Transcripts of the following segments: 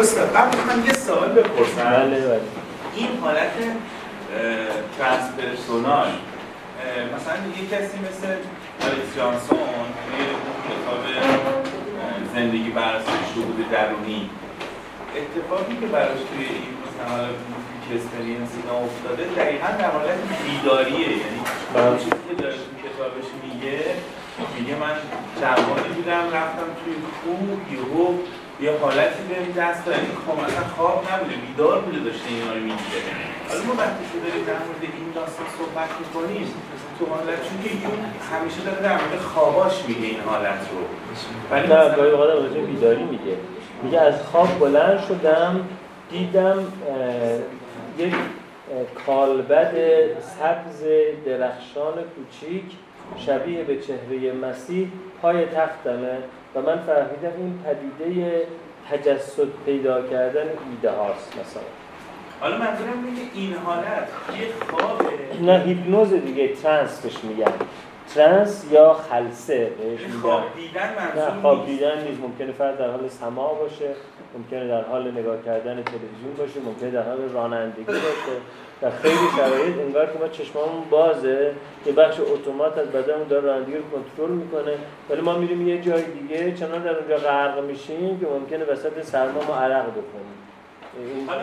استاد قبل من یه سوال بپرسم. بله بله. این حالت transpersonal. مثلا یه کسی مثل آلیس جانسون توی کتاب زندگی بر اساس شهود درونی. اتفاقی که براش توی این مثلا حالا experience اینا افتاده دقیقا در حالت بیداریه. یعنی بله. چیزی که داره تو کتابش میگه میگه من جوانی بودم رفتم توی کوه یهو یه حالتی بهم دست داد یعنی کاملا اصلا خواب نبوده بیدار بوده داشته اینا رو می‌دیده حالا ما وقتی که داریم در مورد این داستان صحبت می‌کنیم تو حالت چون که یون همیشه داره در مورد خواباش میگه این حالت رو. ولی نه گاهی اوقات راجع به بیداری میگه. میگه از خواب بلند شدم دیدم یک کالبد سبز درخشان کوچیک شبیه به چهره مسیح پای تختمه. و من فهمیدم این پدیده تجسد پیدا کردن ایده هاست مثلا. حالا منظورم اینه که این حالت یه خوابه نه هیپنوز دیگه trance بهش میگن. trance یا خلسه بهش این میگن. خواب دیدن نه منظور خواب نیست. دیدن نیست ممکنه فرد در حال سماع باشه. ممکنه در حال نگاه کردن تلویزیون باشه ممکنه در حال رانندگی باشه. در خیلی شرایط انگار که ما چشممون بازه یه بخش اتومات از بدنمون داره رانندگی رو کنترل می‌کنه. ولی ما میریم یه جای دیگه چنان در اونجا غرق میشیم که ممکنه وسط سرما ما عرق بکنیم حالا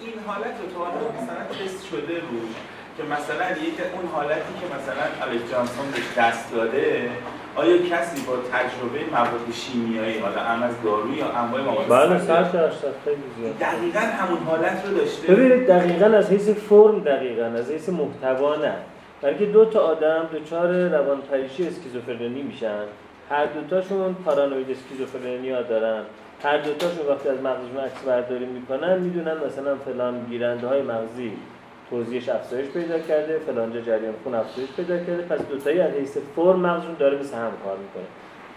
این حالت رو تو حالا مثلا تست شده روش که مثلا یک اون حالتی که مثلا الیس جانسون بهش دست داده آیا کسی با تجربه مواد شیمیایی حالا هم از دارو یا انواع مواد بله ساده، صد درصد خیلی زیاد. دقیقا همون حالت رو داشته؟ ببینید دقیقا از حیث فرم دقیقا از حیث محتوا نه. بلکه دو تا آدم دچار روانپریشی اسکیزوفرنی میشن. هر دوتاشون پارانوید اسکیزوفرنیا دارن. هر دوتاشون وقتی از مغزشون عکس برداری می‌کنن می‌دونن مثلا فلان گیرنده های مغزی. توزیعش افزایش پیدا کرده فلان جا جریان خون افزایش پیدا کرده پس دوتایی از حیث فرم مغزشون داره مثل هم کار می‌کنه.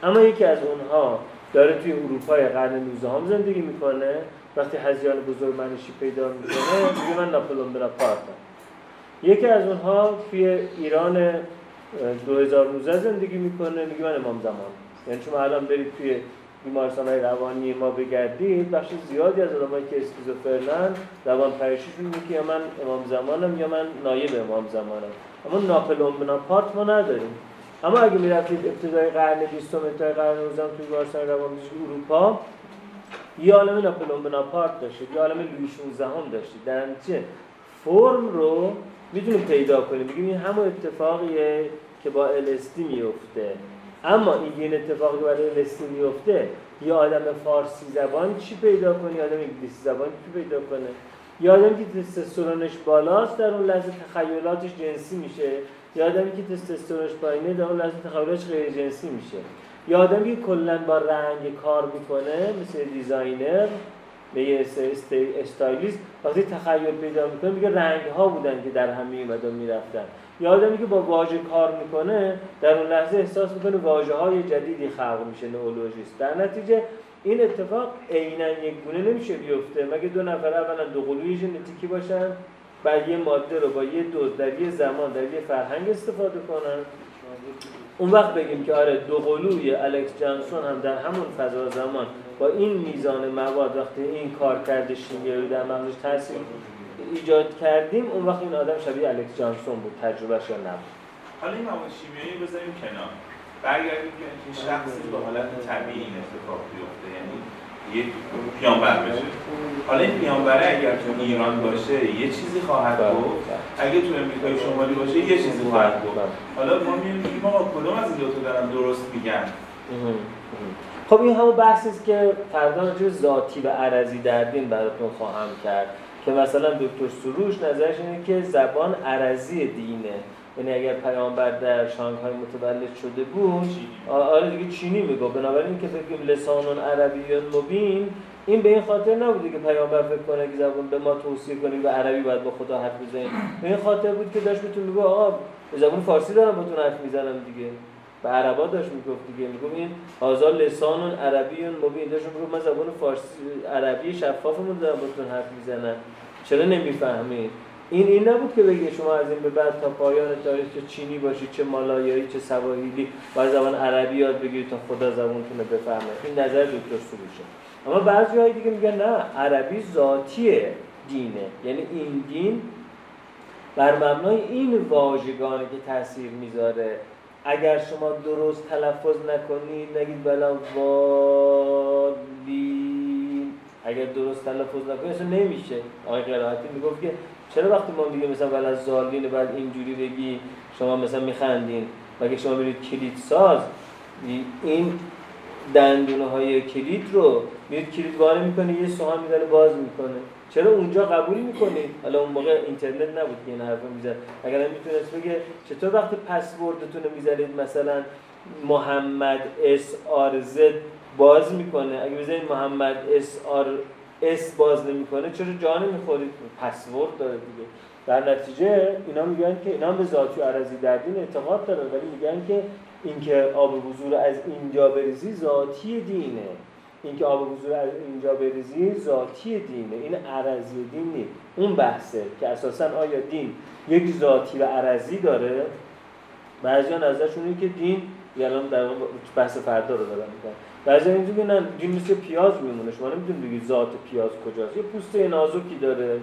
اما یکی از اونها داره توی اروپای قرن 19 هم زندگی می‌کنه. وقتی هزیان بزرگ منشی پیدا می‌کنه میگه من ناپلون بناپارتم یکی از اونها توی ایران اه، 2019 زندگی می‌کنه میگه من امام زمان. یعنی شما الان برید توی بیمارستان های روانی ما بگردید بخش زیادی از آدمایی که اسکیزوفرنن روان پریشیشون اینه که یا من امام زمانم یا من نایب امام زمانم. اما ناپلون بناپارت ما نداریم. اما اگه می‌رفتید ابتدای قرن 20 ابتدای قرن 19 توی بیمارستان روانپزشکی اروپا یه عالم ناپلون بناپارت داشتید یه عالم لویی 16 هم داشتید. در نتیجه فرم رو می‌تونیم پیدا کنیم. بگیم این همون اتفاقیه که با LSD میفته اما این این اتفاقی برای LSD میفته یه آدم فارسی زبان چی پیدا کنه؟ یه آدم انگلیسی زبان چی پیدا کنه؟ یه آدمی که تستوسترونش بالاست در اون لحظه تخیلاتش جنسی میشه. یه آدمی که تستوسترونش پایینه در اون لحظه تخیلاتش غیر جنسی میشه. یه آدمی که کلا با رنگ کار می‌کنه مثل designer به یه است- stylist وقتی تخیل پیدا می‌کنه میگه رنگ ها بودن که در هم میومدن می‌رفتن. یا آدمی که با واژه کار می‌کنه در اون لحظه احساس می‌کنه واژه های جدیدی خلق میشه neologism. در نتیجه این اتفاق عینا یک گونه نمیشه بیفته. مگه دو نفر اولا دو قلوی ژنتیکی باشن بعد یه ماده رو با یه دوز در یه زمان در یه فرهنگ استفاده کنن؟ اون وقت بگیم که آره دو قلوی الکس جانسون هم در همون فضا زمان با این میزان مواد وقتی این کار کرده شیمیایی در مغزش تاثیر ایجاد کردیم اون وقت این آدم شبیه الکس جانسون بود تجربهش یا نبود. حالا این مواد شیمیایی بذاریم کنار. برگردیم که این شخصی به حالت طبیعی این اتفاق بیفته یعنی یک پیامبر بشه. حالا این پیامبره اگر تو ایران باشه یه چیزی خواهد بله. گفت. اگه تو امریکای شمالی باشه یه چیزی خواهد گفت. حالا ما میگیم میگیم آقا کدوم از این دو تا دارن درست میگن؟ خب این همون بحثی است که فردا به ذاتی و عرضی در دین براتون خواهم کرد که مثلا دکتر سروش نظرش اینه که زبان عرضی دینه. یعنی اگر پیامبر در شانگهای متولد شده بود آره دیگه چینی میگو بنابراین که بگیم لسان عربی مبین این به این خاطر نبوده که پیامبر فکر کنه که زبان به ما توصیه کنه به عربی باید با خدا حرف بزنیم. به این خاطر بود که داشت بهتون میگه آقا به زبان فارسی دارم باتون حرف می‌زنم دیگه. به عربا داشت می‌گفت دیگه. میگم این هازا لسان عربی مبین داشت می‌گفت من زبان فارسی عربی شفافمون دارم باتون حرف می‌زنم. چرا نمی‌فهمید؟ این این نبود که بگه شما از این به بعد تا پایان تاریخ چه چینی باشید چه مالایایی چه سواحیلی با زبان عربی یاد بگیرید تا خدا زبانتون رو بفهمه. این نظر دکتر سروشه. اما بعضی هایی دیگه میگن نه عربی ذاتی دینه. یعنی این دین بر مبنای این واژگانه که تاثیر می‌ذاره. اگر شما درست تلفظ نکنید نگید بلا وادین اگر درست تلفظ نکنید اصلا نمیشه. آقای قرائتی می‌گفت که چرا وقتی ما میگه مثلا ولا زالین بعد اینجوری بگی شما مثلا میخندین و شما برید کلید ساز این دندونه های کلید رو میرید کلید وارد می‌کنه یه سوهان می‌زنه باز می‌کنه. چرا اونجا قبول می‌کنید حالا اون موقع اینترنت نبود که این حرفو می‌زد. اگر می‌تونست بگه چطور وقتی پسوردتون رو می‌زنید مثلا محمد اس آر زد باز می‌کنه. اگه بزنید محمد اس آر اس باز نمی‌کنه چرا جا نمی‌خورید؟ پسورد داره دیگه. در نتیجه اینا میگن که اینا به ذاتی عرضی در دین اعتقاد دارن ولی میگن که اینکه آب وضو از اینجا بریزی ذاتی دینه. اینکه آب وضو اینجا بریزی ذاتی دینه. این عرضی دین نیست. اون بحثه که اساسا آیا دین یک ذاتی و عرضی داره؟ بعضیا نظرشون اینه که دین الان در بحث فردا رو دارم میگن بعضی اینجوری نه دین مثل پیاز میمونه. شما نمی‌تونید بگید ذات پیاز کجاست. یه پوست نازکی داره.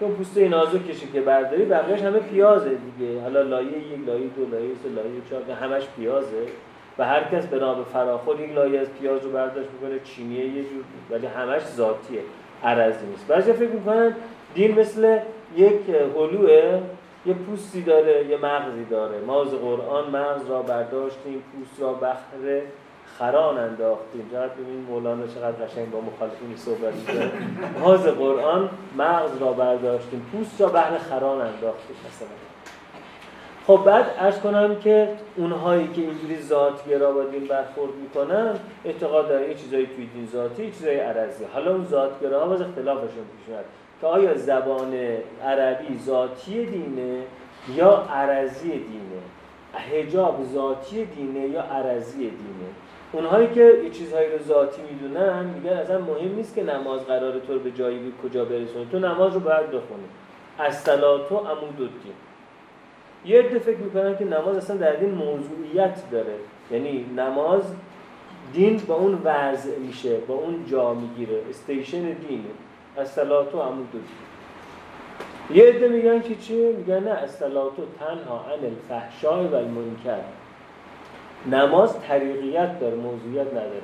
اون پوست نازکشه که برداری بقیهش همه پیازه دیگه. حالا لایه یک لایه دو لایه سه لایه چهار همش پیازه. و هر کس به نام فراخور یک لایه از پیاز رو برداشت می‌کنه چینیه یه جور ولی همش ذاتیه عرضی نیست. بعضی فکر می‌کنن دین مثل یک هلوه یه پوستی داره یه مغزی داره. ما از قرآن مغز را برداشتیم پوست را بخره خران انداختیم. چقدر ببین مولانا چقدر قشنگ با مخالفین صحبت می‌کنه. ماز قرآن مغز را برداشتیم پوست را بهر خران انداختیم. مثلا خب بعد ارز کنم که اونهایی که اینجوری ذاتگرا با دین برخورد می‌کنن اعتقاد داره یه چیزایی توی دین ذاتی چیزایی عرضی. حالا اون ذاتگرا ها باز اختلافشون پیش میاد. که آیا زبان عربی ذاتی دینه یا عرضی دینه؟ حجاب ذاتی دینه یا عرضی دینه؟ اونهایی که یه چیزهایی رو ذاتی می‌دونن میگن اصلا مهم نیست که نماز قرار تو به جایی کجا برسونه. تو نماز رو باید بخونی. از صلات و عمود الدین یه عده فکر می‌کنن که نماز اصلا در دین موضوعیت داره. یعنی نماز دین با اون وضع میشه با اون جا می‌گیره. استیشن دینه از صلات و عمود یه عده میگن که چی؟ میگن نه از صلات تنها عن الفحشای و المنکر. نماز طریقیت داره موضوعیت نداره.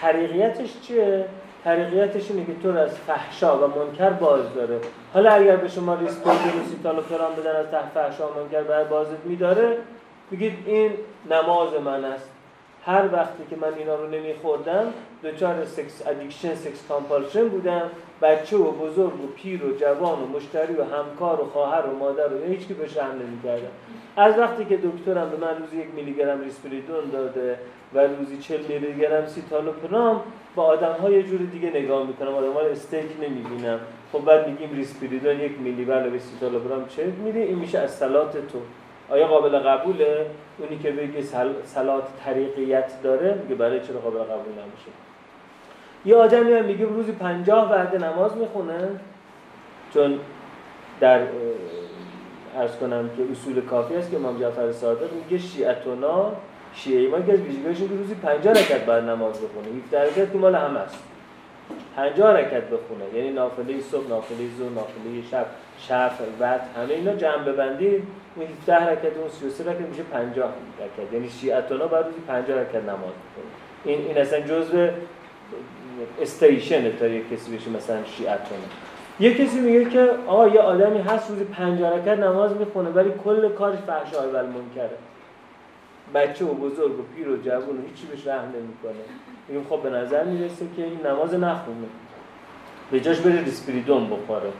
طریقیتش چیه؟ طریقیتش اینه که تو از فحشا و منکر باز داره. حالا اگر به شما ریسپورت و فرام بدن از تحت فحشا و منکر باید بازت میداره بگید این نماز من است. هر وقتی که من اینا رو نمیخوردم دچار sex addiction sex compulsion بودم. بچه و بزرگ و پیر و جوان و مشتری و همکار و خواهر و مادر و هیچ که بهش حمله نمی‌کردم. از وقتی که دکترم به من روزی یک میلی گرم ریسپریدون داده و روزی 40 میلی گرم سیتالوپرام با آدم ها یه جور دیگه نگاه می‌کنم آدم ها استیک نمی‌بینم. خب بعد میگیم ریسپریدون یک میلی بله به سیتالوپرام چه میده؟ این میشه الصلات تو. آیا قابل قبوله؟ اونی که بگه سل... سلات طریقیت داره میگه برای چرا قابل قبول نمیشه. یه آدمی هم میگه روزی پنجاه وعده نماز می‌خونه. چون در ارز کنم که اصول کافی است که امام جعفر صادق میگه شیعتونا شیعه ما که از ویژگیشون که روزی 50 رکعت بعد نماز بخونه. 17 رکعت که مال همه است. 50 رکعت بخونه. یعنی نافله صبح نافله ظهر نافله شب شفع وقت همه اینا جمع ببندی اون 17 رکعت اون 33 رکعت میشه 50 رکعت. یعنی شیعتونا بعد روزی 50 رکعت نماز بخونه این این اصلا جزء استیشن تا یک کسی بشه مثلا شیعتونا. یه کسی میگه که آقا یه آدمی هست روزی پنج رکعت نماز می‌خونه ولی کل کارش فحشای و منکره بچه و بزرگ و پیر و جوون و هیچی بهش رحم نمی‌کنه. میگم خب به نظر می‌رسه که این نماز نخونه. به جاش بره ریسپریدون بخوره.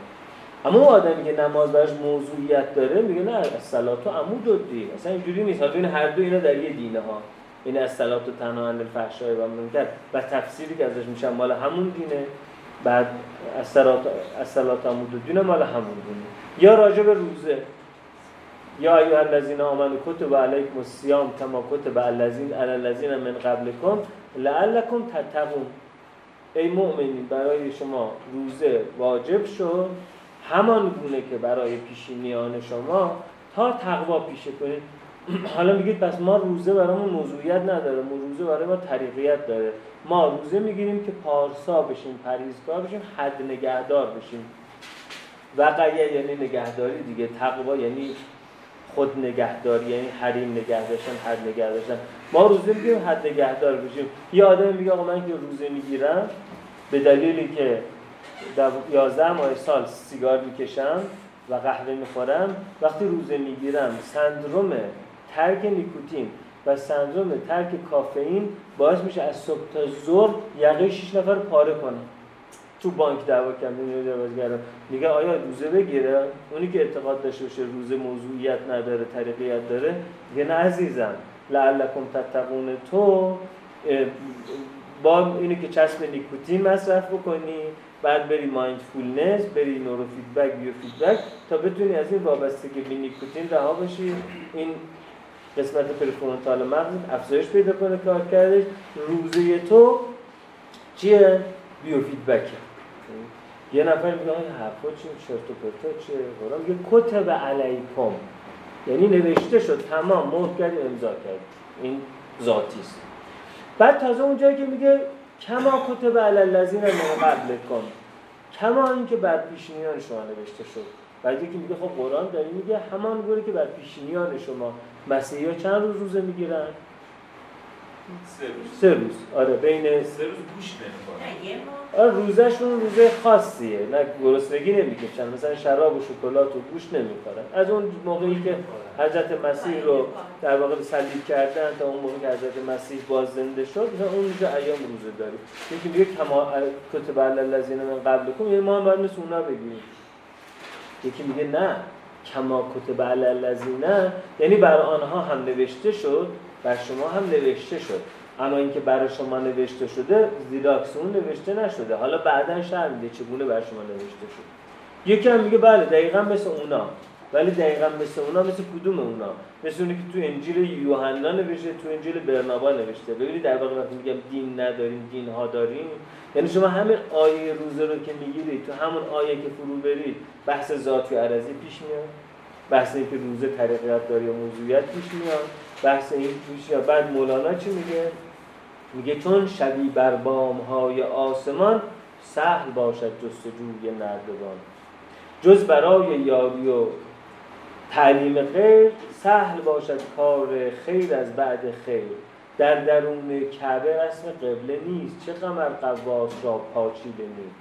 اما اون آدمی که نماز براش موضوعیت داره میگه نه از صلات و عمود و دین اصلا اینجوری نیست. این هر دو اینا در یه دینه ها. این از صلات و تنها عن و منکر و تفسیری که ازش میشن مال همون دینه. بعد از صلات عمود دین مال همون دونه یا راجع به روزه. یا ایها الذین آمنوا کتب علیکم الصیام کما کتب الذین علی الذین من قبلکم لعلکم تتقون. ای مؤمنین برای شما روزه واجب شد همان گونه که برای پیشینیان شما تا تقوا پیشه کنید. حالا میگید پس ما روزه برامون موضوعیت نداره ما روزه برای ما طریقیت داره. ما روزه می‌گیریم که پارسا بشیم پریزگار بشیم حد نگهدار بشیم. وقعیه یعنی نگهداری دیگه تقوا یعنی خود نگهداری یعنی حریم نگه داشتن حد نگه داشتن. ما روزه میگیم حد نگهدار بشیم. یه آدم میگه آقا من که روزه می‌گیرم به دلیلی که در 11 ماه سال سیگار می‌کشم و قهوه می‌خورم وقتی روزه می‌گیرم سندروم ترک نیکوتین و سندروم ترک کافئین باعث میشه از صبح تا ظهر یقه 6 نفر پاره کنه تو بانک دعوا کردن میگه آیا روزه بگیره؟ اونی که اعتقاد داشته باشه روزه موضوعیت نداره طریقیت داره میگه نه عزیزم. لعلکم تتقون تو با اینو که چسب نیکوتین مصرف بکنی بعد بری mindfulness بری neurofeedback biofeedback تا بتونی از این وابستگی به نیکوتین رها بشی. این قسمت prefrontal مغز افزایش پیدا کنه کار کردش. روزه تو چیه؟ biofeedback ه. یه نفر میگه این حرفا چیه چرت و پرتا چیه؟ یه کتب علیکم. یعنی نوشته شد تمام مهر کردیم امضا کرد این ذاتی است. بعد تازه اونجایی که میگه کما کتب علی الذین من قبل کن کما اینکه بر پیشینیان شما نوشته شد. بعد یکی میگه خب قرآن داری میگه همان گوره که بر پیشینیان شما مسیحی ها چند روز روزه می‌گیرن؟ سه روز. آره بین سه روز گوش آره روزشون روزه خاصیه. نه گرسنگی نمی‌کشن مثلا شراب و شکلات و گوش نمی‌خورن. از اون موقعی که حضرت مسیح رو در واقع صلیب کردن تا اون موقعی که حضرت مسیح باز زنده شد مثلا اون روز ایام روزه داریم. یکی میگه کما کتب الذین من قبلکم یعنی ما هم باید مثل اونا بگیم. یکی میگه نه. کما کتب الذین یعنی بر آنها هم نوشته شد بر شما هم نوشته شد. اما اینکه برای شما نوشته شده زیراکس اون نوشته نشده. حالا بعدا شهر میده چگونه بر شما نوشته شد یکی هم میگه بله دقیقا مثل اونا. ولی دقیقا مثل اونا مثل کدوم اونا؟ مثل اونی که تو انجیل یوحنا نوشته تو انجیل برنابا نوشته. ببینید در واقع وقتی میگم دین نداریم دین ها داریم یعنی شما همین آیه روزه رو که می‌گیرید تو همون آیه که فرو برید بحث ذات و عرضی پیش میاد. بحث اینکه روزه طریقیت داری یا موضوعیت پیش میاد. بحث این پیش میاد. بعد مولانا چی میگه؟ میگه چون شبی بر بام های آسمان سهل باشد جستجوی نردبان جز برای یاری و تعلیم غیر سهل باشد کار خیر از بعد خیر. در درون کعبه رسم قبله نیست چه قمر قواس را پاچیده نیست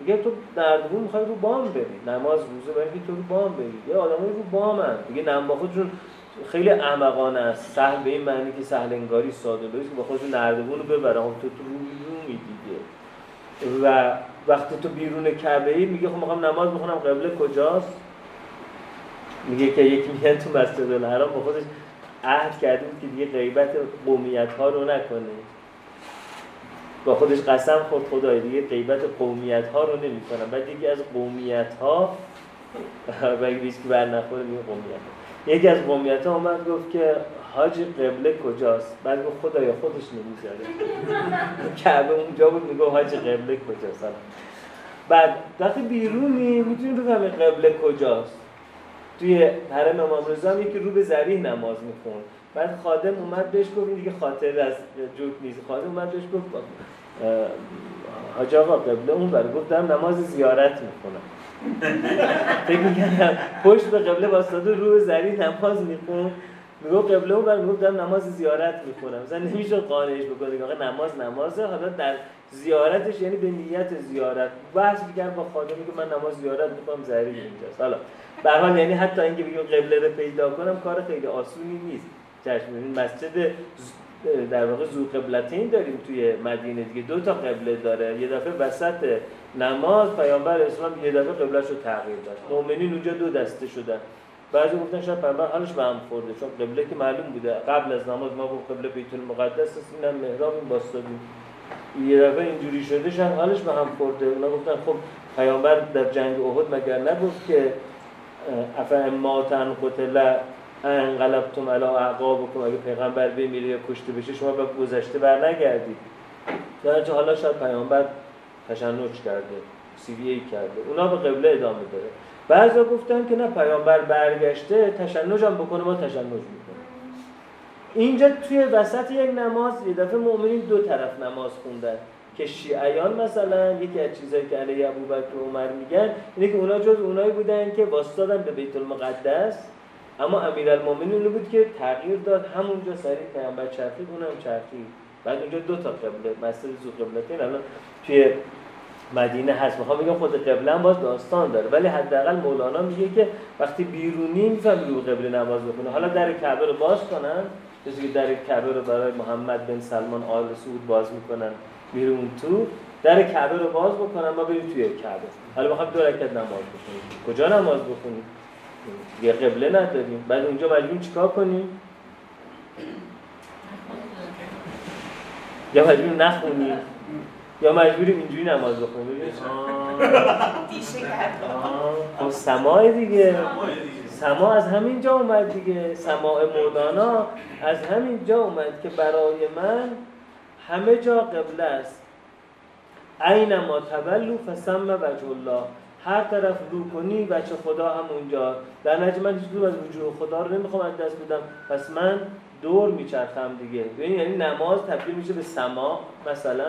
میگه تو نردبون می‌خوای رو بام بری. نماز روزه برای تو رو بام بری. یه آدمای رو بامن. دیگه نم با خودشون خیلی احمقانه است. سهل به این معنی که سهل انگاری ساده که با خودشون نردبون رو ببره. تو تو رو دیگه. و وقتی تو بیرون کعبه ای میگه خب می‌خوام نماز بخونم قبله کجاست؟ میگه که یکی میاد تو مسجد الحرام با خودش عهد کرده که دیگه غیبت قومیت ها رو نکنه. با خودش قسم خورد خدای دیگه غیبت قومیت ها رو نمی کنم بعد یکی از قومیت ها و اگه که بر نخوره میگه قومیت. یکی از قومیت اومد گفت که حاج قبله کجاست؟ بعد گفت خدایا خودش نمی‌ذاره. کعبه اونجا بود میگه حاج قبله کجاست؟ بعد وقتی بیرونی می‌تونی بفهمی قبله کجاست. توی حرم امام رضا یکی رو به زریح نماز میخون بعد خادم اومد بهش گفت این دیگه خاطر از جوک نیست. خادم اومد بهش گفت حاج آقا قبله اون برای گفت دارم نماز زیارت می‌خونم. فکر می‌کنم پشت به قبله باستاده رو زری نماز میخون میگو قبله اون برای دارم نماز زیارت می‌خونم. مثلا نمیشه قانعش بکنه آقا نماز نمازه. حالا در زیارتش یعنی به نیت زیارت. بحث میگن با خادمی که من نماز زیارت می‌خوام زری اینجاست. حالا به یعنی حتی اینکه بگیم قبله رو پیدا کنم کار خیلی آسونی نیست. چشم مسجد در واقع زو قبلتین داریم توی مدینه دیگه. دو تا قبله داره. یه دفعه وسط نماز پیامبر اسلام یه دفعه قبلش رو تغییر داد. مؤمنین اونجا دو دسته شدن. بعضی گفتن شاید پیامبر حالش به هم خورده چون قبله که معلوم بوده. قبل از نماز ما گفت قبله بیت المقدس است اینم محراب این باستادی یه دفعه اینجوری شده شاید حالش به هم خورده. اونا گفتن خب پیامبر در جنگ احد مگر نگفت که افا ماتن قتل انقلبتم علا اعقابکم اگه پیغمبر بمیره یا کشته بشه شما به گذشته بر نگردید در حالا شاید پیامبر تشنج کرده سی ای کرده اونا به قبله ادامه داره. بعضا گفتن که نه پیامبر برگشته تشنج هم بکنه ما تشنج می‌کنه اینجا توی وسط یک نماز یه دفعه مؤمنین دو طرف نماز خوندن. که شیعیان مثلا یکی از چیزایی که علیه ابوبکر و عمر میگن اینه که اونا جز اونایی بودن که واسطادن به بیت المقدس. اما امیرالمومنین بود که تغییر داد همونجا سریع پیامبر چرخید اونم چرخید بعد اونجا دو تا قبله مسجد زو قبلتین الان توی مدینه هست. می‌خوام بگم خود قبله هم باز داستان داره. ولی حداقل مولانا میگه که وقتی بیرونی می‌فهمی رو قبله نماز بخونه. حالا در کعبه رو باز کنن. کسی که در کعبه رو برای محمد بن سلمان آل سعود باز می‌کنن میرون تو. در کعبه رو باز بکنن ما بریم توی کعبه. حالا می‌خوام دو رکعت نماز بخونیم. کجا نماز بخونیم؟ یه قبله نداریم. بعد اونجا مجبوریم چیکار کنیم؟ یا مجبوریم نخونیم؟ یا مجبوریم اینجوری نماز بخونیم؟ خب سماع دیگه. سما از همین جا اومد دیگه. سماع مولانا از همین جا اومد که برای من همه جا قبله است. ما تولو فسم وجه الله. هر طرف رو کنی بچه خدا هم اونجا. در نجم من هیچ از وجود خدا رو نمی‌خوام از دست بدم. پس من دور میچرخم دیگه. ببین یعنی نماز تبدیل میشه به سما مثلا.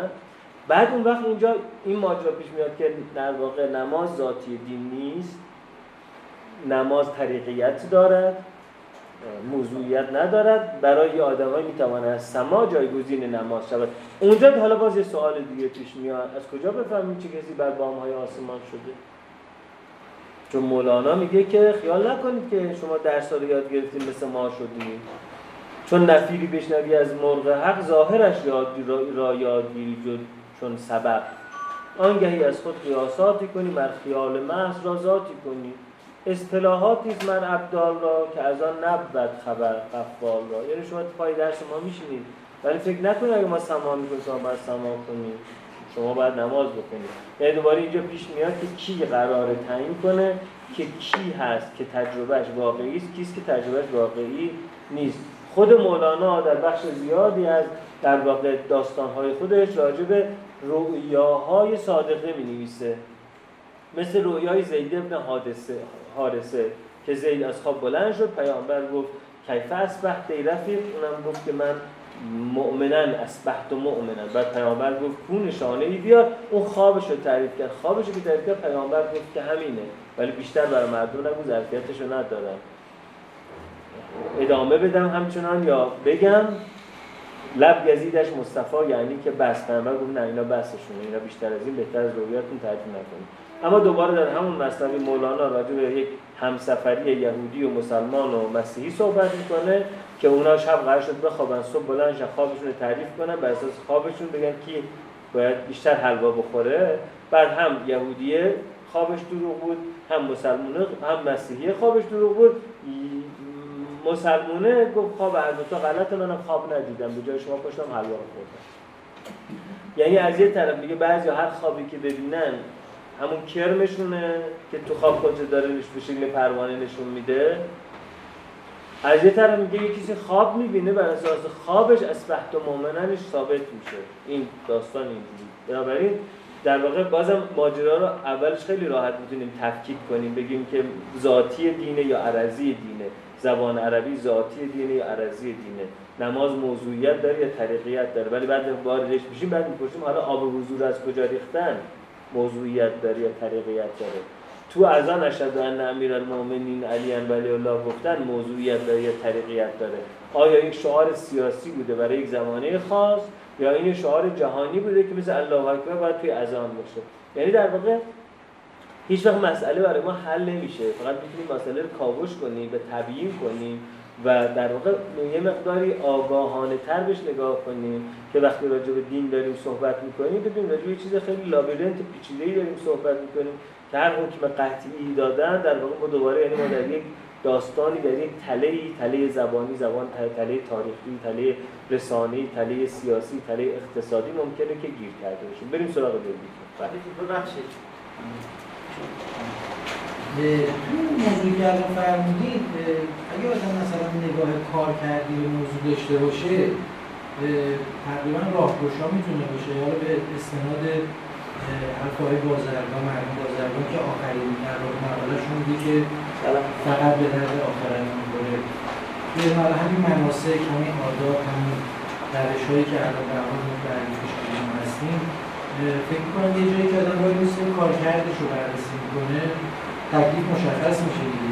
بعد اون وقت اینجا این ماجرا پیش میاد که در واقع نماز ذاتی دین نیست. نماز طریقیت دارد. موضوعیت ندارد. برای آدمایی می‌تواند از سما جایگزین نماز شود. اونجا حالا باز یه سوال دیگه پیش میاد. از کجا بفهمیم چه کسی بر بام های آسمان شده؟ چون مولانا میگه که خیال نکنید که شما درس رو یاد گرفتیم مثل ما شدیم. چون نفیری بشنوی از مرغ حق ظاهرش یاد را, یادگیری چون سبب. آنگهی از خود قیاساتی کنی بر خیال محض را ذاتی کنی. اصطلاحاتی من ابدال را که از آن نبود خبر قفال را. یعنی شما پای درس ما میشینید ولی فکر نکنید اگه ما سما می‌کنیم باید سما کنید شما باید نماز بکنید یعنی دوباره اینجا پیش میاد که کی قراره تعیین کنه که کی هست که تجربهش واقعی است کیست که تجربهش واقعی نیست. خود مولانا در بخش زیادی از در واقع داستانهای خودش راجع به رؤیاهای صادقه می نویسه مثل رویای زید ابن حادثه حارسه که زید از خواب بلند شد پیامبر گفت کیف اسبحت ای رفیق؟ اونم گفت که من مؤمنن اسبحت و مؤمنن. بعد پیامبر گفت کو نشانه ای بیار اون خوابش رو تعریف کرد. خوابش رو که تعریف کرد پیامبر گفت که همینه. ولی بیشتر برای مردم نگو ظرفیتش رو ندارم. ادامه بدم همچنان یا بگم لب گزیدش مصطفی یعنی که بس. پیامبر گفت نه اینا بسشونه. اینا بیشتر از این بهتر از رویاتون تعریف نکنید. اما دوباره در همون مصنوی مولانا راجع به یک همسفری یهودی و مسلمان و مسیحی صحبت می‌کنه که اونا شب قرار شد بخوابن صبح بلند خوابشون رو تعریف کنن بر اساس خوابشون بگن کی باید بیشتر حلوا بخوره. بعد هم یهودیه خوابش دروغ بود هم مسلمانه هم مسیحی خوابش دروغ بود. مسلمونه گفت خواب هر دو تا غلط منم خواب ندیدم به جای شما پشتم حلوا خوردم یعنی از یه طرف میگه بعضی هر خوابی که ببینن همون کرمشونه که تو خواب خودش داره به شکل پروانه نشون میده. از یه طرف میگه یه کسی خواب می‌بینه بر اساس خوابش از فهد و مؤمننش ثابت میشه. این داستان اینجوری بنابراین در واقع بازم ماجرا رو اولش خیلی راحت می‌تونیم تفکیک کنیم بگیم که ذاتی دینه یا عرضی دینه. زبان عربی ذاتی دینه یا عرضی دینه. نماز موضوعیت داره یا طریقیت داره. ولی بعد واردش میشیم بعد می‌پرسیم حالا آب حضور از کجا ریختن؟ موضوعیت داره یا طریقیت داره. تو اذان اشهد ان امیر المؤمنین علی ولی الله گفتن موضوعیت داره یا طریقیت داره. آیا یک شعار سیاسی بوده برای یک زمانه خاص یا این شعار جهانی بوده که مثل الله اکبر باید توی اذان باشه؟ یعنی در واقع هیچ وقت مسئله برای ما حل نمیشه. فقط می‌تونیم مسئله رو کاوش کنیم به تبیین کنیم. و در واقع یه مقداری آگاهانه تر بهش نگاه کنیم که وقتی راجع به دین داریم صحبت می‌کنیم ببینیم راجع به چیز خیلی لابیرنت پیچیده‌ای داریم صحبت می‌کنیم که هر حکم قطعی دادن در واقع ما دوباره یعنی ما در یک داستانی در یک تله تله زبانی زبان تله تاریخی تله رسانه‌ای تله سیاسی تله اقتصادی ممکنه که گیر کرده باشیم. بریم سراغ دیگه ببخشید. توی موضوعی که الان فرمودید اگه آدم مثلا نگاه کار کردی به موضوع داشته باشه تقریبا راهگشا می‌تونه باشه. حالا به استناد الفاهای بازرگان مردم بازرگان که آخرین در مقالهشون میگه که فقط به درد آخرین می‌خوره. به حالا همین مناسک همین آداب همین روش هایی که الان در حال تعریفش هستیم فکر کنم یه جایی که آدم باید مثل کارکردش رو بررسی می‌کنه تکلیف مشخص میشه دیگه.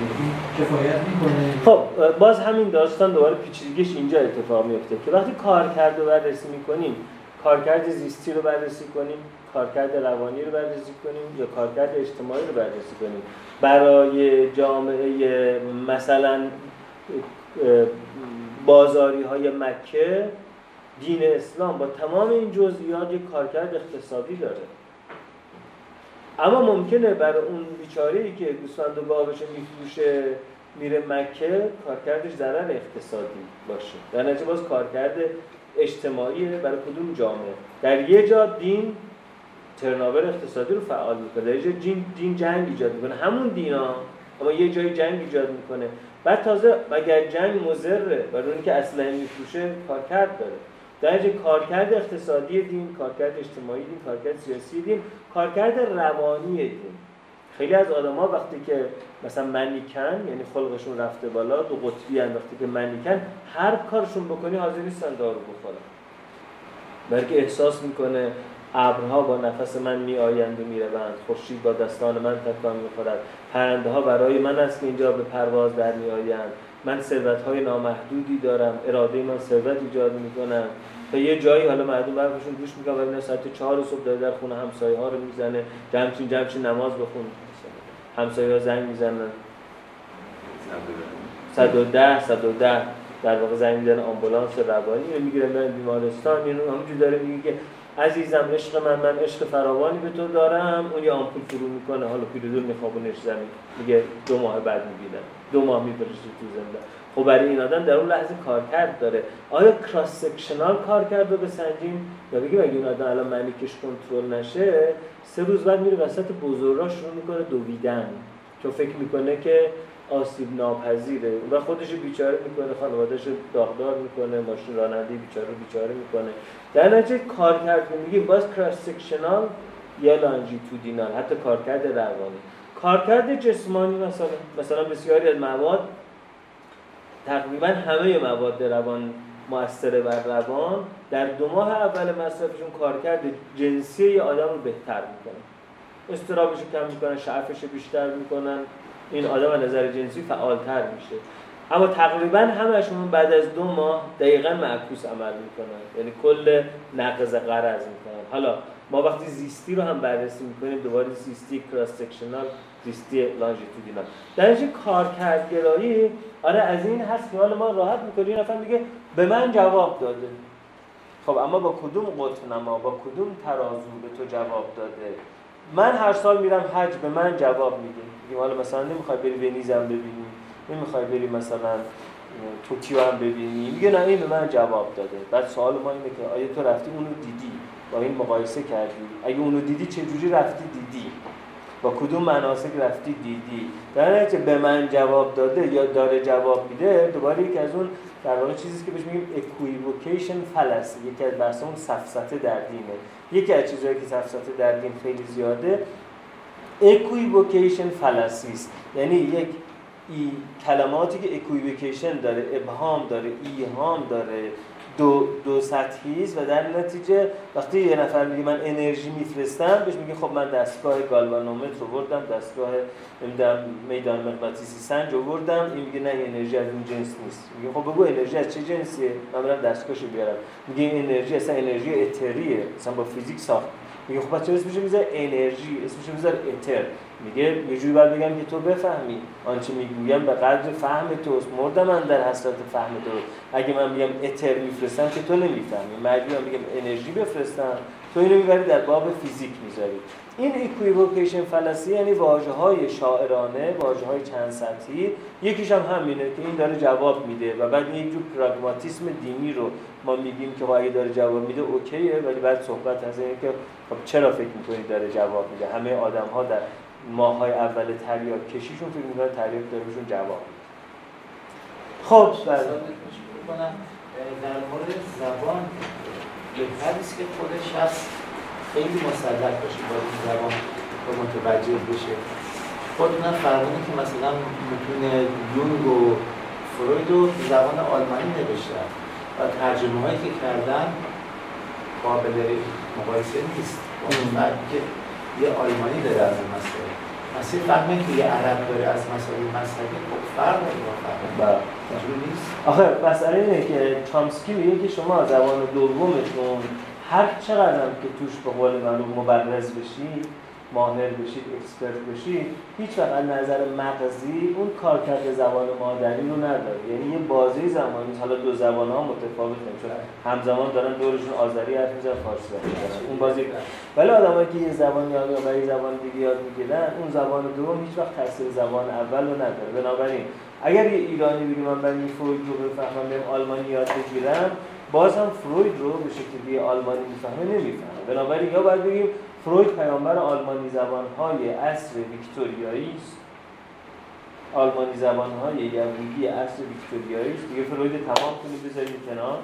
می‌کنه. خب باز همین داستان دوباره پیچیدگیش اینجا اتفاق میفته که وقتی کارکرد رو بررسی می‌کنیم کارکرد زیستی رو بررسی کنیم کارکرد روانی رو بررسی کنیم یا کارکرد اجتماعی رو بررسی کنیم. برای جامعه مثلا بازاری های مکه دین اسلام با تمام این جزئیات یک کارکرد اقتصادی داره. اما ممکنه برای اون بیچاره ای که گوسفند و گاوش میفروشه میره مکه کارکردش ضرر اقتصادی باشه. در نتیجه باز کارکرد اجتماعی برای کدوم جامعه؟ در یه جا دین ترناور اقتصادی رو فعال می‌کنه. در یه جا دین, جنگ ایجاد می‌کنه. همون دینا اما یه جای جنگ ایجاد می‌کنه. بعد تازه مگر جنگ مزره برای اونی که اسلحه میفروشه کارکرد داره. در کارکرد اقتصادی دین، کارکرد اجتماعی دین، کارکرد سیاسی دین، کارکرد روانی دین خیلی از آدما وقتی که مثلا منیکن یعنی خلقشون رفته بالا دو قطبی هم وقتی که منیکن هر کارشون بکنی حاضر نیستن دارو بخورن. بلکه احساس می‌کنه ابرها با نفس من می آیند و می روند خورشید با دستان من تکان می خورد پرنده ها برای من است که اینجا به پرواز در می آیند من ثروت های نامحدودی دارم. اراده من ثروت ایجاد می‌کنم. تا یه جایی حالا مردم برفشون گوش می‌کنم و ساعت چهار صبح داره در خونه همسایه ها رو می‌زنه جمعچین جمعچین نماز بخون. همسایه ها زنگ می‌زنن. 110 110 در واقع زنگ می‌زنه آمبولانس روانی رو می‌گیره من بیمارستان اینو همونجوری داره میگه که عزیزم عشق من من عشق فراوانی به تو دارم. اون یه آمپول فرو می‌کنه حالا پیرودون میخوابونش زمین. میگه دو ماه بعد می‌بینم. دو ماه میفرسته تو زنده خب برای این آدم در اون لحظه کارکرد داره. آیا کراس سکشنال کارکرد رو بسنجیم یا بگیم اگه این آدم الان معنیکش کنترل نشه سه روز بعد میره وسط بزرگا شروع می‌کنه دویدن. چون فکر می‌کنه که آسیب ناپذیره. و خودش بیچاره می‌کنه خانوادهش داغدار می‌کنه ماشین راننده بیچاره بیچاره می‌کنه. در نتیجه کارکرد میگیم. باز کراس سکشنال یا لانجیتودینال حتی کارکرد روانی. کارکرد جسمانی مثلا مثلا بسیاری از مواد تقریبا همه مواد روان موثر بر روان در دو ماه اول مصرفشون کارکرد جنسی آدم رو بهتر می‌کنن استرابش کم می‌کنن شعفش بیشتر می‌کنن. این آدم از نظر جنسی فعالتر میشه. اما تقریبا همشون بعد از دو ماه دقیقا معکوس عمل می‌کنن. یعنی کل نقض قرض می‌کنن. حالا ما وقتی زیستی رو هم بررسی می‌کنیم دوباره زیستی کراس سکشنال زیستی لانجیتودینال در اینجا کارکردگرایی آره از این هست که حالا ما راحت می‌کنیم. نفر میگه به من جواب داده. خب اما با کدوم قطب نما؟ با کدوم ترازو به تو جواب داده؟ من هر سال میرم حج به من جواب میده. میگیم حالا مثلا نمی‌خوای بری ونیزم ببینی؟ نمی‌خوای بری مثلا توکیو هم ببینی؟ میگه نه این به من جواب داده. بعد سوال ما اینه که آیا تو رفتی اونو دیدی؟ با این مقایسه کردی. اگه اونو دیدی چه جوری رفتی؟ دیدی. با کدوم مناسک رفتی دیدی؟ در که به من جواب داده یا داره جواب میده دوباره یکی از اون در واقع چیزی که بهش میگیم equivocation fallacy یکی از بحثمون سفسطه در دینه یکی از چیزهایی که سفسطه در دین خیلی زیاده equivocation fallacy است. یعنی یک ای کلماتی که اکویوکیشن داره ابهام داره ایهام داره دو, دو سطحی و در نتیجه وقتی یه نفر میگه من انرژی میفرستم بهش میگه خب من دستگاه گالوانومتر رو بردم دستگاه نمی‌دونم میدان مغناطیسی سنج آوردم این میگه نه انرژی از اون جنس نیست. میگه خب بگو انرژی از چه جنسیه؟ من برم دستگاهشو بیارم. میگه انرژی اصلا انرژی اتریه اصلا با فیزیک ساخت. میگه خب چرا اسمش می‌ذاره انرژی؟ اسمش می‌ذاره اتر. میگه یه جوری باید بگم که تو بفهمی. آنچه می‌گویم به قدر فهم توست. مردم اندر حسرت فهم تو اگه من میگم اتر میفرستم که تو نمی‌فهمی. مجبورم بگم انرژی بفرستم تو اینو می‌بری در باب فیزیک می‌ذاری. این equivocation fallacy یعنی واژه های شاعرانه واژه های چند سطحی. یکیش هم همینه که این داره جواب میده و بعد یک جور پراگماتیسم دینی رو ما میگیم که اگه داره جواب میده اوکیه ولی بعد صحبت از اینه که خب چرا فکر می‌کنید داره جواب میده؟ همه آدم ها در ماهای اول تریاک کشیشون فکر می‌کنن تریاک داره بهشون جواب خب در مورد زبان بهتر که خودش هست خیلی مسلط باشه با این زبان و متوجه بشه. خودتونم فرمونه که مثلا متون یونگ و فروید و زبان آلمانی نوشتن. و ترجمه هایی که کردن قابل مقایسه نیست. که یه آلمانی داره از این مسئله. مسئله فهمه که یه عرب داره از مسئله مذهبی خب فرق بله. نیست آخه مسئله اینه که چامسکی میگه که شما زبان دومتون هر چقدر که توش به قول من مبرز بشید ماهر بشید اکسپرت بشید هیچ وقت از نظر مغزی اون کارکرد زبان مادری رو نداره یعنی یه بازی زمانی حالا دو زبان ها متفاوت چون همزمان دارن دورشون آذری حرف می‌زنن فارسی حرف اون بازی ولی آدمایی که یه زبان یاد یا زبان دیگه یاد می‌گیرن اون زبان دوم هیچ وقت تاثیر زبان اول رو نداره. بنابراین اگر یه ایرانی بگه من برای فروید رو بفهمم بریم آلمانی یاد بگیرم باز هم فروید رو به شکلی آلمانی می‌فهمه نمی‌فهمه. بنابراین یا باید بگیم فروید پیامبر آلمانی زبانهای عصر ویکتوریایی است. آلمانی زبانهای یهودی عصر ویکتوریایی است. دیگه فروید تمام کنید بذاریم کنار.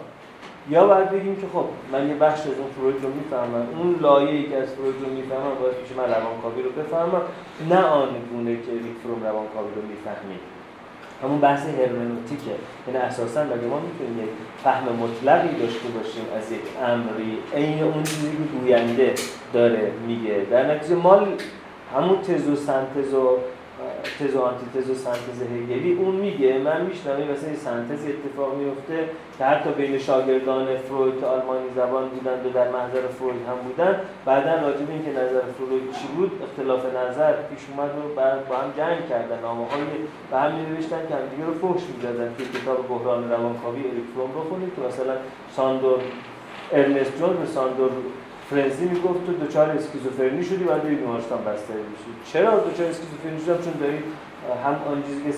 یا باید بگیم که خب من یه بخش از اون فروید رو می‌فهمم. اون لایه که از فروید رو می‌فهمم باید میشه من روانکاوی رو بفهمم. نه آن گونه که ریک فروم روانکاوی رو می‌فهمید همون بحث هرمنوتیکه. یعنی اساسا مگه ما می‌تونیم یک فهم مطلقی داشته باشیم از یک امری؟ عین اون چیزی که گوینده داره میگه. در نتیجه ما همون تز و سنتز و تز و آنتیتز و سنتز هگلی. اون میگه من میشنم مثلا سنتز اتفاق میفته که حتی بین شاگردان فروید آلمانی زبان بودند و در محضر فروید هم بودن. بعدا راجع به اینکه نظر فروید چی بود اختلاف نظر پیش اومد و بعد با هم جنگ کردن. نامه های به هم نوشتن که همدیگه رو فحش می‌دادن که کتاب بحران روانکاوی اریک فروم رو خونید که مثلا ساندور ارنست جون به ساندور فرنزی می‌گفت تو دچار اسکیزوفرنی شدی بعد بری بیمارستان بسته بشی چرا دچار اسکیزوفرنی شدم؟ چون داری هم آن چیزی که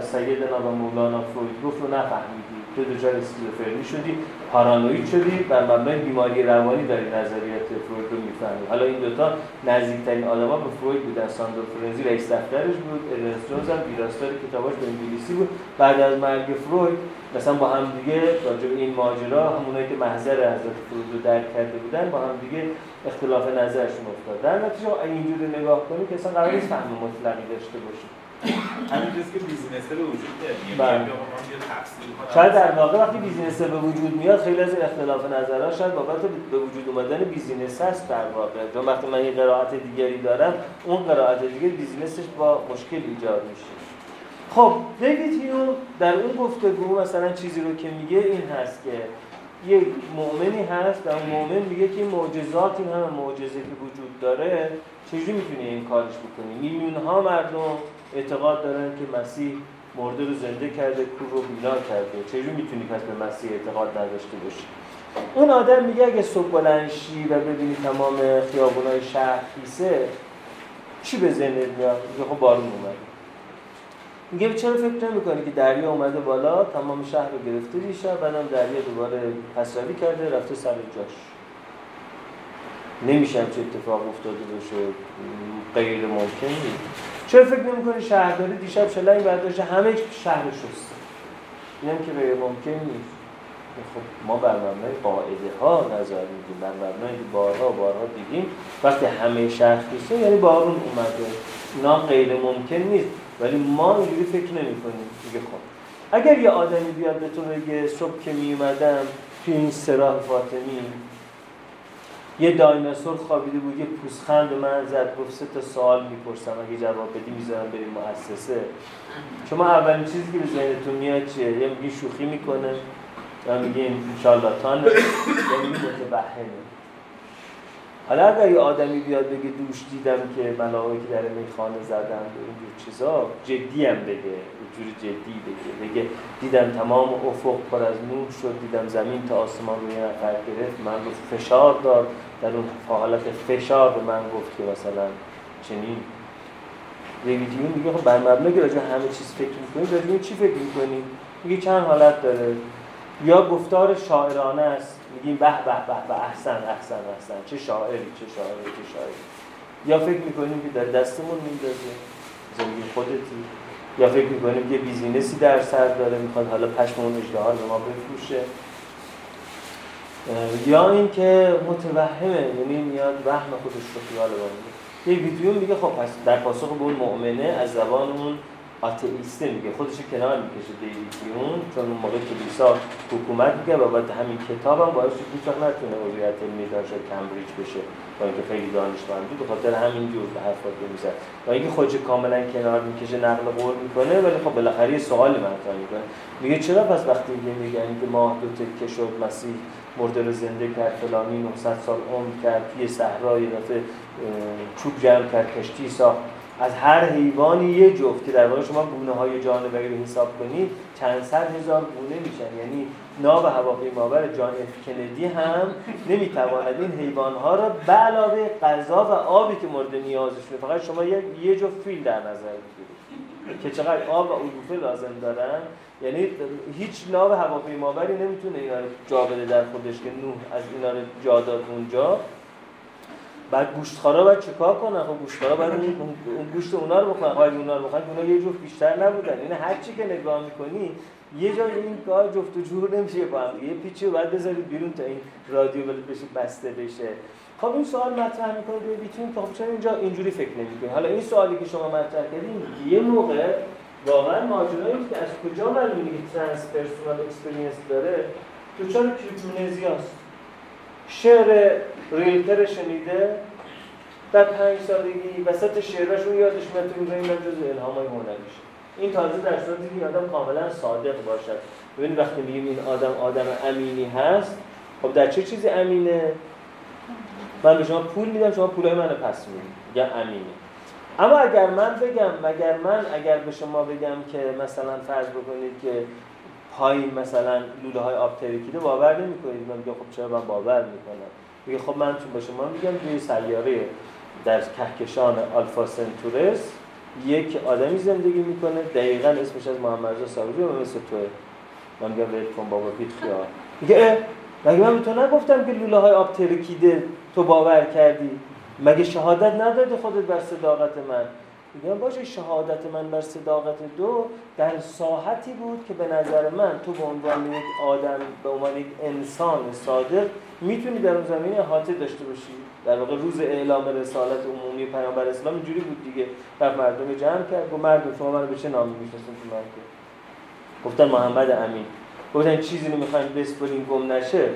سیدنا و مولانا فروید گفت رو نفهمیدی. تو دچار اسکیزوفرنی شدی پارانوید شدی بر مبنای بیماری روانی داری نظریات فروید رو می‌فهمی. حالا این دوتا نزدیکترین آدما به فروید بودن. ساندور فرنزی رئیس دفترش بود ارنست جونز هم ویراستار کتاباش به انگلیسی بود. بعد از مرگ فروید مثلا با هم دیگه راجع این ماجرا همونایی که محضر حضرت فروید رو درک کرده بودن با هم دیگه اختلاف نظرشون افتاد. در نتیجه اینجوری نگاه کنیم که اصلا قرار نیست فهم مطلقی داشته باشیم همین که بیزینس به وجود میاد. یعنی شاید در واقع وقتی بیزینس به وجود میاد خیلی از اختلاف نظرها شاید بابت به وجود اومدن بیزینس هست در واقع. چون وقتی من یه قرائت دیگری دارم اون قرائت دیگه بیزینسش با مشکل ایجاد میشه. خب دیوید هیوم در اون گفتگو مثلا چیزی رو که میگه این هست که یه مؤمنی هست و اون مؤمن میگه که این معجزات این همه معجزه که وجود داره چجوری می‌تونی این کارش بکنی؟ میلیون ها مردم اعتقاد دارن که مسیح مرده رو زنده کرده کور رو بینا کرده. چجوری می‌تونی پس به مسیح اعتقاد نداشته باشی؟ اون آدم میگه اگه صبح بلنشی و ببینی تمام خیابونای شهر خیسه چی به ذهنت میاد؟ خب بارون اومد. میگه چرا فکر نمی‌کنی که دریا اومده بالا؟ تمام شهر رو گرفته دیشب بعدم دریا دوباره پسروی کرده رفته سر جاش. نمیشه چه اتفاق افتاده باشه. غیر ممکن نیست. چرا فکر نمی‌کنی شهرداری دیشب شلنگ برداشته؟ همه شهر شسته اینم که غیر ممکن نیست. خب ما بر مبنای قاعده ها نظر میدیم بر مبنای بارها بارها دیدیم. وقتی همه شهر خیسته یعنی بارون اومده. اینا غیر ممکن نیست. ولی ما اینجوری فکر نمی کنیم دیگه خب اگر یه آدمی بیاد به تو بگه صبح که می اومدم توی این سراح فاطمی یه دایناسور خوابیده بود یه پوسخند من زد گفت سه تا سوال می‌پرسم اگه جواب بدی می‌ذارم بریم مؤسسه. شما اولین چیزی که به ذهنتون میاد چیه؟ یا میگی شوخی می‌کنه یا میگی انشالله تانه یا میگی متبهنه حالا اگر یه آدمی بیاد بگه دوش دیدم که ملائکه در میخانه زدن و اینجور چیزا جدی هم بگه جوری جدی بگه. بگه دیدم تمام افق پر از نور شد دیدم زمین تا آسمان رو یه نفر گرفت. من رو فشار داد. در اون حالت فشار به من گفت که مثلا چنین دیویدیون میگه خب بر مبنای که راجع همه چیز فکر می‌کنیم راجع چی فکر می‌کنیم میگه چند حالت داره. یا گفتار شاعرانه است میگیم به به به به احسن احسن احسن. چه شاعری چه شاعری چه شاعری. یا فکر می‌کنیم که در دستمون میندازه زندگی خودتی. یا فکر می‌کنیم که بیزینسی در سر داره می‌خواد حالا پشم اون اجدهار به ما بفروشه. یا اینکه متوهمه یعنی میاد وهم خودش رو خیال یه ویدیو میگه خب پس در پاسخ به اون مؤمنه از زبان اون آتئیسته میگه. خودش کنار می‌کشه دیویدیون چون اون موقع کلیسا حکومت میگه و باید همین کتاب هم باعث شد هیچ نتونه عضویت علمی دانشگاه کمبریج بشه. با اینکه خیلی دانشمند بود بخاطر همین جور به حرفات می‌زد. و اینکه خودش کاملا کنار می‌کشه نقل قول می‌کنه ولی خب بالاخره یه سوالی مطرح می‌کنه. میگه چرا پس وقتی میگن که ماه دو تکه شد مسیح مرده رو زنده کرد فلانی 900 سال عمر کرد یه دفعه چوب جمع کرد کشتی ساخت. از هر حیوانی یه جفت که در واقع شما گونه های جانوری رو حساب کنید چند صد هزار گونه میشن. یعنی ناو هواپیماور جان اف کندی هم نمی‌تواند این حیوان ها را به علاوه غذا و آبی که مورد نیازشونه فقط شما یه, یه جفت فیل در نظر بگیرید. که چقدر آب و علوفه لازم دارن. یعنی هیچ ناو هواپیماوری نمی‌تونه اینا رو جا بده در خودش که نوح از اینا رو جا داد اونجا. بعد گوشتخارا باید چیکار کنن؟ خب گوشتخارا باید اون گوشت اونا رو بخورن. باید اونا رو بخورن. اونا یه جفت بیشتر نبودن. یعنی هر چی که نگاه می‌کنی یه جای این کار جفت و جور نمیشه با هم یه پیچی باید بذارید بیرون تا این رادیو بشه بسته بشه. خب این سوال مطرح می‌کنه. بیتون خب چرا اینجا اینجوری فکر نمی‌کنید حالا این سوالی که شما مطرح کردین یه موقع واقعا ماجرایی که از کجا معلومه که transpersonal experience داره؟ تو چرا کریپتونزیاست شعر ریلتر شنیده در پنج سالگی وسط شعرش اون یادش میاد تو این جز الهام های هنریش این تازه در صورتی که آدم کاملا صادق باشد. ببینید وقتی میگیم این آدم آدم امینی هست خب در چه چیزی امینه؟ من به شما پول میدم شما پولای منو پس می‌دید. یا امینه. اما اگر من بگم مگر من اگر به شما بگم که مثلا فرض بکنید که پایین مثلا لوله های آب ترکیده باور نمی‌کنید. من میگم خب چرا من باور می‌کنم؟ میگه خب من تو به شما میگم توی سیاره در کهکشان آلفا سنتورس یک آدمی زندگی می‌کنه. دقیقا اسمش از محمد رضا صابری و مثل توه. من میگم ول کن بابا بیت خیال. میگه مگه من به تو نگفتم که لوله های آب ترکیده تو باور کردی؟ مگه شهادت ندادی خودت بر صداقت من؟ میگم باشه شهادت من بر صداقت دو در ساحتی بود که به نظر من تو به عنوان یک آدم به عنوان یک انسان صادق می‌تونی در اون زمینه احاطه داشته باشی. در واقع روز اعلام رسالت عمومی پیامبر اسلام اینجوری بود دیگه. بر مردم جمع کرد و مردم شما منو به چه نامی می‌شناسید تو مرکز؟ گفتن محمد امین. گفتن چیزی رو می‌خواین بسپرین گم نشه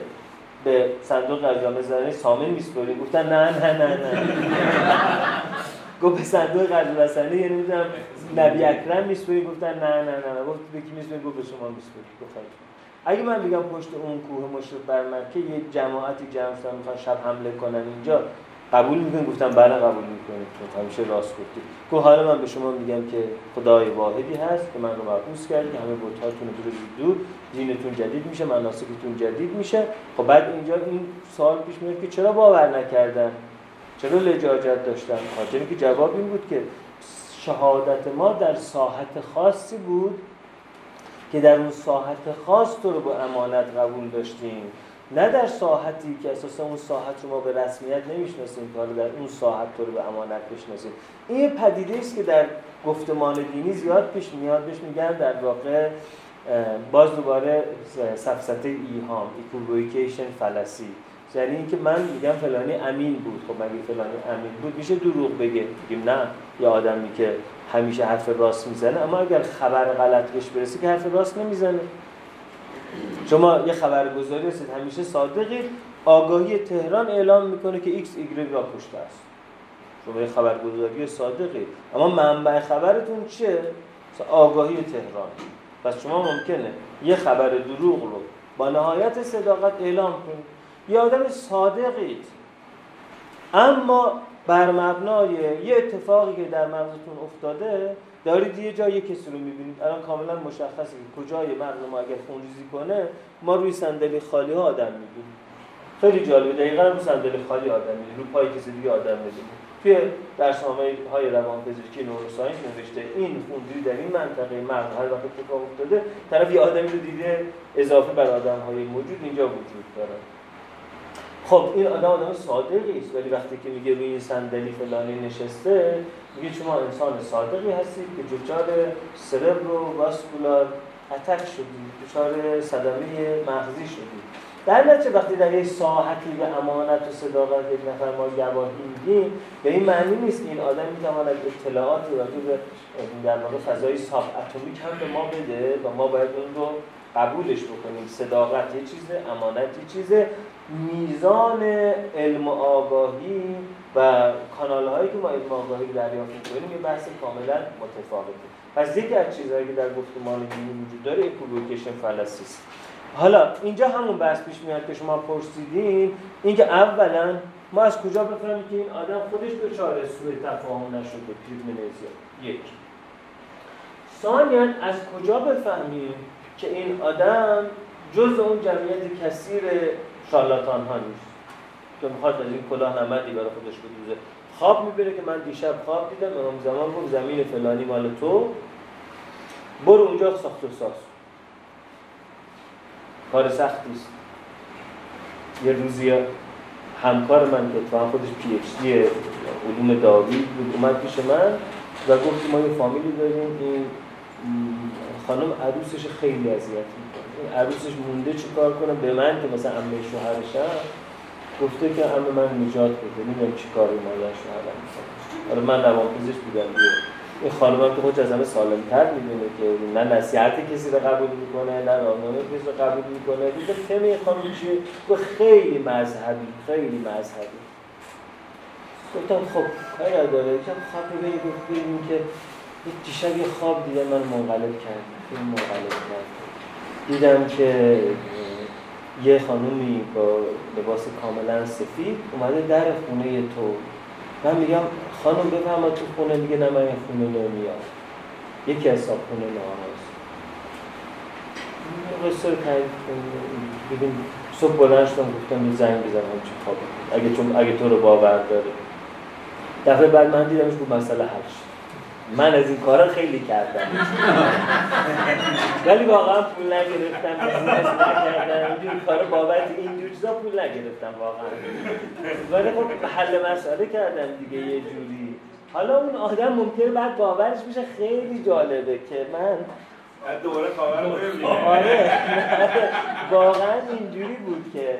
به صندوق قرض زنی سامن میسپرین گفتن نه نه نه نه. گفت به صندوق قرض رسانی یعنی می‌دونم نبی اکرم میسپرین گفتن نه نه نه. گفت به کی میسپرین گفت به شما میسپرین گفت اگه من بگم پشت اون کوه مشرف بر مکه یه جماعتی جمع شدن می‌خوان شب حمله کنن اینجا قبول می‌کنین گفتم بله قبول می‌کنید چون همیشه راست گفتید گفت حالا من به شما میگم که خدای واحدی هست که من رو محبوس کرد که همه بت‌هاتون رو دور دینتون جدید میشه مناسکتون جدید میشه. خب بعد اینجا این سوال پیش میاد که چرا باور نکردن؟ چرا لجاجت داشتن؟ خاطر که جواب این بود که شهادت ما در ساحت خاصی بود که در اون ساحت خاص تو رو با امانت قبول داشتیم. نه در ساحتی که اساسا اون ساحت رو ما به رسمیت نمی‌شناسیم که در اون ساحت تو رو به امانت بشناسیم. این پدیده است که در گفتمان دینی زیاد پیش میاد. بهش میگن در واقع باز دوباره سفسطه ایهام equivocation fallacy. یعنی اینکه من میگم فلانی امین بود. خب مگه فلانی امین بود؟ میشه دروغ بگه. بگیم نه یا آدمی که همیشه حرف راست می‌زنه. اما اگر خبر غلط بهش برسه که حرف راست نمی‌زنه. شما یه خبرگزاری هستید. همیشه صادقید. آگاهی تهران اعلام می‌کنه که ایکس ایگرگ را کشته است. شما یه خبرگزاری صادقید. اما منبع خبرتون چیه؟ آگاهی تهران. پس شما ممکنه یه خبر دروغ رو با نهایت صداقت اعلام کنید. یه آدم صادقید. اما بر مبنای یه اتفاقی که در مغزتون افتاده دارید یه جای کسی رو می‌بینید. الان کاملا مشخصه که کجای مغز ما اگر خونریزی کنه ما روی صندلی خالی ها آدم می‌بینیم. خیلی جالبه. دقیقا روی صندلی خالی آدم می‌بینیم. روی پای کسی دیگه آدم می‌بینیم. توی درسنامه های روانپزشکی نوروساینس نوشته این خونریزی در این منطقه مغز هر وقت اتفاق افتاده طرف یه آدمی رو دیده اضافه بر آدم های موجود اینجا وجود داره. خب این آدم آدم صادقی است. ولی وقتی که میگه روی این صندلی فلانی نشسته میگه شما انسان صادقی هستید که دچار سربرو واسکولار اتک شدید دچار صدمه مغزی شدید. در نتیجه وقتی در یک ساحتی به امانت و صداقت یک نفر ما گواهی میدیم به این معنی نیست که این آدم می‌تواند اطلاعات راجع به در واقع فضای ساب اتمیک هم به ما بده و ما باید اون رو قبولش بکنیم. صداقت یه چیزه امانت یه چیزه. میزان علم آگاهی و کانال هایی که ما علم آگاهی دریافت می‌کنیم یه بحث کاملا متفاوته. پس یکی از چیزهایی که در گفتمان دینی وجود داره اکولوکیشن فلسی است. حالا اینجا همون بحث پیش میاد که شما پرسیدین اینکه اولا ما از کجا بفهمیم که این آدم خودش دچار سوء تفاهم نشده پیرمنزیا یک. ثانیا از کجا بفهمیم که این آدم جز اون جمعیت کثیر شالاتان ها نیست. که می‌خواد از این کلاه نمدی برای خودش بدوزه. خواب می‌بره که من دیشب خواب دیدم امام زمان گفت زمین فلانی مال تو. برو اونجا ساخت و ساز. کار سختی است یه روزی همکار من که تو خودش پی اچ دی علوم داوی بود اومد پیش من و گفت ما یه فامیلی داریم. این خانم عروسش خیلی اذیت عروسش مونده چی کار کنه؟ به من که مثلا امه شوهرشم گفته که امه من نجات بده. نمی‌دونم چی کاری مادر شوهرم آره من روانپزشک بودم دیگه. این خانم هم که خودش از همه سالمتر می‌دونه که نه نصیحت کسی رو قبول می‌کنه نه راهنمای کسی رو قبول می‌کنه. دیگه تم این خانم چیه خیلی مذهبی خیلی مذهبی. گفتم خب کاری نداره. که خواب بگه گفتیم که دیشب یه خواب دیدم من منقلب کرد این منقلب کرد دیدم که یه خانومی با لباس کاملا سفید اومده در خونه تو. من میگم خانم بفهم تو خونه دیگه نه من خونه نمیاد یکی از صاحب خونه ناراض. کنیم صبح بلند شدم گفتم یه زنگ بزنم چه خواب اگه چون اگه تو رو باور داره. دفعه بعد من دیدمش بود مسئله حل شد. من از این کارا خیلی کردم. ولی واقعا پول نگرفتم. نکردم اینجور کارا بابت اینجور چیزا پول نگرفتم واقعا. ولی خب حل مسئله کردم دیگه یه جوری. حالا اون آدم ممکنه بعد باورش میشه خیلی جالبه که من دوباره خبر آره. واقعا اینجوری بود که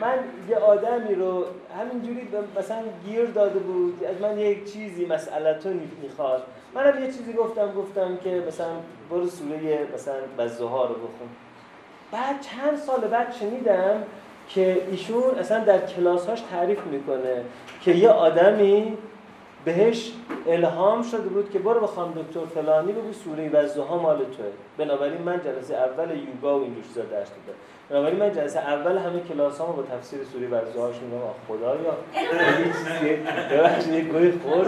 من یه آدمی رو همینجوری مثلا گیر داده بود. از من یک چیزی مسئلتون می‌خواد. منم یه چیزی گفتم گفتم که مثلا برو سوره مثلا بزهار رو بخون. بعد چند سال بعد شنیدم که ایشون اصلا در کلاسهاش تعریف می‌کنه که یه آدمی بهش الهام شده بود که برو بخوام دکتر فلانی بگو سوره وزها مال توه. بنابراین من جلسه اول یوگا و این چیزا درس دادم. بنابراین من جلسه اول همه کلاس با تفسیر سوره وزهاش میگم خدایا ببخشید یک گوی خورد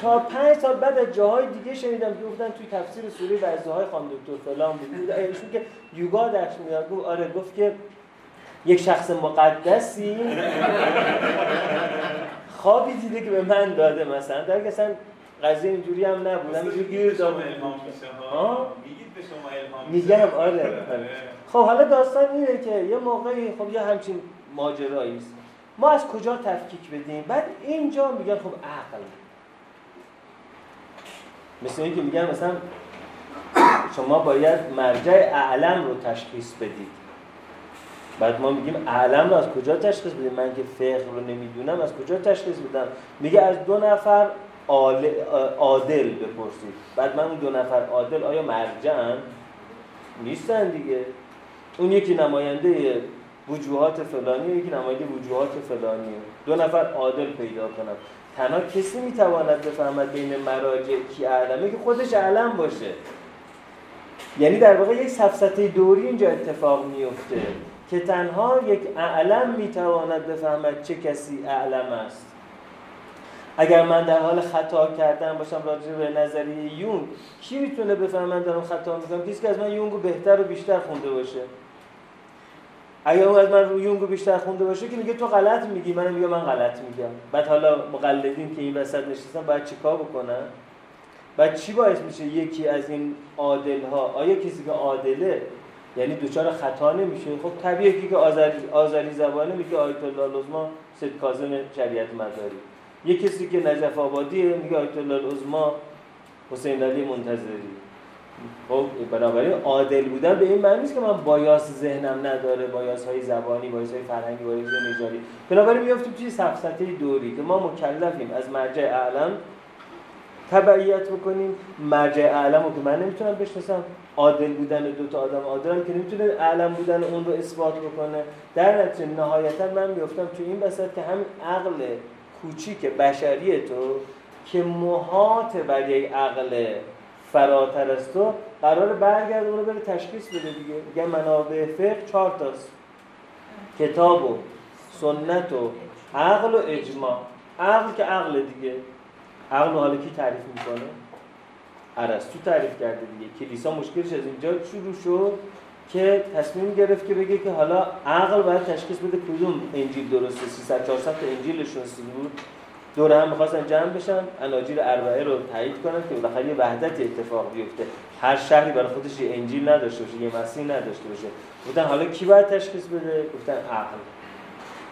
چهار پنج سال بعد از جاهای دیگه شنیدم که گفتن توی تفسیر سوره وزه های خان دکتر فلان بود. ایشون که یوگا درس میاد گفت آره گفت که یک شخص مقدسی خوابی دیده که به من داده مثلا. در که اصلا قضیه اینجوری هم نبود. همینجوری گیر داده. میگم آره, آره. خب حالا داستان اینه که یه موقعی خب یه همچین ماجرایی است. ما از کجا تفکیک بدیم؟ بعد اینجا میگن خب عقل. مثل اینکه میگن مثلا شما باید مرجع اعلم رو تشخیص بدید. بعد ما میگیم اعلم رو از کجا تشخیص بدیم؟ من که فقه رو نمی‌دونم از کجا تشخیص بدم؟ میگه از دو نفر عادل بپرسید. بعد من اون دو نفر عادل آیا مرجعن؟ نیستن دیگه. اون یکی نماینده وجوهات فلانی یکی نماینده وجوهات فلانی دو نفر عادل پیدا کنم تنها کسی می‌تواند بفهمد بین مراجع کی اعلمه که خودش اعلم باشه. یعنی در واقع یک سفسطه دوری اینجا اتفاق میفته که تنها یک اعلم می‌تواند بفهمد چه کسی اعلم است. اگر من در حال خطا کردن باشم راجع به نظریه یون کی می‌تونه بفهمه دارم خطا می‌کنم؟ کسی که از من یونگو بهتر و بیشتر خونده باشه. اگر اون از من روی یونگو بیشتر خونده باشه که میگه تو غلط میگی منم میگم من غلط میگم. بعد حالا مقلدین که این وسط نشستن باید چیکار بکنن؟ بعد چی باعث میشه یکی از این عادل ها آیا کسی که عادله یعنی دوچار خطا نمیشه. خب طبیعی که آذری, آذری زبانه میگه آیت الله لزما سید کاظم شریعت مداری. یه کسی که نجف آبادیه میگه آیت الله العظما حسین علی منتظری. خب بنابراین عادل بودن به این معنی نیست که من بایاس ذهنم نداره بایاس های زبانی بایاس های فرهنگی بایاس نژادی. بنابراین میافتیم توی سفسطه دوری که ما مکلفیم. از مرجع اعلم تبعیت بکنیم. مرجع اعلم رو که من نمی‌تونم بشناسم. عادل بودن دو تا آدم عادلم که نمی‌تونه اعلم بودن اون رو اثبات بکنه. در نتیجه نهایتا من میافتم توی این وسط که همین عقل کوچیک بشری تو که محاط بر یک عقل فراتر از تو قرار برگرد اون رو بره تشخیص بده دیگه. میگه منابع فقه چهار تاست. کتاب و سنت و عقل و اجماع. عقل که عقل دیگه. عقل رو حالا کی تعریف می‌کنه؟ ارسطو تعریف کرده دیگه. کلیسا مشکلش از اینجا شروع شد. که تصمیم گرفت که بگه که حالا عقل باید تشخیص بده کدوم انجیل درسته. 300 400 تا انجیلشون بود دور هم می‌خواستن جمع بشن اناجیل اربعه رو تایید کنن که بالاخره یه وحدتی اتفاق بیفته. هر شهری برای خودش یه انجیل نداشته باشه یه مسیح نداشته باشه. گفتن حالا کی باید تشخیص بده؟ گفتن عقل.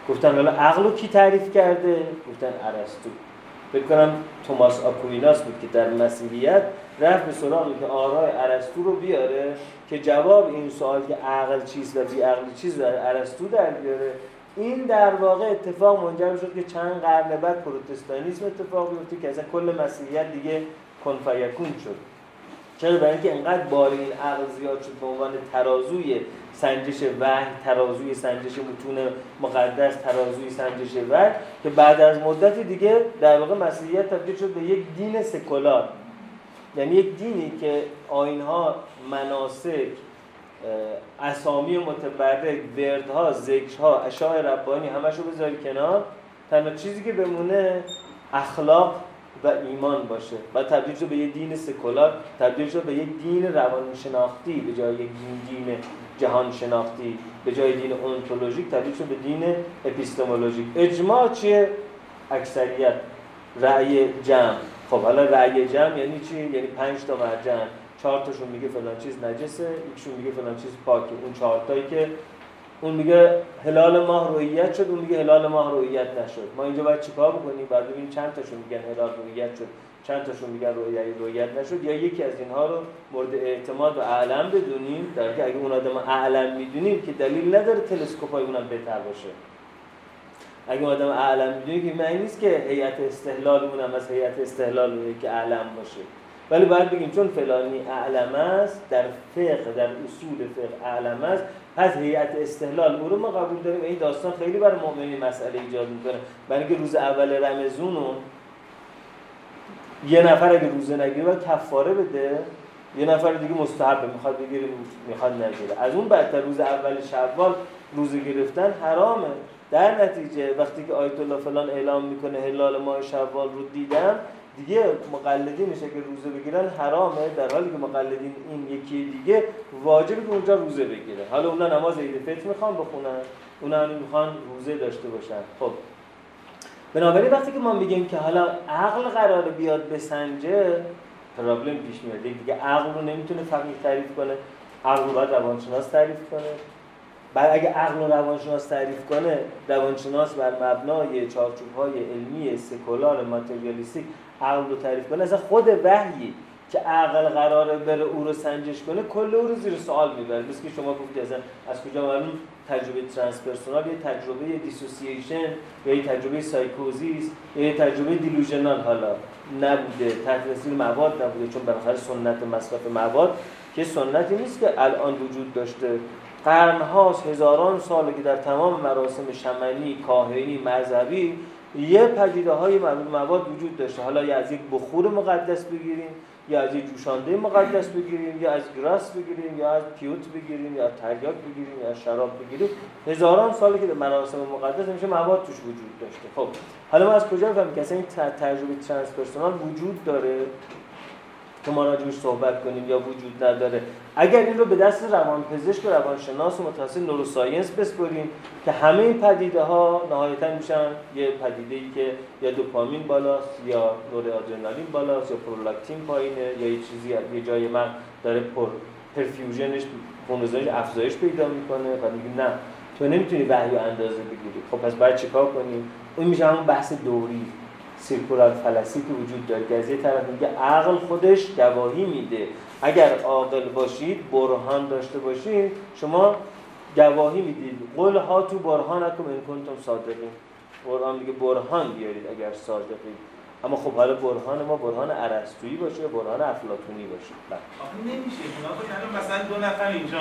گفتن حالا عقل رو کی تعریف کرده؟ گفتن ارسطو. فکر کنم توماس آکویناس بود که در مسیحیت رفت به سراغی که آرای ارسطو رو بیاره که جواب این سوال که عقل چیست و بی عقل چیست در ارسطو در بیاره. این در واقع اتفاق منجر شد که چند قرن بعد پروتستانیسم اتفاق بیفته که اصلا کل مسیحیت دیگه کنفیکون شد. چرا؟ برای اینکه انقدر بار این عقل زیاد شد به عنوان ترازوی سنجش وحی ترازوی سنجش متون مقدس ترازوی سنجش وحی که بعد از مدت دیگه در واقع مسیحیت تبدیل شد به یک دین سکولار. یعنی یک دینی که آینها مناسک اسامی متبرک وردها ذکرها اشاع ربانی همشو بذاری کنار تنها چیزی که بمونه اخلاق و ایمان باشه و تبدیل شد به یک دین سکولار تبدیل شد به یک دین روانشناختی به جای یک دین, دین جهان شناختی به جای دین اونتولوژیک تبدیل شد به دین اپیستمولوژیک. اجماع چیه؟ اکثریت رأی جمع. خب حالا رأی جمع یعنی چی؟ یعنی پنج تا مرجع چهار تاشون میگه فلان چیز نجسه یکشون میگه فلان چیز پاکه اون چهار تایی که اون میگه هلال ماه رویت شد اون میگه هلال ماه رویت نشد. ما اینجا باید چیکار بکنیم؟ بعد ببینیم چند تاشون میگن هلال رویت شد چند تاشون میگن رویت رویت نشد. یا یکی از اینها رو مورد اعتماد و اعلم بدونیم در که اگه اون آدم اعلم می‌دونیم که دلیل نداره تلسکوپ های اونم بهتر باشه. اگه آدم اعلم می‌دونیم که معنی نیست که هیئت استحلال اونم از هیئت استحلال که اعلم باشه. ولی باید بگیم چون فلانی اعلم است در فقه در اصول فقه اعلم است پس هیئت استحلال او رو ما قبول داریم. این داستان خیلی برای مؤمنین مسئله ایجاد می‌کنه. برای اینکه روز اول رمزون یه نفر اگه روزه نگیره باید کفاره بده. یه نفر دیگه مستحب می‌خواد بگیره می‌خواد نگیره. از اون بعد روز اول شوال روزه گرفتن حرامه. در نتیجه وقتی که آیت الله فلان اعلام می‌کنه هلال ماه شوال رو دیدم دیگه مقلدین میشه که روزه بگیرن حرامه در حالی که مقلدین این یکی دیگه واجبه که اونجا روزه بگیره. حالا اونا نماز عید فطر می‌خوان بخونن اونا هم می‌خوان روزه داشته باشن. خب. بنابراین وقتی که ما میگیم که حالا عقل قراره بیاد بسنجه پرابلم پیش میاد. دیگه عقل رو نمی‌تونه فقیه تعریف کنه. عقل رو باید روانشناس تعریف کنه. بعد اگه عقل و روانشناس تعریف کنه روانشناس بر مبنای چارچوب های علمی سکولار ماتریالیستیک عقل رو تعریف کنه. اصلا خود وحیی که عقل قراره بره او رو سنجش کنه کل او رو زیر سوال می‌بره. مثل که شما گفتید اصلا از کجا معلوم؟ تجربه transpersonal یه تجربه dissociation یا یه تجربه سایکوزیس یا یه تجربه delusional. حالا نبوده تحت مواد نبوده چون بالاخره سنت مصرف مواد که سنتی نیست که الان وجود داشته. قرنهاست هزاران ساله که در تمام مراسم شمنی کاهنی مذهبی یه پدیده های مواد وجود داشته. حالا یا از یک بخور مقدس بگیریم یا از یک جوشانده مقدس بگیریم یا از grass بگیریم یا از peyote بگیریم یا تریاک بگیریم یا از شراب بگیریم. هزاران ساله که در مراسم مقدس همیشه مواد توش وجود داشته. خب حالا ما از کجا بفهمیم که این تجربه transpersonal وجود داره؟ که ما راجبش صحبت کنیم یا وجود نداره. اگر این رو به دست روانپزشک و روانشناس و متخصص neuroscience بسپریم که همه این پدیده ها نهایتا میشن یه پدیده ای که یا دوپامین بالاست یا نورآدرنالین بالاست یا پرولاکتین پایینه یا یه چیزی یه جای من داره پر پرفیوژنش خونریزیش افزایش پیدا می‌کنه و میگیم نه تو نمی‌تونی وحی اندازه بگیری. خب پس باید چیکار کنیم؟ اون میشه همون بحث دوری. سیرکولار فلسی که وجود داره. که از یه طرف میگه عقل خودش گواهی میده. اگر عاقل باشید برهان داشته باشید شما گواهی می‌دید. قل ها تو برهانکم ان کنتم صادقین. قرآن میگه برهان بیارید اگر صادقید اما خب حالا برهان ما برهان ارسطویی باشه یا برهان افلاطونی باشه؟ بله. نمیشه. مثلا دو نفر اینجا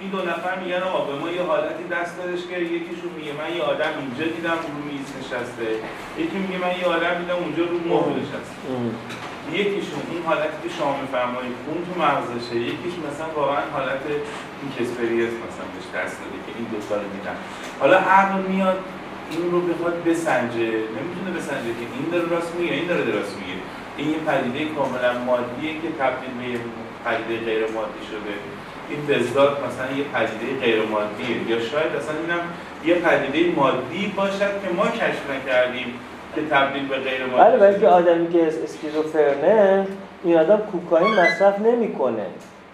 این دو نفر میگن آقا به ما یه حالتی دست دادش که یکیشون میگه من یه آدم اینجا دیدم رو میز نشسته یکی میگه من یه آدم دیدم اونجا رو مبل نشسته. یکیشون این حالتی که شما میفرمایید خون تو مغزشه یکیش مثلا واقعا حالت این کسپریس مثلا بهش دست داده که این دو سال میدن حالا عقل میاد این رو بخواد بسنجه نمی‌تونه بسنجه که این داره راست میگه این داره راست میگه. این یه پدیده کاملا مادیه که تبدیل به پدیده غیر مادی شده. این بزداد مثلا یه پدیده غیر مادیه یا شاید اصلا اینم یه پدیده مادی باشد که ما کشف نکردیم که تبدیل به غیر مادی بله ولی آدمی که اسکیزوفرنه این آدم کوکائین مصرف نمی‌کنه.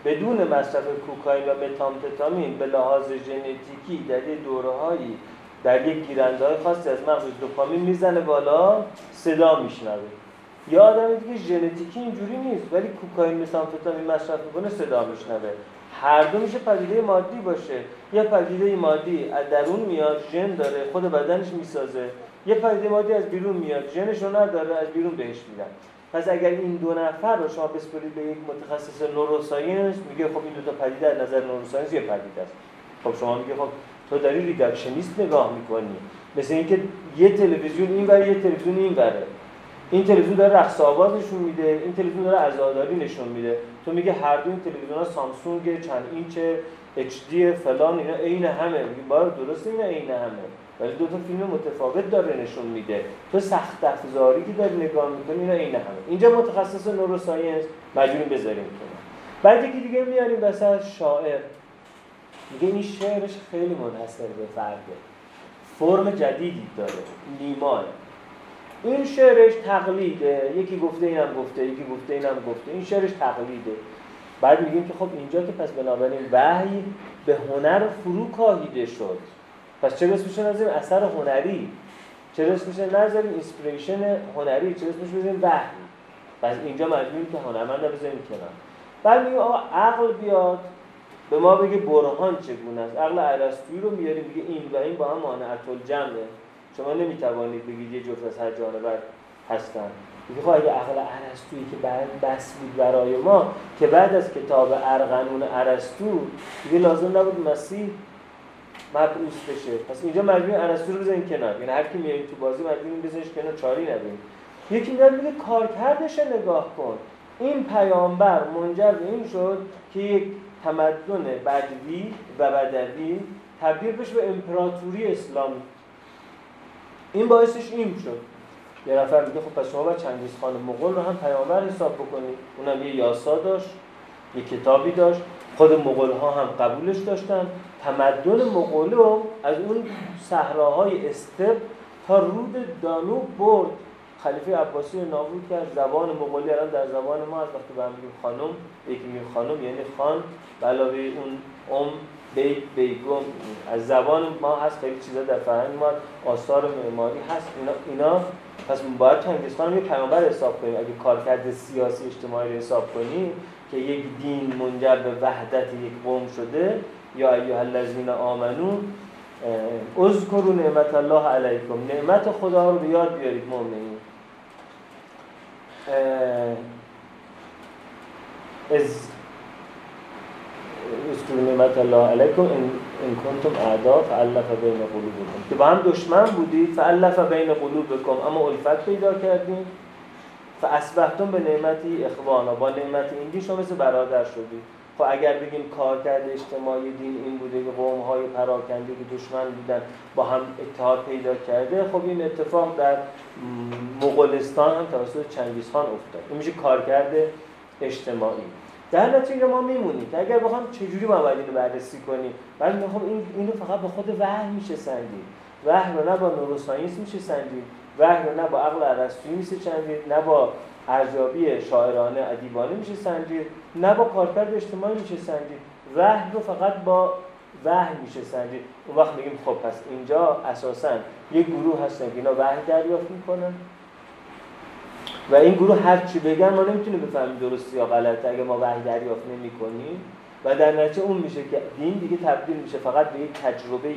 بدون مصرف کوکائین و متامفتامین به لحاظ ژنتیکی در یه دوره‌هایی در یک گیرنده های خاصی از مغز دوپامین می‌زنه بالا صدا میشنوه. یا آدم دیگه ژنتیکی اینجوری نیست ولی کوکائین متامفتامین مصرف می‌کنه صدا میشنوه. هر دو میشه پدیده مادی باشه. یه پدیده مادی از درون میاد ژن داره خود بدنش می‌سازه. یه پدیده مادی از بیرون میاد ژنش رو نداره از بیرون بهش میدن. پس اگر این دو نفر رو شما بسپرید به یک متخصص نوروساینس میگه خب این دو تا پدیده از نظر نوروساینس یه پدیده است. خب شما میگه خب تو داری ریدکشنیست نگاه می‌کنی. مثل اینکه یه تلویزیون این ور یه تلویزیون این وره این تلویزیون داره رقص آواز نشون میده این تلویزیون داره عزاداری نشون میده. تو میگه هر دو این تلویزیون ها سامسونگ چند اینچ دی فلان اینا عین همه. میگه درست اینا عین همه. ولی دو تا فیلم متفاوت داره نشون میده. تو سخت افزاری که داری نگاه می‌کنی اینا عین همه. اینجا متخصص نوروساینس مجبوریم بذاریم کنه بعد یکی دیگه میاریم وسط شاعر. میگه این شعرش خیلی منحصر به فرده. فرم جدیدی داره. نه این شعرش تقلیده. یکی گفته اینم گفته یکی گفته اینم گفته. این شعرش تقلیده. بعد میگیم که خب اینجا که پس بنابراین وحی به هنر فرو کاهیده شد. پس چرا اسمش نذاریم؟ اثر هنری. چرا اسمش نذاریم؟ inspiration هنری. چرا اسمش بزنیم وحی. پس اینجا مجبوریم که هنرمند رو بزنیم کنار. بعد میگیم آقا عقل بیاد. به ما بگه برهان چگونه است؟ عقل ارسطویی رو میاریم میگه این و این با هم مانعت الجمعه شما نمی‌توانید بگید یه جفت از هر جانور هستن. میگه خب اگه عقل ارسطویی که بعد بس بود برای ما که بعد از کتاب ارغنون ارسطو دیگه لازم نبود مسیح مبعوث بشه. پس اینجا مجبور ارسطو رو بزنیم کنار. یعنی هر کی میاد تو بازی مجبوریم بزنیش کنار چاری نداریم. یکی میاد میگه کارکردش نگاه کن. این پیامبر منجر به این شد که یک تمدن بدوی و بدوی تبدیل بشه به امپراتوری اسلامی. این باعثش این شد. یه نفر میگه خب پس شما باید چنگیز خان مغول رو هم پیامبر حساب بکنید اونم یه یاسا داشت یه کتابی داشت. خود مغول ها هم قبولش داشتن. تمدن مغولو از اون صحراهای استپ تا رود دانوب برد. خلیفه عباسی نابود کرد. زبان مغولی الان در زبان ما از وقتی به میگیم خانم یکی میگه خانم یعنی خان. علاوه اون ام بیت بیگم. از زبان ما هست خیلی چیزا در فرهنگ ما آثار معماری هست. اینا, اینا پس باید چنگیزخان یه پیامبر حساب کنیم. اگه کارکرد سیاسی اجتماعی رو حساب کنیم که یک دین منجر به وحدت یک قوم شده یا ایها الذین آمنو اذکروا نعمت الله علیکم. نعمت خدا رو به یاد بیارید مؤمنین از اذکروا نعمت الله علیکم. ان کنتم اعدا فالف بین قلوبکم. که با هم دشمن بودید فالف بین قلوبکم. اما الفت پیدا کردیم فاصبحتم به نعمتی اخوانا. با نعمت این شما مثل برادر شدید خب اگر بگیم کارکرد اجتماعی دین این بوده که قوم های پراکنده که دشمن بودن با هم اتحاد پیدا کرده خب این اتفاق در مغولستان هم توسط چنگیز خان افتاد. این میشه کارکرد اجتماعی. در نتیجه ما میمونیم که اگر بخوام چجوری باید اینو بررسی کنیم؟ ولی خب این اینو فقط به خود وحی میشه سنجید وحی رو نه با نوروساینس میشه سنجید وحی رو نه با عقل ارسطویی میشه سنجید نه با ارزیابی شاعرانه ادیبانه میشه سنجید نه با کارکرد اجتماعی میشه سنجید وحی رو فقط با وحی میشه سنجید اون وقت میگیم خب پس اینجا اساسا یه گروه هستن که اینا وحی دریافت می‌کنن. و این گروه هر چی بگن ما نمی‌تونیم بفهمیم درست یا غلطه اگه ما وحی دریافت نمی کنیم و در نتیجه اون میشه که دین دیگه تبدیل میشه فقط به یک تجربه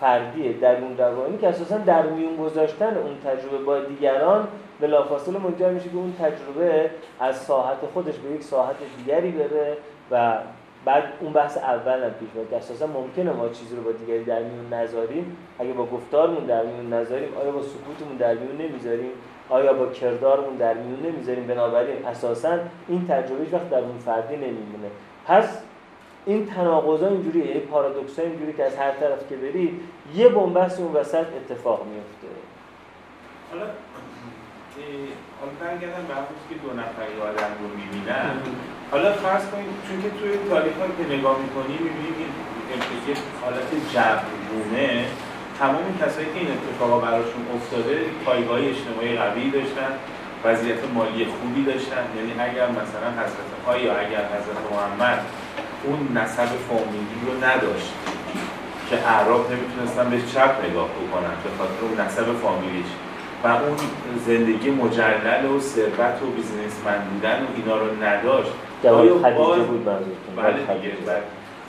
فردی درون روانی که اساسا در میون گذاشتن اون تجربه با دیگران بلافاصله منجر میشه که اون تجربه از ساحت خودش به یک ساحت دیگری بره و بعد اون بحث اول هم پیش که اساسا ممکنه ما چیزی رو با دیگری در میون نذاریم. اگه با گفتارمون در میون نذاریم آیا با سکوتمون در میون نمی‌ذاریم؟ آیا با کردارمون در میون نمی‌ذاریم بنابراین اساسا این تجربه وقت در اون فردی نمیمونه. پس این تناقضا اینجوری یعنی پارادوکس اینجوری که از هر طرف که بری یه بنبست اون وسط اتفاق میفته حالا حالا برگردم که دو نفری آدم رو می‌بینن. حالا فرض کنید چون که توی تاریخ که نگاه می‌کنی می‌بینید این حالت جبرونه تمام کسایی که این اتفاقا براشون افتاده پایگاه اجتماعی قوی داشتن وضعیت مالی خوبی داشتن. یعنی اگر مثلا حضرت یا اگر حضرت محمد اون نسب فامیلی رو نداشت که اعراب نمی‌تونستن به چپ نگاه بکنن به خاطر اون نسب فامیلیش و اون زندگی مجلل و ثروت و بیزنسمن بودن و اینا رو نداشت. آیا باز... بود بله دیگه بله.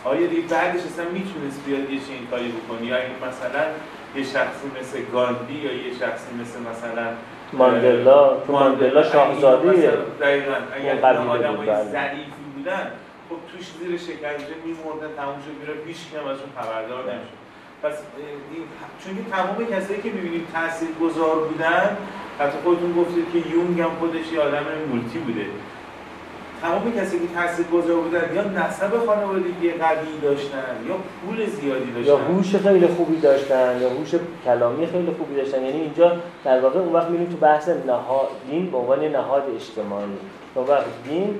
آیا دیگه بعدش اصلا می‌تونست بیاد یه چنین کاری بکنی یا این مثلا یه شخصی مثل گاندی یا یه شخصی مثل مثلا ماندلا تو ماندلا. شاهزاده دقیقا. اگر آدم های بله. ضعیفی بودن خب توش زیر شکنجه میمردن تموم شد میره پیش کم ازشون خبردار نمیشه پس چون که تمام کسایی که می‌بینیم تاثیر گذار بودن حتی خودتون گفتید که یونگ هم خودش یه آدم مولتی بوده. تمام کسی که تاثیر گذار بودن یا نسب خانوادگی قوی داشتن یا پول زیادی داشتن. یا هوش خیلی خوبی داشتن یا هوش کلامی خیلی خوبی داشتن. یعنی اینجا در واقع اون وقت میریم تو بحث نهاد دین به عنوان نهاد اجتماعی. اون وقت دین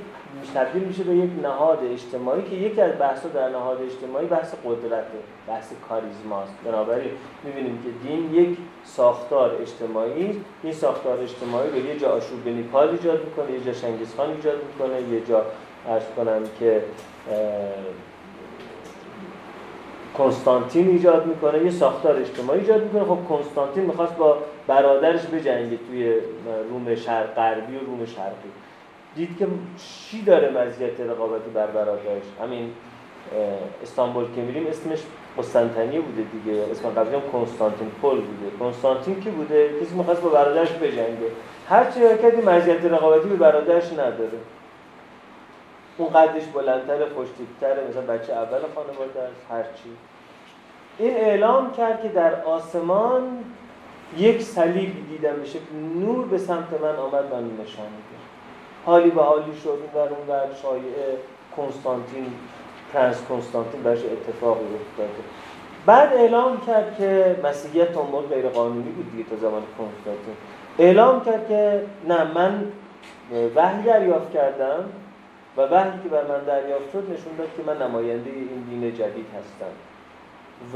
تبدیل میشه به یک نهاد اجتماعی که یکی از بحثا در نهاد اجتماعی بحث قدرته بحث کاریزماست. بنابراین می‌بینیم که دین یک ساختار اجتماعی این ساختار اجتماعی به یه جا آشوب نیپال ایجاد می‌کنه یه جا شنگیزخان ایجاد می‌کنه یه جا ارز کنم که کنستانتین ایجاد می‌کنه. یه ساختار اجتماعی ایجاد می‌کنه. خب کنستانتین می‌خواست با برادرش بجنگه توی روم شرق غربی و روم شرقی. دید که چی داره مزیت رقابتی بر برادرش همین استانبول که میریم اسمش قسطنطنیه بوده دیگه. اسم قبلی هم کنستانتین پل بوده. کنستانتین کی بوده؟ کسی می‌خواست با برادرش بجنگه. هر چی حرکتی مزیت رقابتی به برادرش نداره. اون قدش بلندتر خوشتیبتره مثلا بچه اول خانواده است هر چی. این اعلام کرد که در آسمان یک صلیبی دیدم بشه نور به سمت من آمد من نشان میده حالی به حالی شد. این اون بر شایعه کنستانتین پرنس کنستانتین برش اتفاقی افتاده بعد اعلام کرد که مسیحیت تا غیر قانونی بود دیگه تا زمان کنستانتین. اعلام کرد که نه من وحی دریافت کردم و وحی که بر من دریافت شد نشون داد که من نماینده این دین جدید هستم.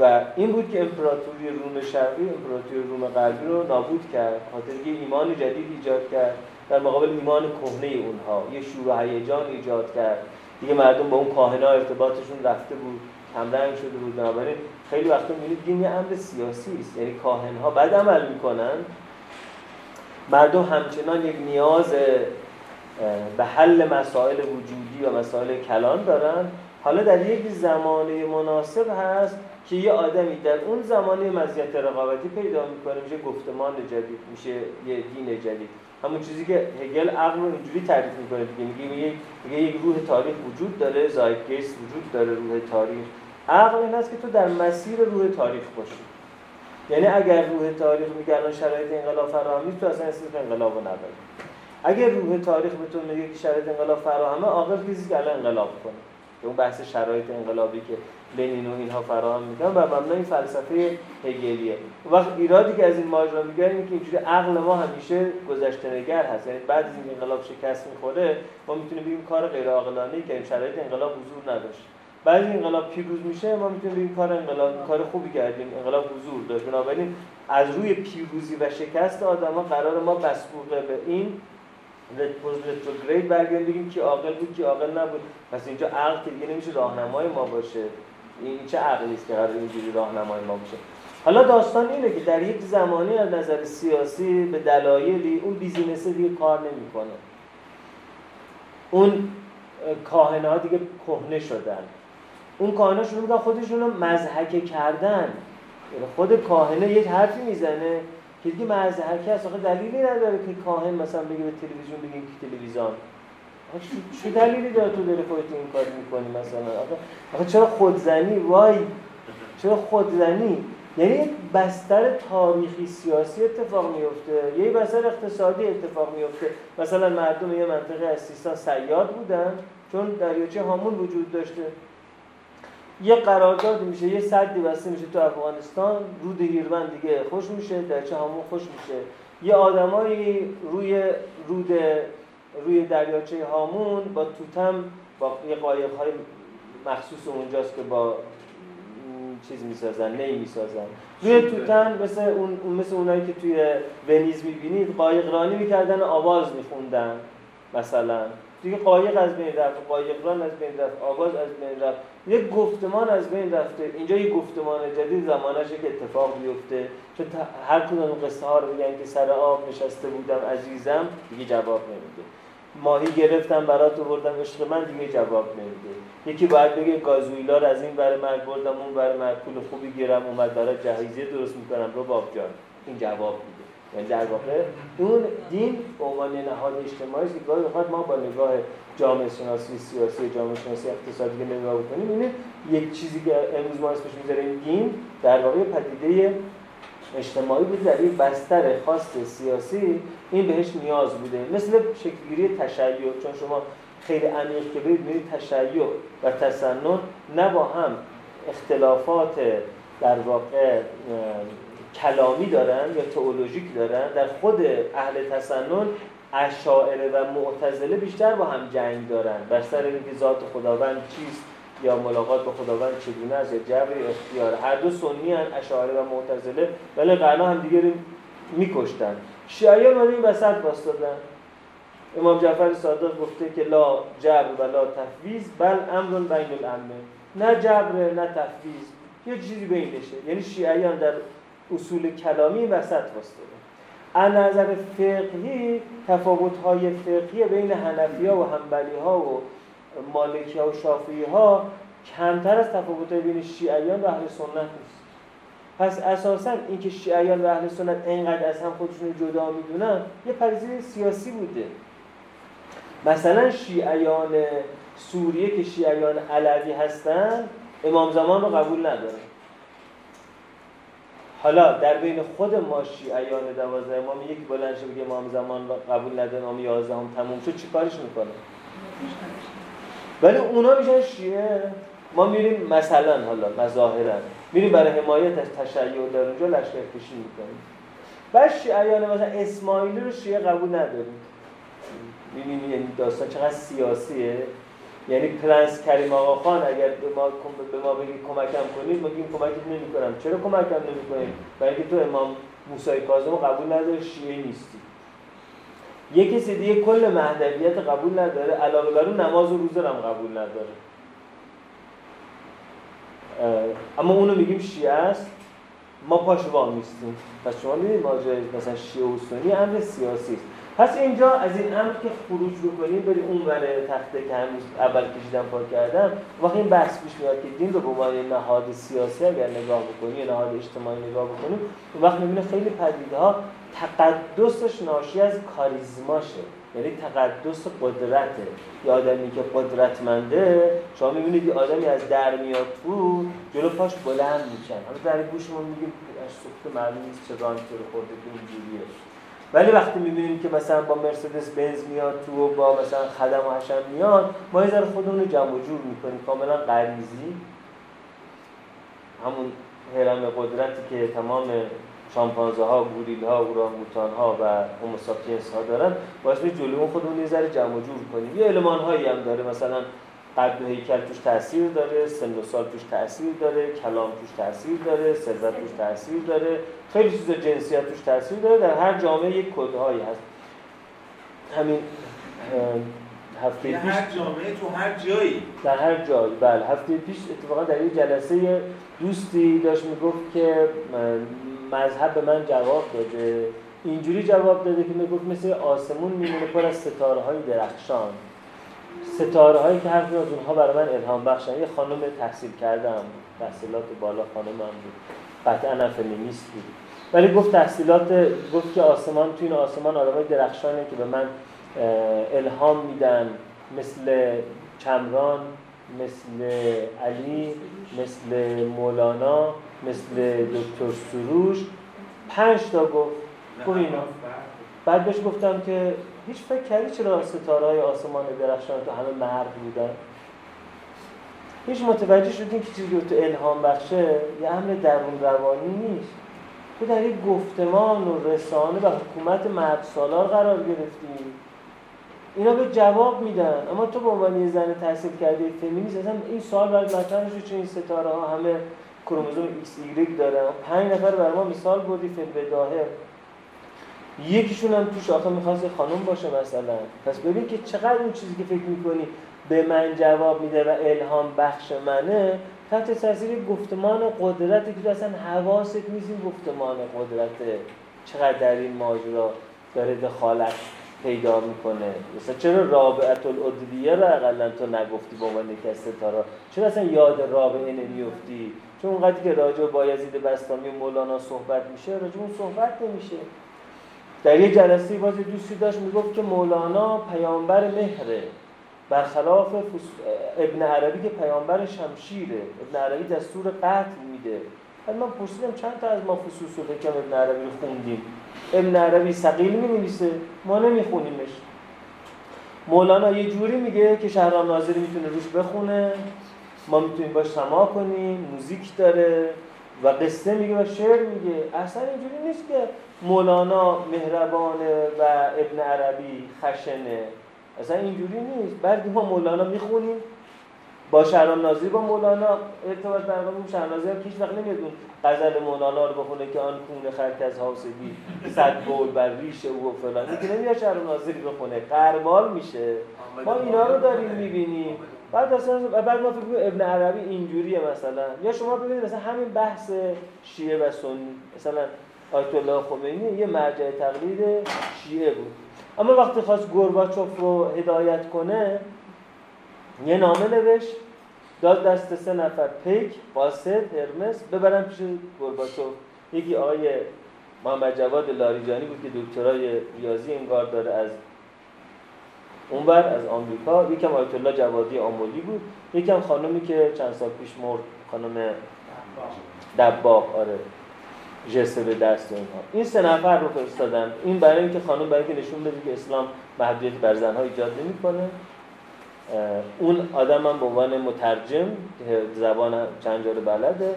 و این بود که امپراتوری روم شرقی امپراتوری روم غربی رو نابود کرد. خاطر یه ایمان جدید ایجاد کرد. در مقابل ایمان کهنه اونها. یه شور و هیجان ایجاد کرد. دیگه مردم با اون کاهنا ارتباطشون رفته بود کمرنگ شده بود بنابراین خیلی وقتا می‌بینید دین یه امر سیاسی است. یعنی کاهنها بعد عمل می‌کنن. مردم همچنان یک نیاز به حل مسائل وجودی و مسائل کلان دارن. حالا در یک زمانه مناسب هست که یه آدمی در اون زمانه مزیت رقابتی پیدا می‌کنه میشه گفتمان جدید میشه یه دین جدید. همون چیزی که هگل عقل رو اینجوری تعریف می‌کنه دیگه. میگه میگه, میگه یک روح تاریخ وجود داره زایدگیست وجود داره روح تاریخ. عقل این است که تو در مسیر روح تاریخ باشی. یعنی اگر روح تاریخ میگه الان شرایط انقلاب فراهم نیست تو اصلا اسم انقلاب نداری اگر روح تاریخ به تو میگه که شرایط انقلاب فراهمه عاقل چیزی که الان انقلاب کنه. اون بحث شرایط انقلابی که لنین و اینها فراهم می‌کنن و مبنای فلسفه هگلیه. وقت ایرادی که از این ماجرا میگن اینه که اینجوری عقل ما همیشه گذشته نگر هست. یعنی بعد از این انقلاب شکست می‌خوره ما می‌تونیم بگیم کار غیر عاقلانه که شرایط انقلاب حضور نداشت. بعد این انقلاب پیروز میشه ما می‌تونیم بگیم کار انقلاب کار خوبی کردیم انقلاب حضور داشت. بنابراین از روی پیروزی و شکست آدما قرار ما مسبوق به این رتروگرید برگردیم بگیم که عاقل بود که عاقل نبود. پس اینجا عقل که دیگه نمیشه راهنمای ما باشه. این چه عقلی است که قرار اینجوری راهنمای ما باشه حالا داستان اینه که در یک زمانی از نظر سیاسی به دلایلی اون بیزینس دیگه کار نمی‌کنه. اون کاهنه ها دیگه کهنه شدن. اون کاهنه شروع می‌کنن خودشون رو مزحکه کردن. یعنی خود کاهنه یک حرفی می‌زنه که دیگه مزحکه هست آخه دلیلی نداره که کاهن مثلا بگه به تلویزیون بگیم که تلویزیون. چه دلیلی داره تو داری خودت این کار می‌کنی مثلا؟ آخه چرا خودزنی؟ وای. چرا خودزنی؟ یعنی بستر تاریخی سیاسی اتفاق میفته یه بستر اقتصادی اتفاق میفته مثلا مردم یه منطقه از سیستان سیاد بودن چون دریاچه هامون وجود داشته. یه قرارداد میشه یه صدی بسته میشه تو افغانستان رود هیرمن دیگه خوش میشه دریاچه هامون خوش میشه. یه آدمایی روی رود روی دریاچه هامون با توتم با یه قایق های مخصوص اونجاست که با چیز می‌سازن نی می‌سازن. روی توتن مثل اون مثل اونایی که توی ونیز می‌بینید قایقرانی می‌کردن آواز میخوندن مثلا. دیگه قایق از بین رفت قایقران از بین رفت آواز از بین رفت. یک گفتمان از بین رفته. اینجا یک گفتمان جدید زمانش که اتفاق بیفته چون هر کدوم قصه ها رو بگن که سر آب نشسته بودم عزیزم دیگه جواب نمیده. ماهی گرفتم برات بردم عشق من دیگه جواب نمیده. یکی باید بگه گازویلا رو از این برای مرگ بردم اون برای مرگ. پول خوبی گیرم اومد برای جهیزیه درست می‌کنم. رو باب جان. این جواب میده. یعنی در واقع اون دین عنوان نهاد اجتماعی که گاهی ما با نگاه جامعه شناسی سیاسی جامعه شناسی اقتصادی نگاه بکنیم اینه یک چیزی که امروز ما اسمش می‌ذاریم دین در واقع پدیده اجتماعی بوده در یک بستر خاص سیاسی این بهش نیاز بوده. مثل شکلگیری تشیع چون شما خیلی عمیق که برید میرید تشیع و تسنن نه با هم اختلافات در واقع کلامی دارن یا تئولوژیک دارن. در خود اهل تسنن اشاعره و معتزله بیشتر با هم جنگ دارن. بر سر اینکه ذات خداوند چیست یا ملاقات با خداوند چگونه است جبر اختیار. هر دو سنی هن اشاعره و معتزله ولی قرنا هم دیگه میکشتن. شیعیان اومدن این وسط دادن. امام جعفر صادق گفته که لا جبر و لا تفویض بل امر بین الامه. نه جبر نه تفویض. یه چیزی بینشه. یعنی شیعیان در اصول کلامی وسط واسطه از نظر فقهی تفاوت های فقهی بین حنفی ها و حنبلی ها و مالکی ها و شافعی ها کمتر از تفاوت بین شیعیان و اهل سنت نیست. پس اساسا اینکه شیعیان و اهل سنت اینقدر از هم خودشون جدا می‌دونن یه پریزه سیاسی بوده. مثلا شیعیان سوریه که شیعیان علوی هستن امام زمان رو قبول ندارن. حالا در بین خود ما شیعیان دوازده امام یکی بلند بگه امام زمان قبول نداره امام یازده هم تموم شد چی کارش می‌کنه؟ ولی اونا میشن شیعه ما میریم مثلا حالا مظاهرا. میریم برای حمایت از تشیع در اونجا لشکر کشی می‌کنیم. بعد شیعیان مثلا اسماعیلی رو شیعه قبول نداریم. می‌بینی یعنی داستان چقدر سیاسیه. یعنی پرنس کریم آقا خان اگر به ما به ما بگی کمکم کنید ما میگیم کمکت نمی‌کنم. چرا کمکم نمی‌کنید برای اینکه تو امام موسی کاظم قبول نداره شیعه نیستی. یه کسی دیگه کل مهدویت قبول نداره علاوه بر نماز و روزه هم قبول نداره. اما اونو میگیم شیعه است. ما پاش نیستیم. پس شما می‌دید ماجرای مثلا شیعه و سنی امر سیاسی است. پس اینجا از این امر که خروج بکنیم بریم اون بره تخته که هنوز اول کشیدم پا کردم. وقتی این بحث پیش میاد که دین رو به عنوان نهاد سیاسی اگر نگاه بکنیم نهاد اجتماعی نگاه بکنیم اون وقت می‌بینه خیلی پدیده ها تقدسش ناشی از کاریزماشه. یعنی تقدس قدرته. یه آدمی که قدرتمنده شما می‌بینید یه آدمی از در میاد تو جلو پاش بلند میشن. حالا در گوشمون میگیم از سوخت معلوم نیست چه رانگ خورده که اینجوریه. ولی وقتی می‌بینیم که مثلا با مرسدس بنز میاد تو و با مثلا خدم و حشم میاد ما یه ذره خودمون رو جمع جور می‌کنیم. کاملا غریزی. همون هرم قدرتی که تمام شامپانزه ها، گوریل ها، اورانگوتان ها و هوموساپینس ها دارن. باعث می جلوی خودمون یه ذره جمع جور کنیم. یه المان هایی هم داره. مثلا قد و هیکل توش تاثیر داره سن و سال توش تاثیر داره کلام توش تاثیر داره ثروت توش تاثیر داره. خیلی چیز جنسیت توش تاثیر داره. در هر جامعه یک کدهایی هست. همین هفته پیش هر جامعه تو هر جایی. در هر جایی. بله هفته پیش اتفاقا در یه جلسه دوستی داشت می‌گفت که مذهب به من جواب داده. اینجوری جواب داده که می‌گفت مثل آسمون میمونه پر از ستاره های درخشان. ستاره هایی که هر از اونها برای من الهام بخشن. یه خانم تحصیل کردم. تحصیلات بالا خانم هم بود. قطعا فمینیست بود. ولی گفت تحصیلات گفت که آسمان تو این آسمان آدمای درخشانه که به من الهام میدن. مثل کمران مثل علی مثل مولانا. مثل دکتر سروش. پنج تا گفت. گفت اینا. بعد بهش گفتم که هیچ فکر کردی چرا ستاره های آسمان درخشان تو همه مرد بودن؟ هیچ متوجه شدین که چیزی تو الهام بخشه یه امر درون روانی نیست. تو در یک گفتمان و رسانه و حکومت مرد سالار قرار گرفتی. اینا به جواب میدن. اما تو به عنوان یه زن تحصیل کرده فمینیست اصلا این سوال باید مطرح شد چون این ستاره ها همه کروموزوم ایکس ایگرگ دارن پنج نفر برای ما مثال بودی فیل بداهه. یکیشون هم توش آخه می‌خواست خانم باشه مثلا. پس ببین که چقدر اون چیزی که فکر می‌کنی به من جواب میده و الهام بخش منه تحت تاثیر گفتمان قدرتی که تو اصلا حواست نیست این گفتمان قدرته چقدر در این ماجرا داره دخالت پیدا می‌کنه. مثلا چرا رابعت الادویه رو اقلا تو نگفتی به عنوان از ستاره چرا اصلا یاد رابعه نمیفتی چون اونقدر که راجع به بایزید بستامی و مولانا صحبت میشه راجع اون صحبت نمیشه. در یه جلسه باز دوستی داشت می‌گفت که مولانا پیامبر مهره. برخلاف. ابن عربی که پیامبر شمشیره. ابن عربی دستور قتل میده. بعد من پرسیدم چند تا از ما فصوص و حکم ابن عربی رو خوندیم؟ ابن عربی سقیل می ما نمیخونیمش. مولانا یه جوری میگه که شهرام ناظری می‌تونه روش بخونه. ما می‌تونیم باش سما کنیم موزیک داره و قصه میگه و شعر میگه. اصلا اینجوری نیست که مولانا مهربانه و ابن عربی خشنه. اصلا اینجوری نیست. بعد ما مولانا می‌خونیم. با شهرام ناظری با مولانا ارتباط برقرار شهرام ناظری هم هیچ وقت نمیاد اون غزل مولانا رو بخونه که آن کون خرک از حاسدی صد بول بر ریش او و فلان. این که نمیاد شهرام ناظری بخونه. قربال میشه. ما اینا رو داریم می‌بینیم. بعد اصلا بعد ما فکر ابن عربی اینجوریه مثلا. یا شما ببینید مثلا همین بحث شیعه و سنی. مثلا آیت الله خمینی یه مرجع تقلید شیعه بود. اما وقتی خواست گورباچوف رو هدایت کنه یه نامه نوشت داد دست سه نفر پیک قاصد هرمس ببرن پیش گورباچوف. یکی آقای محمد جواد لاریجانی بود که دکترای ریاضی انگار داره از اونور از آمریکا. یکم آیت الله جوادی آمولی بود. یکم خانمی که چند سال پیش مرد خانم دباغ. آره. جسه به دست اینها این سه نفر رو فرستادن. این برای اینکه خانم برای اینکه نشون بده که اسلام محدودیت بر زنها ایجاد نمی‌کنه. اون آدم هم به عنوان مترجم زبان چند جا رو بلده.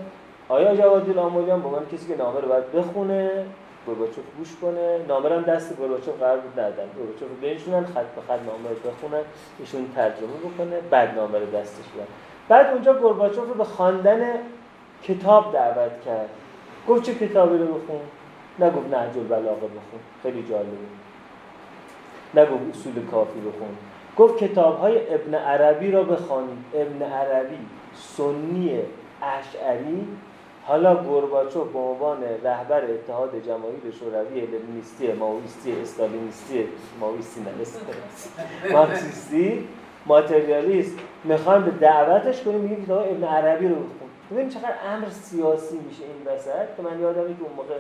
آیا جوادی الامولی هم به عنوان کسی که نامه رو باید بخونه؟ گورباچوف گوش کنه. نامه هم دست گورباچوف قرار بود ندن. گورباچوف بنشونن خط به خط نامه رو بخونن ایشون ترجمه بکنه بعد نامه رو دستش بدن بعد اونجا گورباچوف رو به خواندن کتاب دعوت کرد. گفت چه کتابی رو بخون؟ نگفت نهج البلاغه بخون. خیلی جالبه. نگفت اصول کافی بخون. گفت کتاب های ابن عربی را بخوانید ابن عربی سنی اشعری حالا گورباچوف به عنوان رهبر اتحاد جماهیر شوروی لنینیستی ماویستی استالینیستی ماویستی نه مارکسیستی ماتریالیست. می‌خوان به دعوتش کنیم میگه کتاب ابن عربی رو بخون. ببین چقدر امر سیاسی میشه این وسط که من یادمه که اون موقع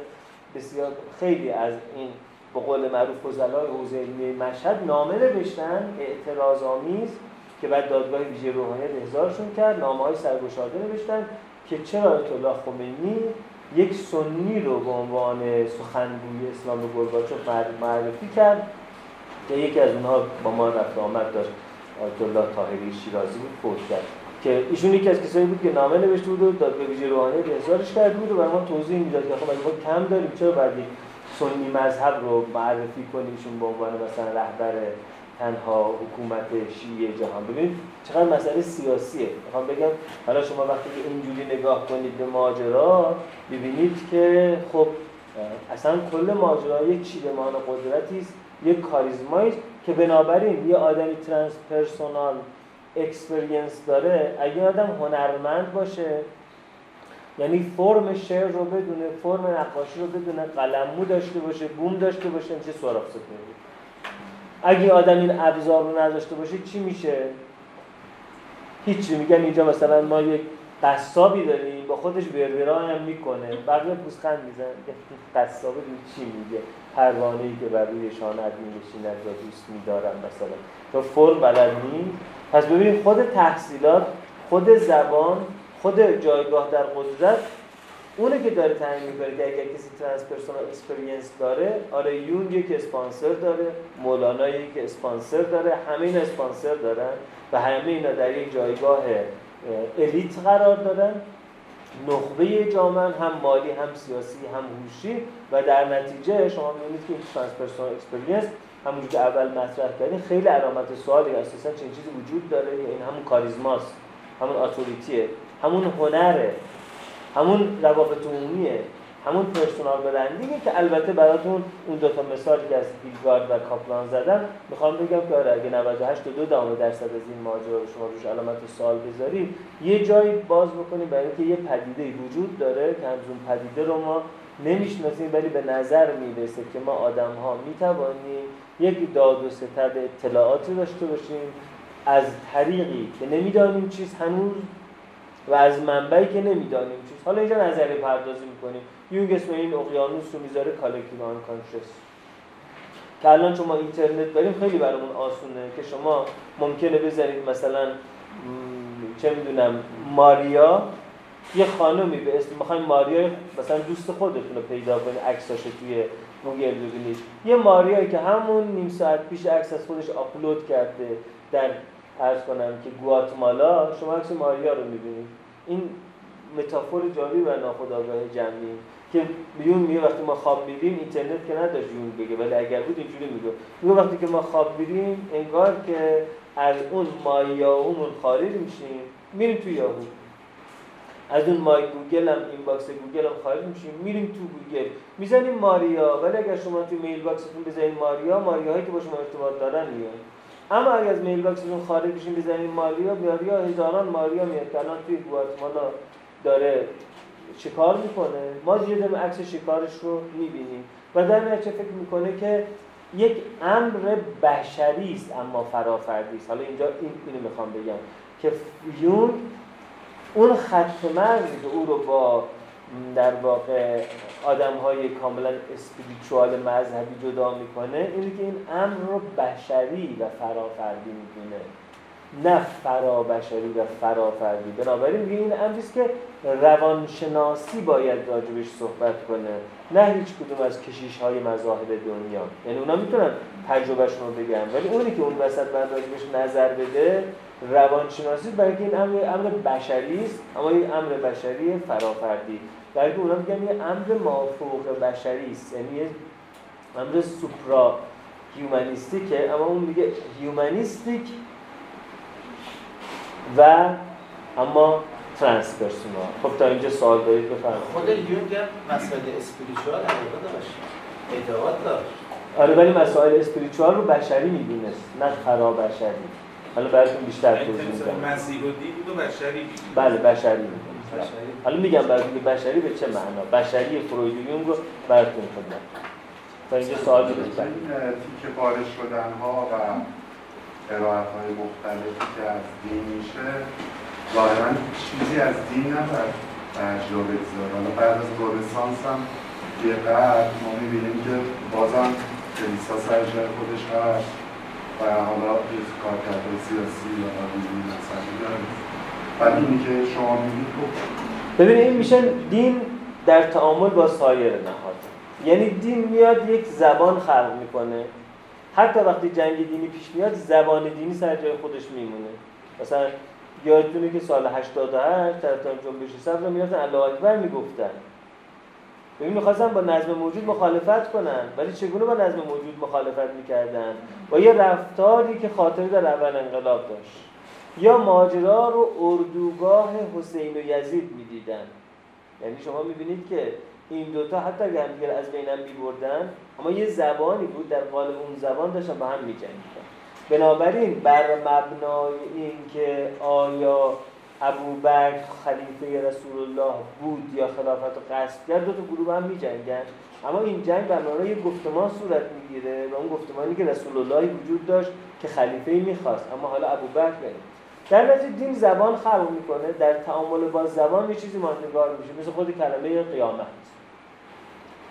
بسیار خیلی از این به قول معروف فضلای حوزه علمی مشهد نامه نوشتن اعتراض آمیز که بعد دادگاه ویژه روحانیت احضارشون کرد نامه های سرگشاده نوشتن. که چرا الله خمینی یک سنی رو به عنوان سخنگوی اسلام گورباچوف معرفی کرد که یکی از اونها با ما رفت آمد داشت. آیت الله طاهری شیرازی بود فوت کرد. که ایشون یکی از کسایی بود که نامه نوشته بود و دادگاه ویژه روحانیت احضارش کرده بود و برای ما توضیح می‌داد که خب ما کم داریم چرا باید سنی مذهب رو معرفی کنیشون به عنوان مثلا رهبر تنها حکومت شیعه جهان. ببینید چقدر مسئله سیاسیه. می‌خوام بگم حالا شما وقتی که اینجوری نگاه کنید به ماجرا ببینید که خب اصلا کل ماجرا یک چیدمان قدرتی است یک کاریزمایی که بنابراین یه آدمی transpersonal experience داره. اگه آدم هنرمند باشه یعنی فرم شعر رو بدونه فرم نقاشی رو بدونه قلمو داشته باشه بوم داشته باشه میشه سراغ میشه اگه آدم این ابزار رو نداشته باشه چی میشه؟ هیچی. میگن اینجا مثلا ما یک قصابی داریم با خودش ورور هم می‌کنه. بقیه پوزخند میزن قصاب چی میگه؟ پروانه ای که بر روی شانه‌ت میشیند یا دوست میدارم مثلا. تو فرم بلد نیست. پس ببینید خود تحصیلات خود زبان خود جایگاه در قدرت اونه که داره تعیین می‌کنه که اگر کسی transpersonal experience داره آره یونگ یک اسپانسر داره مولانا یک اسپانسر داره همه این اسپانسر دارن و همه اینا در یک جایگاه elite قرار دارن نخبه جامعه هم مالی هم سیاسی هم هوشی و در نتیجه شما می‌بینید که transpersonal experience همونجور که اول مطرح کردیم خیلی علامت سوالی اساسا چنین چیزی وجود داره؟ این همون کاریزماست همون authority یه همون هنره. همون روابط عمومیه. همون پرسونال برندینگه که البته براتون اون دو تا مثالی که از هیلگارد و کاپلان زدن می‌خوام بگم که آره اگه 98 و 2 دامه درصد از این ماجرا رو شما روش علامت سوال بذارید یه جایی باز بکنیم برای اینکه یه پدیده وجود داره که هنوز اون پدیده رو ما نمی‌شناسیم ولی به نظر می‌رسه که ما آدم ها می‌توانیم یک داد و ستد اطلاعاتی داشته باشیم از طریقی که نمی‌دانیم چیز هنوز و از منبعی که نمی‌دانیم حالا اینجا نظریه پردازی می‌کنیم. یونگ اسم این اقیانوس رو می‌ذاره collective unconscious که الان شما اینترنت داریم خیلی برامون آسونه که شما ممکنه بذارید مثلا چه می‌دونم ماریا یه خانومی به اسم می‌خوایم ماریا مثلا دوست خودتون رو پیدا کنید عکساش توی گوگل ببینید. یه ماریایی که همون نیم ساعت پیش عکس از خودش آپلود کرده در عرض کنم که گواتمالا شما عکس ماریا رو می‌بینید. این متافور جالب و ناخودآگاه جمعی که یونگ میگه وقتی ما خواب میریم اینترنت که نداشت یونگ بگه ولی اگر بود اینجوری میگه میگه وقتی که ما خواب میریم انگار که از اون مایاهومون خارج میشیم میریم تو یاهو. از اون مای گوگل هم این باکس گوگل هم خارج میشیم میریم تو گوگل. می‌زنیم ماریا ولی اگر شما تو میل باکستون بزنید ماریا ماریاهایی که با شما ارتباط دارن میاد اما اگر از میل باکستون خارج بشین بزنید ماریا ماریا هزاران ماریا میاد. که الان توی گواتمالا شکار می‌کنه؟ ما دیگه عکس شکارش رو می‌بینیم. و در نتیجه فکر می‌کنه که یک امر بشری است اما فرافردی است. حالا اینجا این اینو می‌خوام بگم که یون اون خط که او رو با در واقع آدم های کاملا اسپریچوال مذهبی جدا می‌کنه. اینه که این امر رو بشری و فرافردی می‌دونه نه فرابشری و فرافردی. بنابراین میگه این امریست که روانشناسی باید راجبش صحبت کنه. نه هیچ کدوم از کشیش های مذاهب دنیا. یعنی اونا می‌تونن تجربهشون رو بگن. ولی اونی که اون وسط باید راجبش نظر بده روانشناسی برای این امر امر بشری است اما این امر بشری فرافردی. برای اونا میگن یه امر مافوق بشری است. یعنی امر سوپرا هیومانیستیکه اما اون میگه هیومانیستیک و اما ترانس پرسونال خب تا اینجا سوال دارید بفرمایید. خود یونگ هم مسائل اسپریچوال علاقه داشت اعتقاد داشت. آره ولی مسائل اسپریچوال رو بشری می‌دونست نه خراب بشری. حالا براتون بیشتر یعنی توضیح میدم. مسیح و دین و بشری بله بشری می‌دونست. حالا میگم براتون که بشری به چه معنا؟ بشری فروید و یونگ رو براتون خدمت. تا اینجا سوال این دارید. تیکه بارش شدن ها و قرائت های مختلفی که از دین میشه ظاهرا چیزی از دین نباید تجربه بگذاره حالا بعد از رنسانس هم یه قد ما می‌بینیم که بازم کلیسا سر جای خودش هست و حالا کارکردهای سیاسی یا آدمی مذهبی داره. ولی اینی که شما می‌بینید خب ببینید این میشه دین در تعامل با سایر نهاد یعنی دین میاد یک زبان خلق می‌کنه. حتی وقتی جنگ دینی پیش میاد زبان دینی سر جای خودش میمونه. مثلا یادتونه که سال 88 طرفدار جنبش صبر می‌رفتن الله اکبر می‌گفتن. ببین می‌خواستن با نظم موجود مخالفت کنن ولی چگونه با نظم موجود مخالفت می‌کردن؟ با یه رفتاری که خاطر در اول انقلاب داشت. یا ماجرا رو اردوگاه حسین و یزید می‌دیدن. یعنی شما می‌بینید که این دوتا حتی اگر هم از بینم میبردن اما یه زبانی بود در قالب اون زبان داشتن با هم میجنگیدن. بنابراین بر مبنای این که آیا ابو بکر خلیفه رسول الله بود یا خلافت و قصد کرد دو تا گروه هم میجنگن. اما این جنگ بر مبنای گفتمان صورت می‌گیره و اون گفتمانی که رسول الله وجود داشت که خلیفه می‌خواست. اما حالا ابو بکر در نتیجه دین زبان خلق می‌کنه در تعامل با زبان یه چیزی ماندگار میشه مثل خود کلمه قیامت.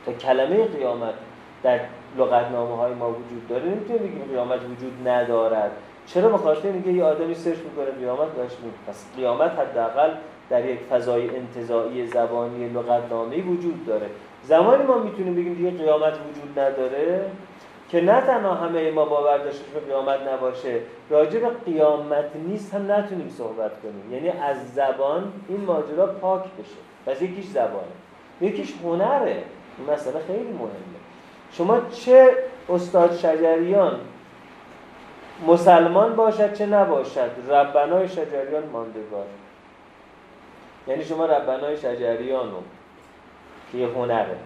تا کلمه قیامت در لغتنامه های ما وجود داره نمی‌تونیم بگیم قیامت وجود ندارد. چرا؟ به خاطر اینکه یه آدمی سرچ می‌کنه قیامت داشت پس قیامت حداقل در یک فضای انتزاعی زبانی لغتنامه وجود داره. زمانی ما می‌تونیم بگیم دیگه قیامت وجود نداره که نه تنها همه ما باور داشته به قیامت نباشه راجع به قیامت نیست هم نتونیم صحبت کنیم. یعنی از زبان این ماجرا پاک بشه. پس یکیش زبانه. یکیش هنره. این مسئله خیلی مهمه. شما چه استاد شجریان مسلمان باشد چه نباشد ربنای شجریان ماندگار. یعنی شما ربنای شجریان رو که یه هنره.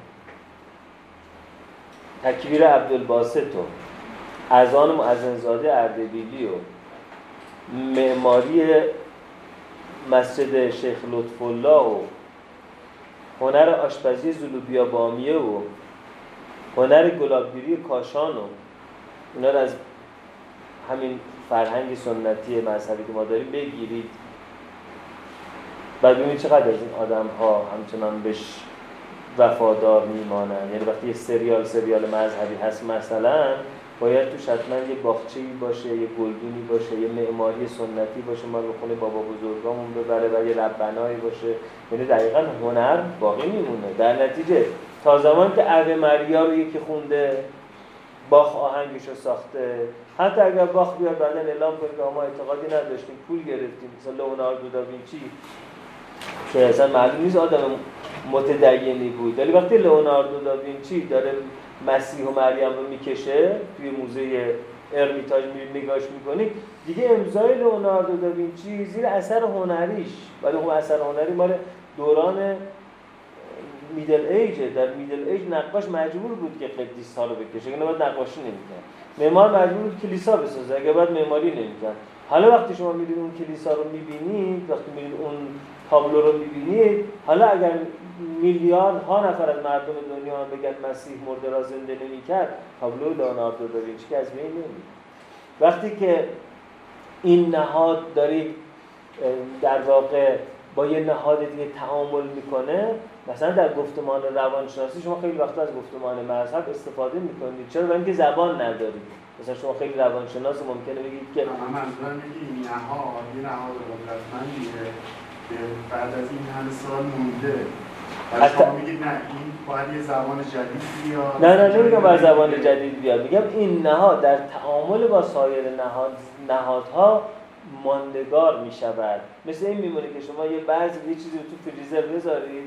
تکبیر عبدالباسط و اذان معزنزاده اردبیلی و معماری مسجد شیخ لطف الله و هنر آشپزی زلوبیا بامیه و هنر گلابگیری کاشان و اونا رو از همین فرهنگ سنتی مذهبی که ما داریم بگیرید. بعد ببینید چقدر از این آدم ها همچنان بهش وفادار میمانن یعنی وقتی یه سریال سریال مذهبی هست مثلا باید توش حتما یه باغچه‌ای باشه یه گلدونی باشه یه معماری سنتی باشه ما رو خونه بابا بزرگامون ببره و یه ربنایی باشه. یعنی دقیقا هنر باقی میمونه. در نتیجه تا زمان که عبه مریا رو یکی خونده باخ آهنگش رو ساخته حتی اگر باخ بیاد بعدا اعلام کنه که ما اعتقادی نداشتیم پول گرفتیم مثلا لئوناردو داوینچی. که اصلا معلوم نیست آدم متدینی بود. ولی وقتی لئوناردو داوینچی داره مسیح و مریم رو می‌کشه توی موزه ارمیتاژ میری نگاش می‌کنی. دیگه امضای لئوناردو داوینچی زیر اثر هنریش. ولی اون اثر هنری مال دوران میدل ایجه در میدل ایج نقاش مجبور بود که قدیس ها رو بکشه. اگه بعد نقاشی نمی‌کرد معمار مجبور بود کلیسا بسازه. اگه بعد معماری نمی‌کرد حالا وقتی شما میرید اون کلیسا رو می‌بینید وقتی میرید اون تابلو رو می‌بینید حالا اگر میلیارد ها نفر از مردم دنیا بگن مسیح مرده را زنده نمی‌کرد تابلو لئوناردو داوینچی که از بین نمیره وقتی که این نهاد داری در واقع با یه نهاد دیگه تعامل می‌کنه مثلا در گفتمان روانشناسی شما خیلی وقتا از گفتمان مذهب استفاده می‌کنید. چرا؟ برای اینکه زبان ندارید. مثلا شما خیلی روانشناس ممکنه بگید که من منظورم این نهاد یه نهاد قدرتمندیه بعد از این همه سال مونده. حتی شما میگید نه این باید یه زبان جدید بیاد. نه نه نمیگم بر زبان جدید بیاد. میگم این نهاد در تعامل با سایر نهاد نهادها ماندگار می‌شود. مثل این میمونه که شما یه بعضی یه چیزی رو تو فریزر بذارید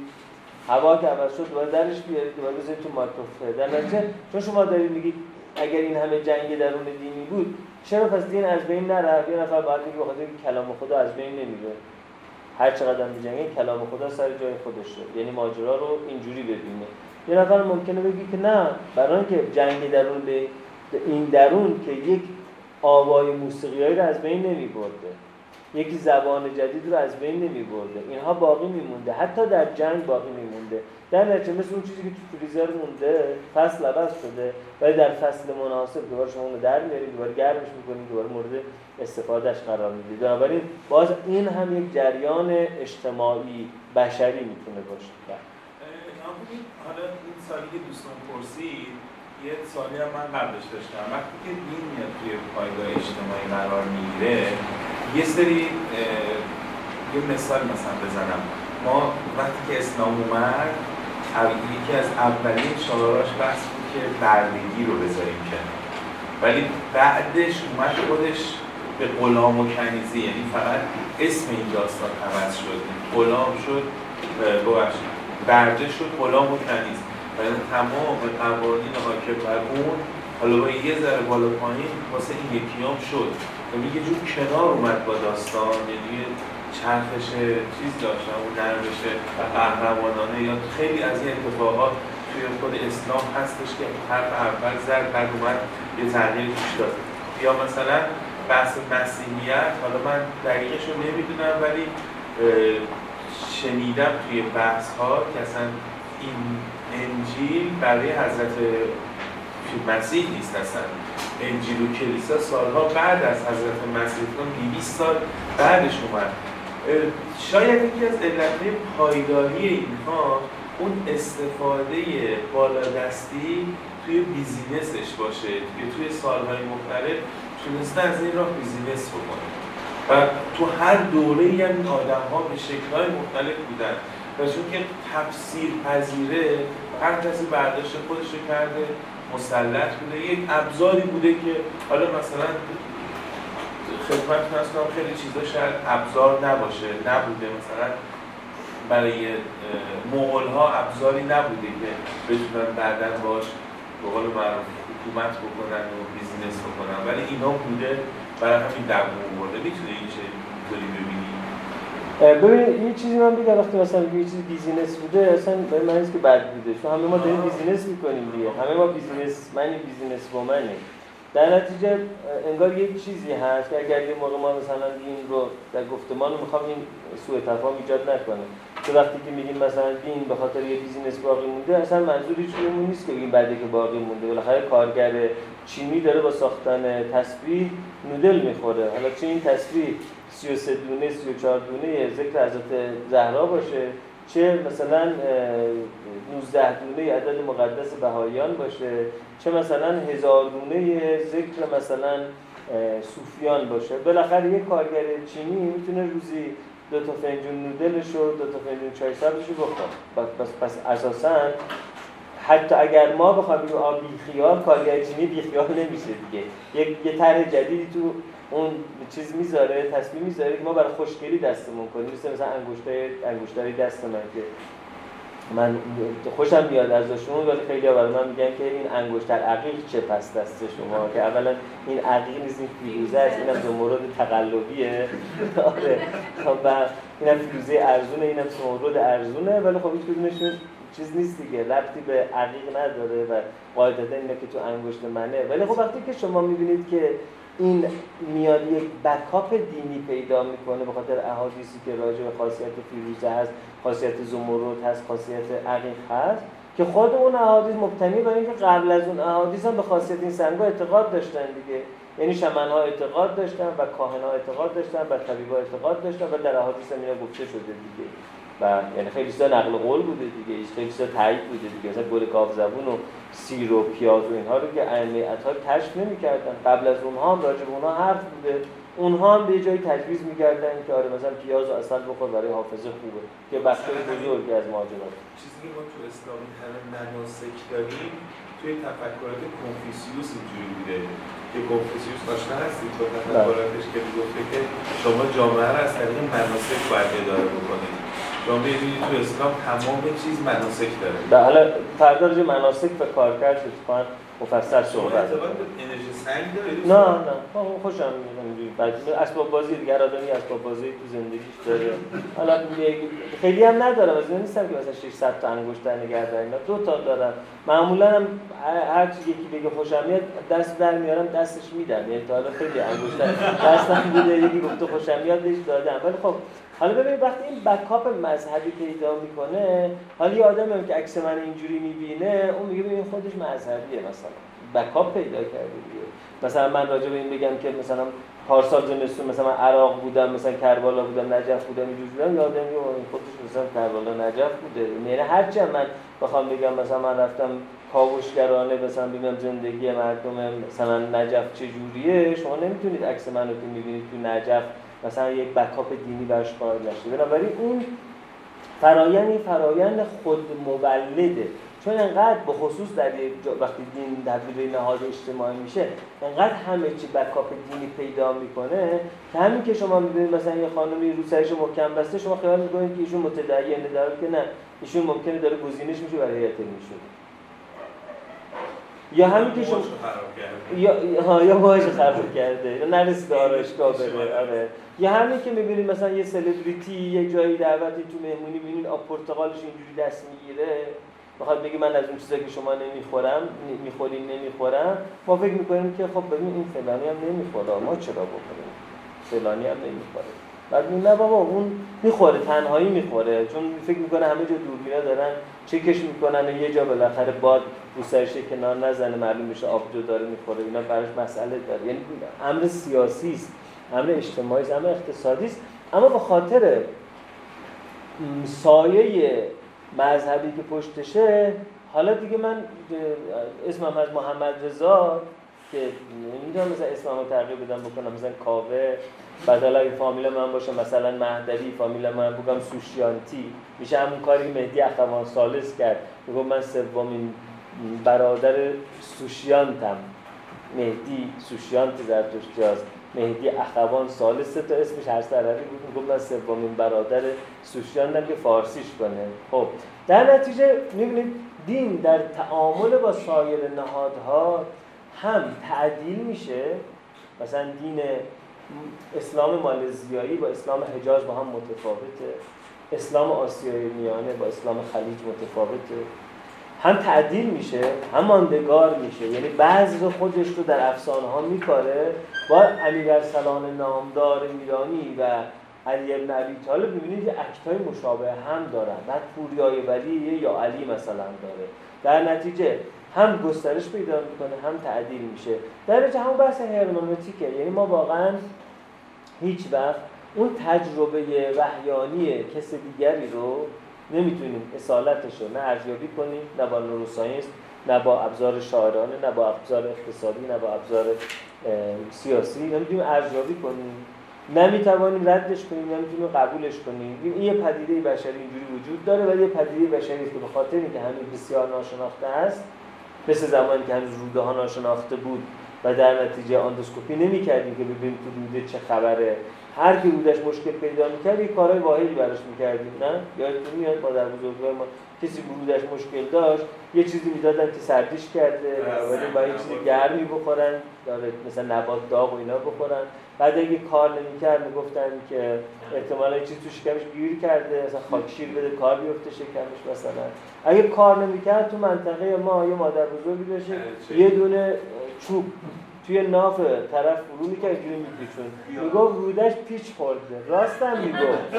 هوا که عوض شد دوباره درش بیارید دوباره بذارید تو مایکروفر. در نتیجه چون شما دارید میگید اگر این همه جنگ درون دینی بود چرا پس دین از بین نرفت؟ یه نفر باید بگه بخاطر کلام خدا از بین نمیره. هر چقدر میجنگه کلام خدا سر جای خودش شد یعنی ماجرا رو اینجوری ببینه. یه نفر ممکنه بگه که نه برای اینکه جنگ درون به این درون که یک آوای موسیقیایی رو از بین نمی برده یکی زبان جدید رو از بین نمی برده اینها باقی میمونده. حتی در جنگ باقی میمونده. در نتیجه مثل اون چیزی که تو فریزر مونده فصل عوض شده ولی در فصل مناسب دوباره شما اونو در میارید دوباره گرمش می‌کنید دوباره مورد استفادهش قرار می‌دید. بنابراین باز این هم یک جریان اجتماعی بشری می‌تونه باشه. حالا این سالی که دوستان پرسید یه سالی هم من قبلش داشتم. وقتی که دین میاد توی پایگاه اجتماعی قرار می‌گیره یه سری یه مثال مثلا بزنم. ما وقتی که اسلام اومد یکی از اولین شعاراش بحث بود که بردگی رو بذاریم که ولی بعدش اومد خودش به غلام و کنیزی یعنی فقط اسم این داستان عوض شد. غلام شد ببخشید برده شد غلام و کنیز یعنی تمام قوانین حاکم بر اون حالا با یه ذره بالا پایین واسه این یکیام شد. و یه جور کنار اومد با داستان یعنی چرخش چیز داشتن اون نرمش قهرمانانه یا خیلی از این اتفاقات توی خود اسلام هستش که حرف اول زد بعد اومد یه تغییر توش داد. یا مثلا بحث مسیحیت حالا من دقیقش رو نمی‌دونم ولی شنیدم توی بحث ها که اصلا این انجیل برای حضرت مسیح نیست اصلا. انجیل و کلیسا سالها بعد از حضرت مسیح 200 سال بعدش اومد. شاید یکی از علتهای پایداری اینها اون استفاده بالادستی توی business ش باشه که توی سالهای مختلف تونسته از این راه business بکنه. و تو هر دوره هم این آدم ها به شکلهای مختلف بودن. و چون که تفسیر پذیره هر کسی برداشت خودش کرده مسلط بوده. یک ابزاری بوده که حالا مثلا خدمت کنم خیلی چیزا شاید ابزار نباشه. نبوده مثلا برای مغول ها ابزاری نبوده که بتونن بعدا باش به قول معروف حکومت بکنن و بیزینس بکنن. ولی اینا بوده برای همین دووم برده می‌تونه این چه ببینی؟ ببینید یه چیزی من بگم وقتی مثلا یه چیزی business بوده اصلا به من که بد بوده. چون همه ما داریم business می‌کنیم دیگه. همه ما businessman ی businesswoman ی در نتیجه انگار یک چیزی هست که اگر یه موقع ما مثلا دین رو در گفتمان رو می‌خوام این سوء تفاهم ایجاد نکنه. تو وقتی که میگیم مثلا دین به خاطر یه business باقی مونده اصلا منظور هیچ نیست که این بعدی که باقی مونده. بالاخره کارگر چینی داره با ساختن تسبیح نودل می‌خوره. حالا چه این تسبیح 33 دونه 34 دونه ذکر حضرت زهرا باشه. چه مثلا 19 دونه عدد مقدس بهاییان باشه چه مثلا هزار دونه ذکر مثلا صوفیان باشه. بالاخره یک کارگر چینی می‌تونه روزی دو تا فنجون نودلش رو دو تا فنجون چای سبزش رو بخوره پس, پس اساسا حتی اگر ما بخوایم بگیم بیخیال کارگر چینی بیخیال نمیشه دیگه. یک یه طرح جدیدی تو اون چیز می‌ذاره تصمیم می‌ذاره که ما برای خوشگلی دستمون کنیم. مثل مثلا انگشتای دست من که من خوشم میاد ازشون ولی خیلی برای من میگن که این انگشتر عقیق چه پس دست شما؟ که اولا این عقیق نیست این فیروزه است. اینم دو مورد تقلبیه. آره. خب و اینم فیروزه ارزونه اینم مورد ارزونه. ولی خب هیچ چیز نیست دیگه. ربطی به عقیق نداره و قاعدتا اینه که تو انگشت منه. ولی خب وقتی که شما می‌بینید که این میاد یک بکاپ دینی پیدا می‌کنه به خاطر احادیثی که راجع به خاصیت فیروزه هست خاصیت زمرد هست خاصیت عقیق هست که خود اون احادیث مبتنی بر اینکه قبل از اون احادیث هم به خاصیت این سنگ اعتقاد داشتن دیگه. یعنی شمن ها اعتقاد داشتن و کاهن ها اعتقاد داشتن و طبیب ها اعتقاد داشتن و در احادیث هم گفته شده دیگه. و یعنی خیلی چیزا نقل قول بوده دیگه خیلی چیزا تایید بوده دیگه. مثلا گل گاو زبون و سیر و پیاز و اینها رو که ائمه اطهار کشف نمی‌کردن. قبل از اونها هم راجع به اونها حرف بوده. اونها هم به جای تجویز می‌کردن که آره مثلا پیاز و اصل بخور برای حافظه خوبه که بخش بزرگی از ماجرا. چیزی که ما تو اسلامی همه مناسک داریم توی تفکرات کنفوسیوس اینجوری بوده که کنفوسیوس آشنا هستید با تفکراتش که می‌گفته که شما جامعه را از طریق مناسک باید اداره بکنید. تو اسلام تمام چیز مناسک داره. بله حالا فردا راجع مناسک و کارکرد اتفاقا مفصل صحبت انرژی سنگ نه نه. خوشم میاد. اینجوری بعد اسباب بازی دیگه آدمی اسباب بازی تو زندگیش داره. حالا خیلی هم ندارم از نیستم که مثلا 600 تا انگشتر نگه دارم دو تا دارم معمولا هم هر چی یکی بگه خوشم میاد دست در میارم دستش میدم یعنی تا حالا خیلی انگشتر دستم بوده یکی گفته خوشم میاد بهش دادم ولی خب حالا ببینید وقتی این بکاپ مذهبی پیدا می‌کنه حالا یه آدم که عکس من اینجوری می‌بینه اون میگه ببین خودش مذهبیه مثلا بکاپ پیدا کرده دیگه. مثلا من راجع به این بگم که مثلا پارسال زمستون مثلا من عراق بودم مثلا کربلا بودم نجف بودم اینجوری بودم یادم میاد خودش مثلا کربلا نجف بوده. یعنی هرچی من بخوام بگم مثلا من رفتم کاوشگرانه مثلا ببینم زندگی مردم مثلا نجف چجوریه شما نمی‌تونید عکس منو که می‌بینید تو نجف مثلا یک بکاپ دینی برش قائل نشه بنابراین اون فرایند فرایند خود مولده. چون انقدر به خصوص در وقتی دین تبدیل نهاد اجتماعی میشه انقدر همه چی بکاپ دینی پیدا می‌کنه که همین که شما می‌بینید مثلا یه خانمی رو سرش محکم بسته شما خیال می‌کنید که ایشون متدینه در که نه. ایشون ممکنه داره گزینش میشه برای هیئت میشه یا همین که شما یا ها یا موهاش خراب کرده. یا نرسید آرایشگاه بره آره. یا همین که می‌بینید مثلا یه سلبریتی یه جایی دعوتی تو مهمونی ببینید آب پرتقالش اینجوری دست می‌گیره. بخواد بگی من از اون چیزایی که شما نمی‌خورم می‌خورین نمی‌خورم. ما فکر می‌کنیم که خب ببین این فلانی هم نمی‌خوره. ما چرا بخوریم؟ فلانی هم نمی‌خوره. بعد نه بابا اون می‌خوره تنهایی می‌خوره. چون فکر می‌کنه همه جا دوربینا دارن چکش می‌کنن یه جا بالاخره باد رو سرش کنار نزنه معلوم میشه آبجو داره می‌خوره اینا براش مسئله داره. یعنی امر سیاسی است. امر اجتماعی است امر اقتصادی است. اما به خاطر سایه مذهبی که پشتشه حالا دیگه من اسمم از محمد رضا که نمی‌دونم مثلا اسممو تغییر بدم بکنم مثلا کاوه بدل اگه فامیل من باشه مثلا مهدوی فامیل من بگم سوشیانتی. میشه همون کاری مهدی اخوان سالس کرد. بگم من سومین برادر سوشیانتم. مهدی سوشیانت زرتشتی هست. مهدی اخوان سالس تا اسمش هر عربی بود. من سومین برادر سوشیانتم که فارسیش کنه. خب در نتیجه می‌بینید دین در تعامل با سایر نهادها هم تعدیل میشه. مثلا دین اسلام مالزیایی با اسلام حجاز با هم متفاوته. اسلام آسیای میانه با اسلام خلیج متفاوته. هم تعدیل میشه هم ماندگار میشه. یعنی بعضی خودش رو در افسانه ها میکاره. با علی ارسلان نامدار ایرانی و علی ابن علی طالب می‌بینید اکتای مشابه هم دارن. بعد پوریای ولی یا علی مثلا داره. در نتیجه هم گسترش پیدا می‌کنه هم تعدیل میشه. در نتیجه همون بحث هرمنوتیکه. یعنی ما واقعا هیچ وقت اون تجربه وحیانی کس دیگری رو نمی‌تونیم اصالتش رو نه ارزیابی کنیم نه با نوروساینس نه با ابزار شاعرانه نه با ابزار اقتصادی نه با ابزار سیاسی. نمی‌تونیم ارزیابی کنیم. نمی‌توانیم ردش کنیم نمی‌تونیم قبولش کنیم. این یه پدیده بشری اینجوری وجود داره و یه پدیده بشری که به خاطر اینکه همین بسیار ناشناخته است مثل زمانی که هنوز روده ها ناشناخته بود و در نتیجه آندوسکوپی نمی‌کردیم که ببینیم تو روده چه خبره. هر کی رودش مشکل پیدا می‌کرد یه کارهای واحدی براش می‌کردیم نه؟ یادتون میاد مادر بزرگوار ما کسی رودش مشکل داشت یه چیزی می‌دادن که سردیش کرده ولی با یه چیزی گرمی بخورن داره مثلا نبات داغ و اینا بخورن. بعد اگه کار نمی‌کرد می‌گفتن که احتمالا چیزی تو شکمش گیر کرده مثلا خاکشیر بده کار بیفته شکمش مثلا. اگه کار نمی‌کرد تو منطقه ما یه مادر بزرگی داشته یه دونه چوب. توی ناف طرف فرو می‌کرد اینجوری میپیچون می‌گفت رودش پیچ خورده. راستم می‌گفت.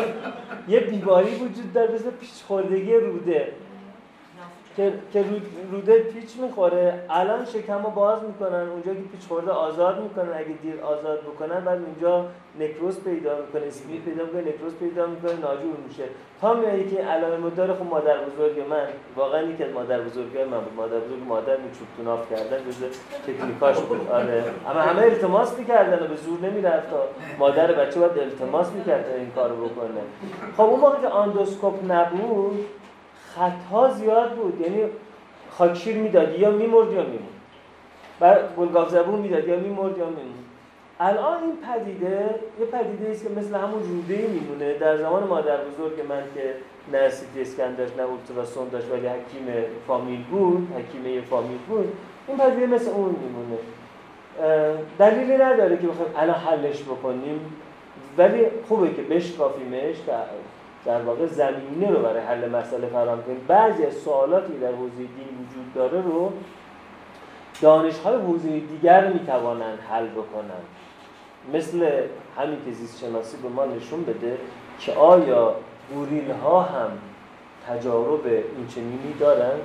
یه بیماری وجود داره مثل پیچ خوردگی روده. که, که روده پیچ می‌خوره. الان شکم رو باز می‌کنن اونجا که پیچ خورده آزاد می‌کنن. اگه دیر آزاد بکنن بعد اونجا نکروز پیدا می‌کنه اسپید پیدا می‌کنه نکروز پیدا می‌کنه ناجور میشه. تا میایی که علائم داره خب مادر بزرگ من واقعا یکی از مادر بزرگای من بود. مادر بزرگ مادر میچوب تو ناف کردن جز تکنیکاش بود. آره. اما همه التماس می‌کردن و به زور نمی‌رفت. مادر بچه باید التماس می‌کرد این کارو بکنه. خب اون موقع که آندوسکوپ نبود خطها زیاد بود. یعنی خاکشیر می‌داد یا میمرد یا میمون بعد گلگاف زبون می‌داد یا میمرد یا میمون الان این پدیده یه پدیده است که مثل همون روده میمونه. در زمان مادر بزرگ من که نه سیتی اسکن داشت نه اولتراسون داشت ولی حکیم فامیل بود حکیم یه فامیل بود این پدیده مثل اون میمونه. دلیلی نداره که بخوایم الان حلش بکنیم ولی خوبه که بشکافیمش در واقع زمینه رو برای حل مسئله فراهم کنیم بعضی از سوالاتی در حوزه دین وجود داره رو دانش‌های حوزه دیگر می‌توانند حل بکنن مثل همین که شناسی به ما نشون بده که آیا گوریل ها هم تجارب این چنینی دارن؟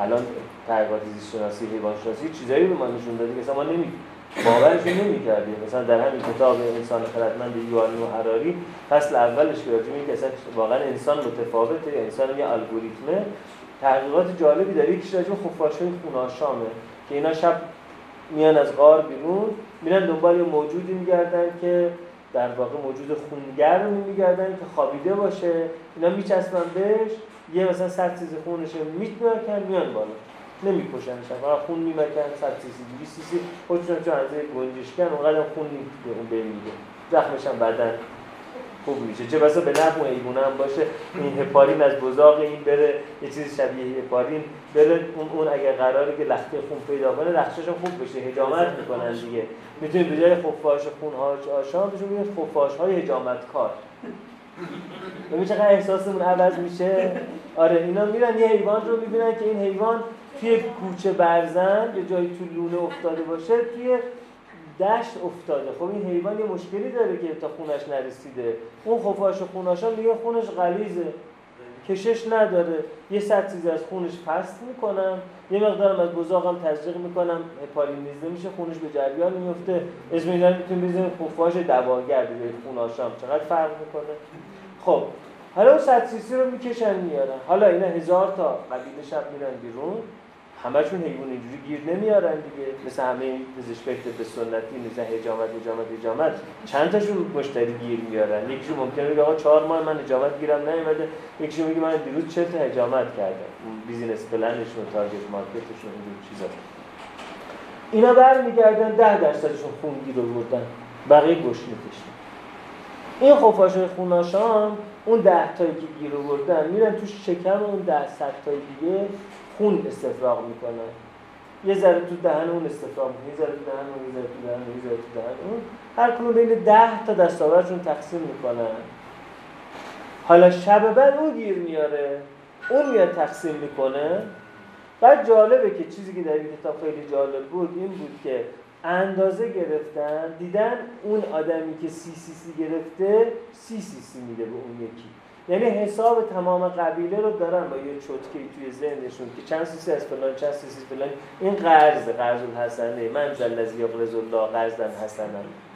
الان تحقیقات زیست شناسی حیوان شناسی چیزایی به ما نشون داده که ما نمی باورش نمی‌کردیم مثلا در همین کتاب انسان خردمند یوانی و حراری فصل اولش که راجع که اصلا واقعا انسان متفاوته یا انسان یه الگوریتمه. تحقیقات جالبی داره. یکیش راجع خفاشای خوناشامه که اینا شب میان از غار بیرون میرن دنبال یه موجودی میگردن که در واقع موجود خونگرم میگردن که خوابیده باشه. اینا میچسبن بهش یه مثلا صد چیز خونش می‌تونن میان بالا. نمی‌کشن فقط خون میمکن 100 سی سی 200 سی سی. خودشون چون از گنجشکن اونقدر خون اون بمیره. زخمش هم بدن خوب میشه. چه بسا به نفع اون حیوان هم باشه. این هپارین از بزاق این بره یه چیزی شبیه هپارین بره. اون, اون اگر قراره که لخته خون پیدا کنه لختهش خوب بشه. هجامت می‌کنن دیگه. می‌تونید به جای خفاش خون آشام بهشون بگید خفاش های هجامت کار ببین چقدر احساسمون عوض میشه. آره اینا میرن یه حیوان رو می‌بینن که این حیوان توی کوچه برزن یه جایی تو لونه افتاده باشه توی دشت افتاده. خب این حیوان یه مشکلی داره که تا خونش نرسیده. اون خفاش و خوناشا میگه خونش غلیزه کشش نداره. یه صد چیزی از خونش پست می‌کنم. یه مقدارم از بزاقم تزریق می‌کنم. هپارین نیزده میشه خونش به جریان میفته اسم اینا می‌تونیم بزنیم. خفاش دواگر به خوناشام. چقدر فرق می‌کنه؟ خب حالا اون صد سیسی رو می‌کشن میارن. حالا اینا هزار تا. قبیله شب میرن بیرون. همشون حیوان اینجوری گیر نمیارن دیگه. مثل همه این پزشکی سنتی مثل حجامت حجامت حجامت چند تاشون مشتری گیر میارن؟ یکیشون ممکنه بگه آقا چهار ماه من حجامت گیرم نیومده. یکیشون میگه من دیروز چهل تا حجامت کردم؟ business plan شون target market شون این چیزا. اینا برمیگردن ده درصدشون خون گیر آوردن بقیه می‌کشن. این خفاش خون‌آشام اون ده تایی که گیر آوردن میرن تو شکم اون ده صد تای دیگه خون استفراغ می‌کنن یه ذره تو دهن اون استفراغ می‌کنن یه ذره تو دهن اون یه ذره تو دهن اون یه ذره تو دهن اون. هر کدوم بین ده تا دستاوردشون تقسیم می‌کنن. حالا شب بعد اون گیر میاره. اون میاد تقسیم می‌کنه. بعد جالبه که چیزی که در این کتاب خیلی جالب بود این بود که اندازه گرفتن دیدن اون آدمی که سی سی سی گرفته سی سی سی میده به اون یکی. یعنی حساب تمام قبیله رو دارن با یه چتکی توی ذهنشون که چند سیسی از فلان چند سیسی فلان. این قرض قرض الحسنه. من زلزی یقرض الله قرضا حسنا.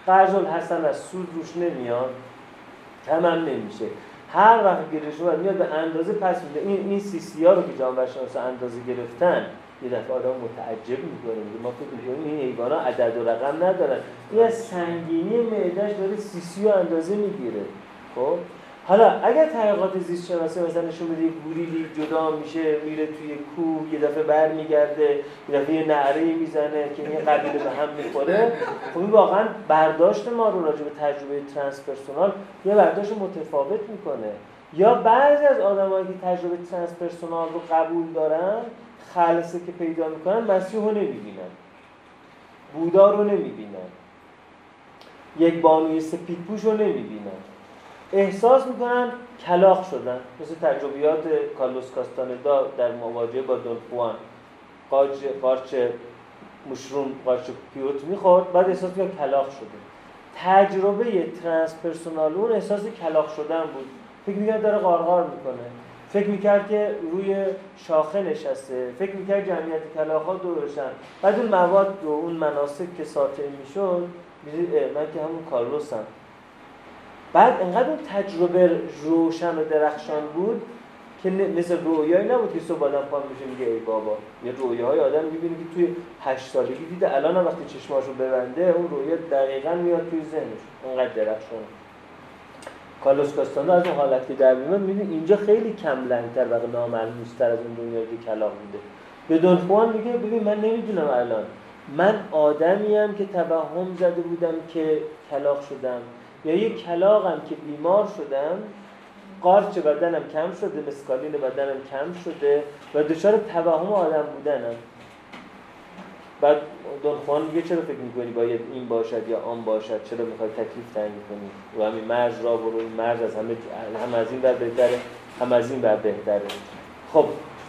قرض الحسن از سود روش نمیاد. تمام نمیشه. هر وقت گیرش میاد به اندازه پس میده. این این سی ها رو که جامعه شناس اندازه گرفتن یه دفعه آدم متعجب می‌کنه. میگه ما فکر می‌کنیم این حیوانا عدد و رقم ندارن. این از سنگینی معدهش داره سی سی اندازه می‌گیره. خب؟ حالا اگر تحقیقات زیست شناسی مثلا نشون بده گوریلی جدا میشه میره توی کوه یه دفعه برمیگرده یه دفعه یه نعره می‌زنه که این قبیله به هم می‌خوره. خب این واقعا برداشت ما رو راجع به تجربه transpersonal یه برداشت متفاوت می‌کنه. یا بعضی از آدمایی که تجربه transpersonal رو قبول دارن خلسه که پیدا می‌کنن مسیح رو نمی‌بینن. بودا رو نمی‌بینن. یک بانوی سپیدپوش رو نمی‌بینن. احساس می‌کنن کلاغ شدن. مثل تجربیات کارلوس کاستاندا در مواجهه با دون خوان. قارچ قارچ mushroom قارچ پیوت می‌خورد بعد احساس می‌کنن کلاغ شده. تجربه transpersonal اون احساس کلاغ شدن بود. فکر می‌کرد داره قارقار می‌کنه. فکر می‌کرد که روی شاخه نشسته. فکر می‌کرد جمعیت کلاغا دورشن. بعد اون مواد و اون مناسک که ساطع می‌شد من که همون کارلوسم. بعد انقدر اون تجربه روشن و درخشان بود که مثل رویایی نبود که صبح آدم پا میشه میگه ای بابا یه رویاهای آدم می‌بینی که توی هشت سالگی دیده الان هم وقتی چشماشو ببنده اون رویا دقیقا میاد توی ذهنش. اونقدر درخشان کارلوس کاستانو از اون حالت که در میاد می‌بینی اینجا خیلی کم لنگتر و ناملموستر از اون دنیا که کلاق بوده به دون میگه ببین من نمی‌دونم الان. من آدمیم که توهم زده بودم که کلاق شدم. یا یک کلاغم که بیمار شدم قارچ بدنم کم شده مسکالین بدنم کم شده و دچار توهم آدم بودنم. بعد دونخوان میگه چرا فکر می‌کنی باید این باشد یا آن باشد؟ چرا می‌خوای تکلیف تعیین کنی؟ و همین مرز را برو این مرز از همه هم از این بر بهتره هم از این بر بهتره. خب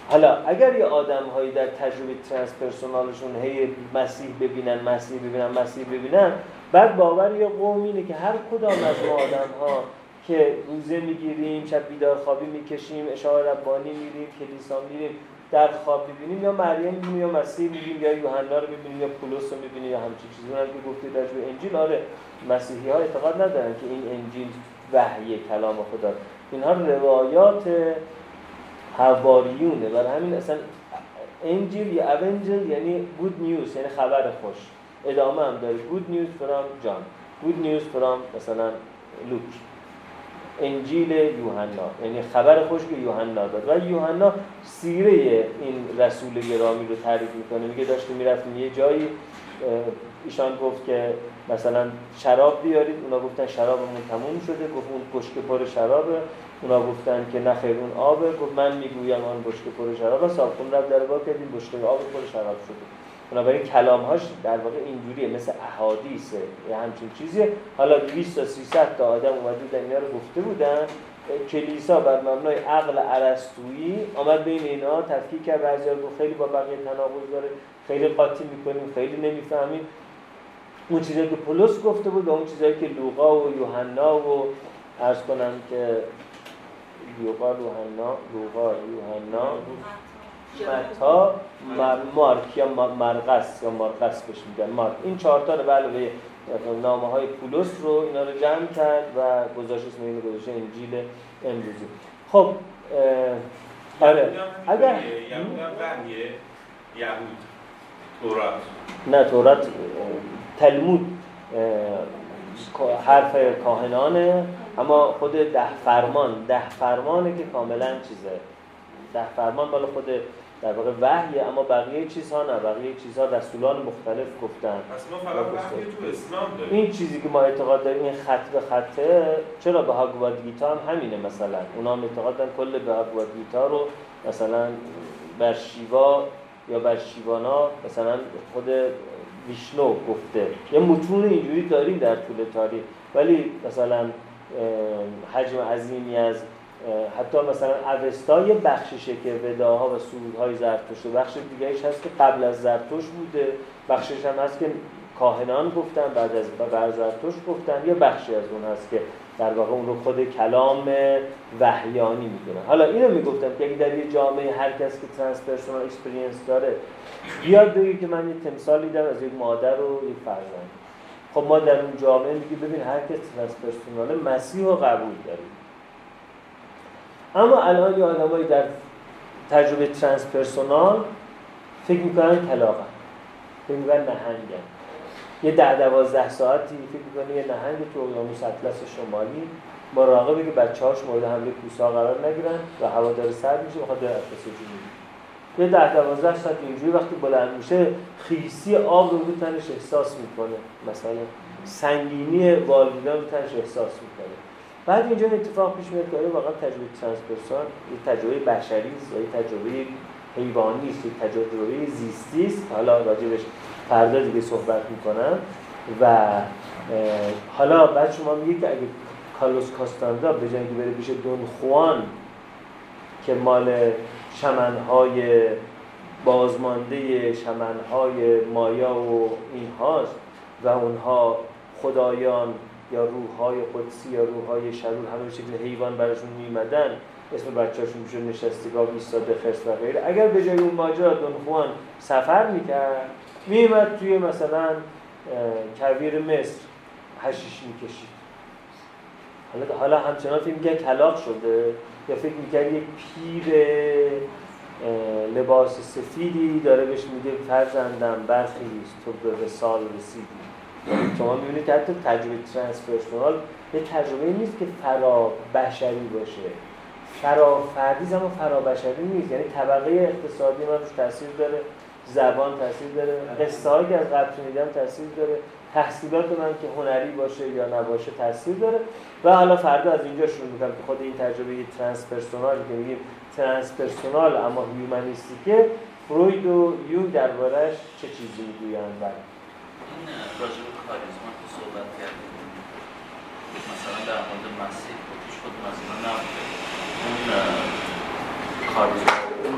حالا اگر یه آدم هایی در تجربه ترانسپرسونالشون هی مسیح ببینن مسیح ببینن مسیح ببینن بعد باور یه قوم اینه که هر کدام از ما آدم ها که روزه می‌گیریم شب بیدار خوابی می‌کشیم اشاره ربانی میریم کلیسا میریم در خواب می‌بینیم یا مریم می‌بینیم یا مسیح می‌بینیم یا یوحنا رو می‌بینیم یا پولس رو می‌بینیم یا همچین چیزی. هم که گفته در انجیل آره مسیحی ها اعتقاد ندارن که این انجیل وحی کلام خدا. اینها روایات حواریونه. برای همین اصلا انجیل یا اونجل یعنی گود نیوز یعنی خبر خوش. ادامه هم داره. گود نیوز فرام جان گود نیوز فرام مثلا لوک. انجیل یوحنا. یعنی خبر خوش که یوحنا داد. و یوحنا سیره این رسول گرامی رو تعریف می‌کنه. میگه داشتیم می‌رفتیم یه جایی ایشان گفت که مثلا شراب بیارید. اونا گفتن شرابمون تموم شده. گفت اون بشک پر شرابه. اونا گفتن که نه خیر اون آبه. گفت من می‌گویم آن بشک پر شرابه. صابخون رفت در کردیم. بشک آب پر شراب شده. بنابراین کلامهاش در واقع اینجوریه مثل احادیثه یه همچین چیزیه. حالا 200 تا 300 تا آدم اومده بودن اینا رو گفته بودن. کلیسا بر مبنای عقل عرستویی آمد بین اینا تفکیک کرد. بعضی خیلی با بقیه تناقض داره خیلی قاطی می‌کنیم خیلی نمی‌فهمیم. اون چیزایی که پولس گفته بود و اون چیزایی که لوقا و یوحنا و عرض کنم که لوقا یوحنا لوقا یوحنا متا مارک یا مرقس یا مارقس بهش میگن. مارک. این چهار تا رو به علاوه نامه های پولس رو اینا رو جمع کرد و گذاشت اسم اینو گذاشته انجیل امروزی. خب آره. اگر یهود. تورات. نه تورات تلمود حرف کاهنانه اما خود ده فرمان ده فرمانه که کاملا چیزه. ده فرمان بالا خود در واقع وحیه اما بقیه چیزها نه. بقیه چیزها رسولان مختلف گفتن. پس ما فقط وحی تو اسلام داریم. این چیزی که ما اعتقاد داریم این خط به خطه چرا به هاگواد گیتا هم همینه مثلا؟ اونا هم اعتقاد دارن کل به هاگواد گیتا رو مثلا بر شیوا یا بر شیوانا مثلا خود ویشنو گفته. یه متون اینجوری داریم در طول تاریخ. ولی مثلا حجم عظیمی از حتی مثلا اوستا یه بخششه که وداها و سرودهای زرتشت و بخش دیگهش هست که قبل از زرتوش بوده. بخشش هم هست که کاهنان گفتن بعد از بر زرتوش گفتن. یه بخشی از اون هست که در واقع اون رو خود کلام وحیانی می‌دونن حالا اینو می‌گفتم که اگه در یه جامعه هر کس که transpersonal experience داره بیاد بگی که من یه تمثال دیدم از یک مادر و یک فرزند. خب ما در اون جامعه میگی ببین هر کس transpersonal مسیح رو قبول داریم اما الان یه آدمایی در تجربه transpersonal فکر می‌کنن کلاغن فکر می‌کنن نهنگن. یه ده دوازده ساعتی فکر می‌کنه یه نهنگ تو اقیانوس اطلس شمالی مراقبه که بچه هاش مورد حمله کوسا قرار نگیرن و هوا داره سرد میشه می‌خواد در اطلس جنوبی یه ده دوازده ساعت اینجوری وقتی بلند میشه خیسی آب رو رو تنش احساس می‌کنه. مثلا سنگینی والدیدن رو تنش احساس می‌کنه. بعد اینجا اتفاق پیش میاد که واقعا تجربه ترانسپرسون یه تجربه بشری است یا تجربه حیوانی است یه تجربه زیستی است؟ حالا راجبش فردا دیگه صحبت می‌کنم. و حالا بعد شما میگه که اگه کالوس کاستاندا به جنگی بره بشه دون خوان که مال شمنهای بازمانده شمنهای مایا و این هاست و اونها خدایان یا روحهای قدسی یا روحهای شرور همه شکل حیوان براشون میمدن اسم بچه‌هاشون میشه نشستگاه ایستاده خرس و غیره. اگر به جای اون ماجرا دونخوان سفر می‌کرد میمد توی مثلا کویر مصر حشیش می‌کشید. حالا حالا همچنان فکر می‌کرد کلاغ شده. یا فکر می‌کرد یک پیر لباس سفیدی داره بهش میگه فرزندم برخیز تو به وصال رسیدی. شما می‌بینید که حتی تجربه transpersonal یه تجربه نیست که فرا بشری باشه. فرا فردی اما فرا بشری نیست. یعنی طبقه اقتصادی من روش تاثیر داره زبان تاثیر داره قصه هایی که از قبل شنیدم تاثیر داره تحصیلات من که هنری باشه یا نباشه تاثیر داره. و حالا فردا از اینجا شروع می‌کنم که خود این تجربه transpersonal که میگیم transpersonal اما humanistic ه فروید و یونگ دربارش چه چیزی می‌گویند؟ بله. راجع به کاریزما که صحبت کردیم مثلا در مورد مسیح خودش خود مثلا نبوده اون کاریزما اون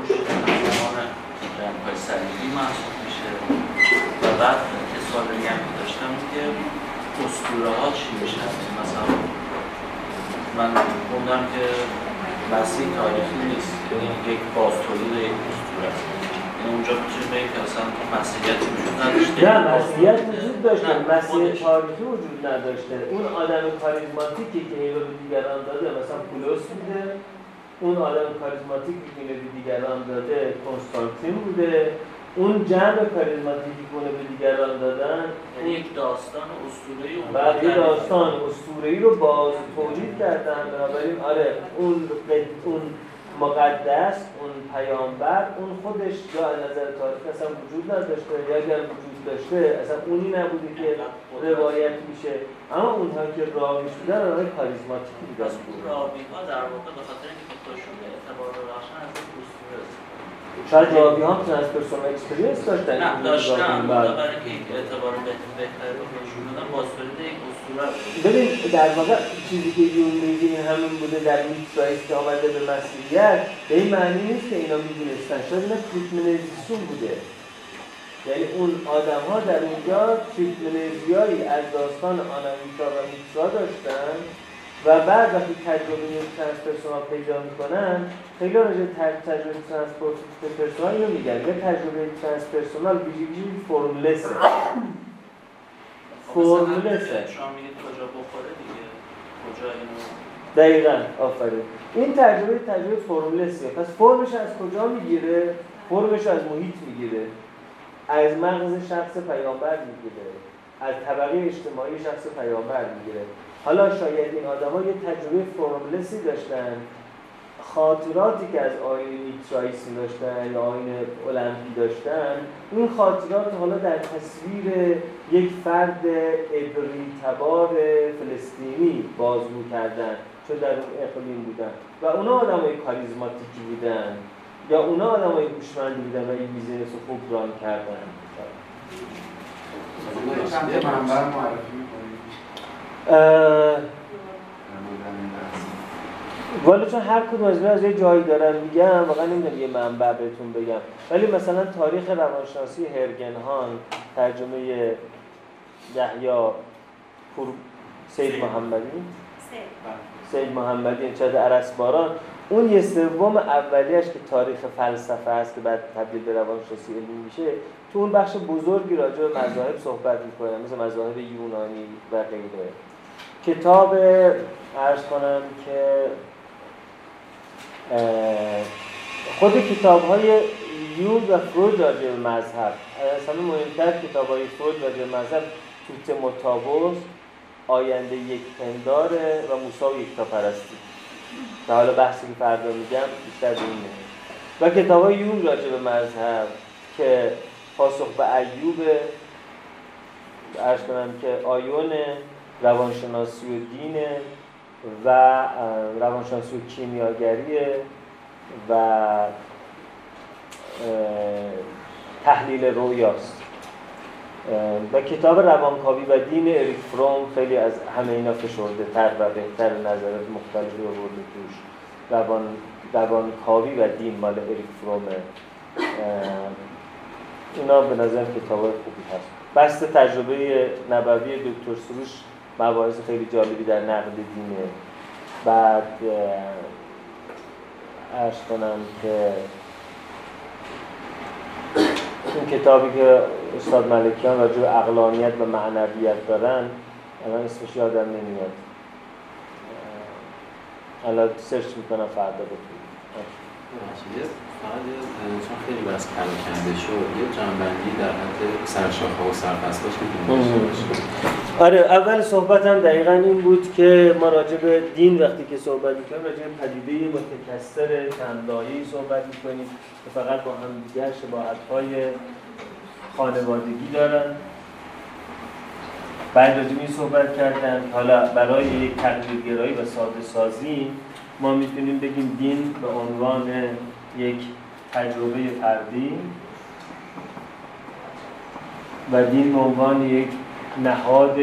زمان جنگ های صلیبی محسوب میشه و بعد که سوال دیگه هم داشتم که اسطوره ها چی میشن مثلا من خوندم که مسیح تاریخی نیست یعنی یک بازتولید یک اسطوره است اونجا می‌تونیم بگیم که مسیحیت وجود نداشته. نه مسیحیت وجود داشته. مسیح تاریخی وجود نداشته. اون آدم کاریزماتیکی که هی به دیگران داده مثلا پولس بوده. اون آدم کاریزماتیکی که به دیگران داده کنستانتین بوده. اون جمع کاریزماتیکی که به دیگران دادن یعنی یک داستان اسطوره‌ای اون بعد یه داستان اسطوره‌ای رو باز تولید کردن. بنابراین آره اون اون مقدس اون پیامبر اون خودش یا از نظر تاریخ اصلا وجود نداشته. یا اگر وجود داشته اصلا اونی نبوده که روایت میشه. اما اونها که راوی شدن راوی کاریزماتیکی بودن راوی ها در واقع به خاطر اینکه خودشون به اعتبار بخشن از شاید راوی هم از پرسونال اکسپریانس داشتن. نه داشتن. برای اینکه اعتبار بهتری رو بهشون بدن با یک ببین در واقع چیزی که یون میگه این همین بوده در میترایز که آمده به مسیحیت به این معنی نیست که اینا می‌دونستن. شاید اینا تریتمنزیسون بوده. یعنی اون آدم ها در اونجا تریتمنزیایی از داستان آناویتا و میترا داشتن و بعد وقتی تجربه transpersonal پیدا می‌کنن خیلی راجع تجربه transpersonal اینو میگن. یه تجربه transpersonal ویژگی formless ه شما میگید کجا بخوره دیگه کجا اینو. دقیقا آفرین. این تجربه تجربه formless یه پس فرمش از کجا می‌گیره؟ فرمش از محیط می‌گیره. از مغز شخص پیامبر می‌گیره. از طبقه اجتماعی شخص پیامبر می‌گیره. حالا شاید این آدم ها یه تجربه فرمولسی داشتن. خاطراتی که از آین نیترایسی داشتن یا آین المپی داشتن این خاطرات حالا در تصویر یک فرد عبری تبار فلسطینی بازگو کردن چون در اون اقلیم بودن. و اونا آدم های کاریزماتیکی بودن یا اونا آدم های هوشمندی بودن و این بیزینس رو خوب ران کردن. معرفی والا چون هر کدوم از از یه جایی دارم میگم واقعا نمی‌دونم یه منبع بهتون بگم. ولی مثلا تاریخ روانشناسی هرگنهان ترجمه یحیی پور سید محمدی؟ سید. محمدی چه عرس باران. اون یه سوم اولیش که تاریخ فلسفه است که بعد تبدیل به روانشناسی علمی میشه تو اون بخش بزرگی راجع به مذاهب صحبت می‌کنه مثل مذاهب یونانی و غیره. کتاب عرض کنم که خود کتاب های یون و فرود راجع به مذهب. همه مهمتر کتاب های فرود راجع به مذهب توت متابوس آینده یک پنداره و موسا و یکتا پرستی. که حالا بحثی که فردا میگم بیشتر اینه و کتاب های یون راجع به مذهب که پاسخ به ایوب ارز کنم که آیون روانشناسی و دین و روانشناسی و کیمیاگریه و تحلیل رویاست. و کتاب روانکاوی و دین اریک فروم خیلی از همه اینا فشرده تر و بهتر نظرات مختلفی برده توش. روان روانکاوی و دین مال اریک فرومه اینا به نظر کتاب خوبی هست. بست تجربه نبوی دکتر سروش مباحث خیلی جالبی در نقد دینه. بعد ارز کنم که این کتابی که استاد ملکیان راجع به اقلانیت و معنویت دارن الان اسمش یادم نمیاد. الان سرچ می‌کنم فردا بکنم فقط چون خیلی بس پراکنده شد یه جنبندی در حد سرشاخه و آره اول صحبتم دقیقا این بود که ما راجع به دین وقتی که صحبت می‌کنیم راجع به پدیده متکثر چندلایه‌ای صحبت می‌کنیم که فقط با هم دیگر شباهت‌های خانوادگی دارن. بعد راجع این صحبت کردن حالا برای یک تقلیدگرایی و ساده سازی ما می‌تونیم بگیم دین به عنوان یک تجربه فردی و دین به عنوان یک نهاد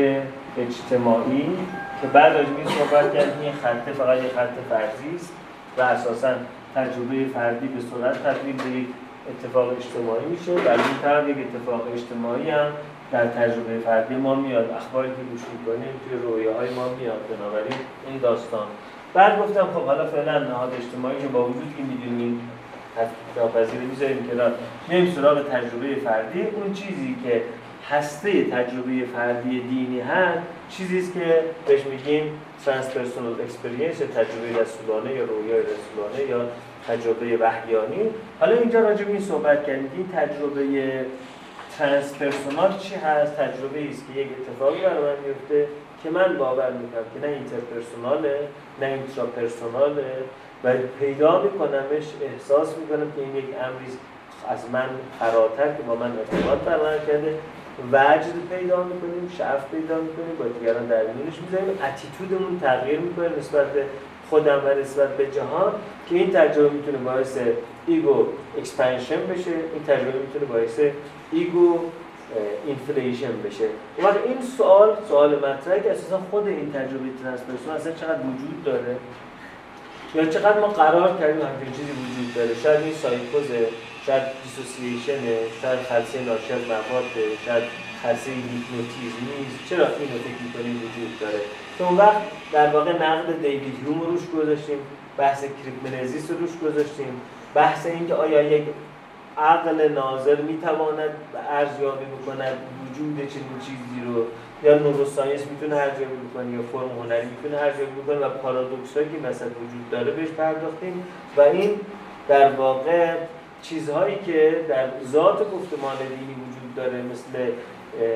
اجتماعی که بعد از این صحبت کردیم این خطه فقط یک خط فرضی است و اساسا تجربه فردی به صورت تبدیل به یک اتفاق اجتماعی میشه. و این طرف یک اتفاق اجتماعی هم در تجربه فردی ما میاد. اخباری که گوش می‌کنیم توی رویاهای ما میاد. بنابراین این داستان. بعد گفتم خب حالا فعلا نهاد اجتماعی که با وجود که می‌دونیم ناپذیر می‌ذاریم کنار. میایم سراغ تجربه فردی. اون چیزی که هسته تجربه فردی دینی هست چیزی است که بهش میگیم transpersonal experience تجربه رسولانه یا رویای رسولانه یا تجربه وحیانی. حالا اینجا راجع به این صحبت کردیم. این تجربه transpersonal چی هست؟ تجربه است که یک اتفاقی برای من میفته که من باور می‌کنم که نه interpersonal ه نه intrapersonal ه و پیدا میکنمش احساس می‌کنم که این یک امری از من فراتر که با من ارتباط برقرار کرده. وجد پیدا می‌کنیم شعف پیدا می‌کنیم با دیگران در میونش می‌ذاریم. attitude مون تغییر می‌کنه نسبت به خودم و نسبت به جهان که این تجربه می‌تونه باعث ego expansion بشه. این تجربه می‌تونه باعث ego inflation بشه. و این سوال سوال مطرحه که اساسا خود این تجربه transpersonal اصلا چقدر وجود داره؟ یا چقدر ما فرض کردیم همچین چیزی وجود داره؟ شاید این سایکوزه شاید dissociation ه شاید خلسه ناشی از شاید خلسه هیپنوتیزم نیست چرا اینو فکر می‌کنیم وجود داره؟ که اون وقت در واقع نقد دیوید هیوم روش گذاشتیم بحث cryptomnesia رو روش گذاشتیم. بحث اینکه آیا یک عقل ناظر می‌تواند ارزیابی بکند وجود چنین چیزی رو یا نوروساینس می‌تونه ارزیابی بکنه یا فرم هنری می‌تونه ارزیابی بکنه و پارادوکس که مثلا وجود داره بهش پرداختیم. و این در واقع چیزهایی که در ذات گفتمان دینی وجود داره مثل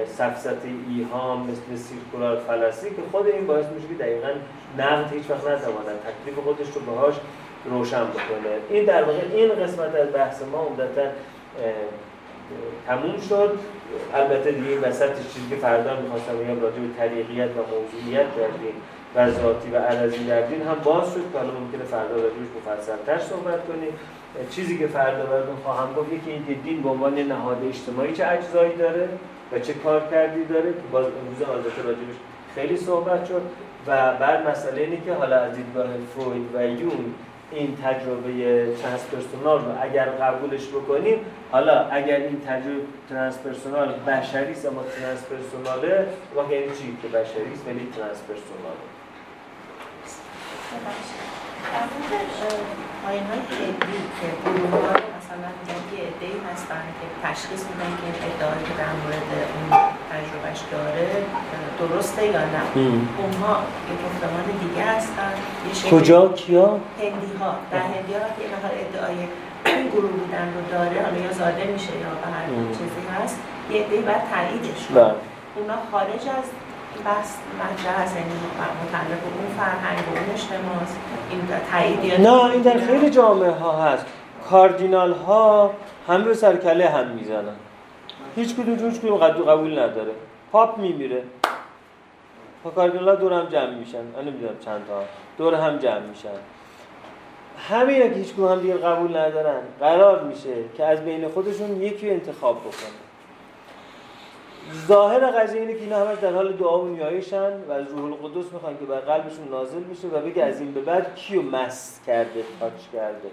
سفسط ایهام مثل سیرکولار فلسی که خود این باعث میشه که دقیقا نقد هیچ وقت نتواند تکلیف خودش رو باهاش روشن بکنه. این در واقع این قسمت از بحث ما عمدتا تموم شد. البته دیگه این وسطش چیزی که فردا می‌خواستم بگم راجع به طریقیت و موضوعیت در دین و ذاتی و عرضی در دین هم باز شد. که حالا ممکنه فردا راجعش مفصلتر صحبت کنیم. چیزی که فردا براتون خواهم گفت یکی این دین به عنوان نهاد اجتماعی چه اجزایی داره و چه کار کردی داره که باز امروز آزاده راجبش خیلی صحبت شد. و بعد مسئله اینه که حالا از دیدگاه فروید و یون این تجربه ترانسپرسونال رو اگر قبولش بکنیم حالا اگر این تجربه ترانسپرسونال بشری اما ترانسپرسوناله واقعا یعنی چی که بشری است ولی ترانسپرسوناله آین های علمی که گروه های مثلا که ادهی هستن که تشخیص میدن که ادعایی که در مورد اون تجربهش داره درسته یا نه. اونها یک گفتمان دیگه هستن. کجا؟ کیا؟ هندی ها در هندی ها که نفر ادعای این گروه بودن رو داره حالا یا زاده میشه یا به هر چیزی هست یه باید تاییدش بله. اونا خارج از بس مطرح هست یعنی متعلق اون فرهنگ و اون اجتماع این تایید نه این در خیلی جامعه ها هست. کاردینال ها همه به سرکله هم می‌زنن. هیچ کدوم هیچ کدوم قبول نداره. پاپ میمیره. ها کاردینال ها دور هم جمع میشن. من نمی‌دونم چند تا دور هم جمع میشن. همین که هیچ کدوم هم دیگه قبول ندارن. قرار میشه که از بین خودشون یکی انتخاب بکنن. ظاهر قضیه اینه که اینا همش در حال دعا و نیایشن و از روح القدس می‌خوان که بر قلبشون نازل بشه و بگه از این به بعد کیو مست کرده تاچ کرده.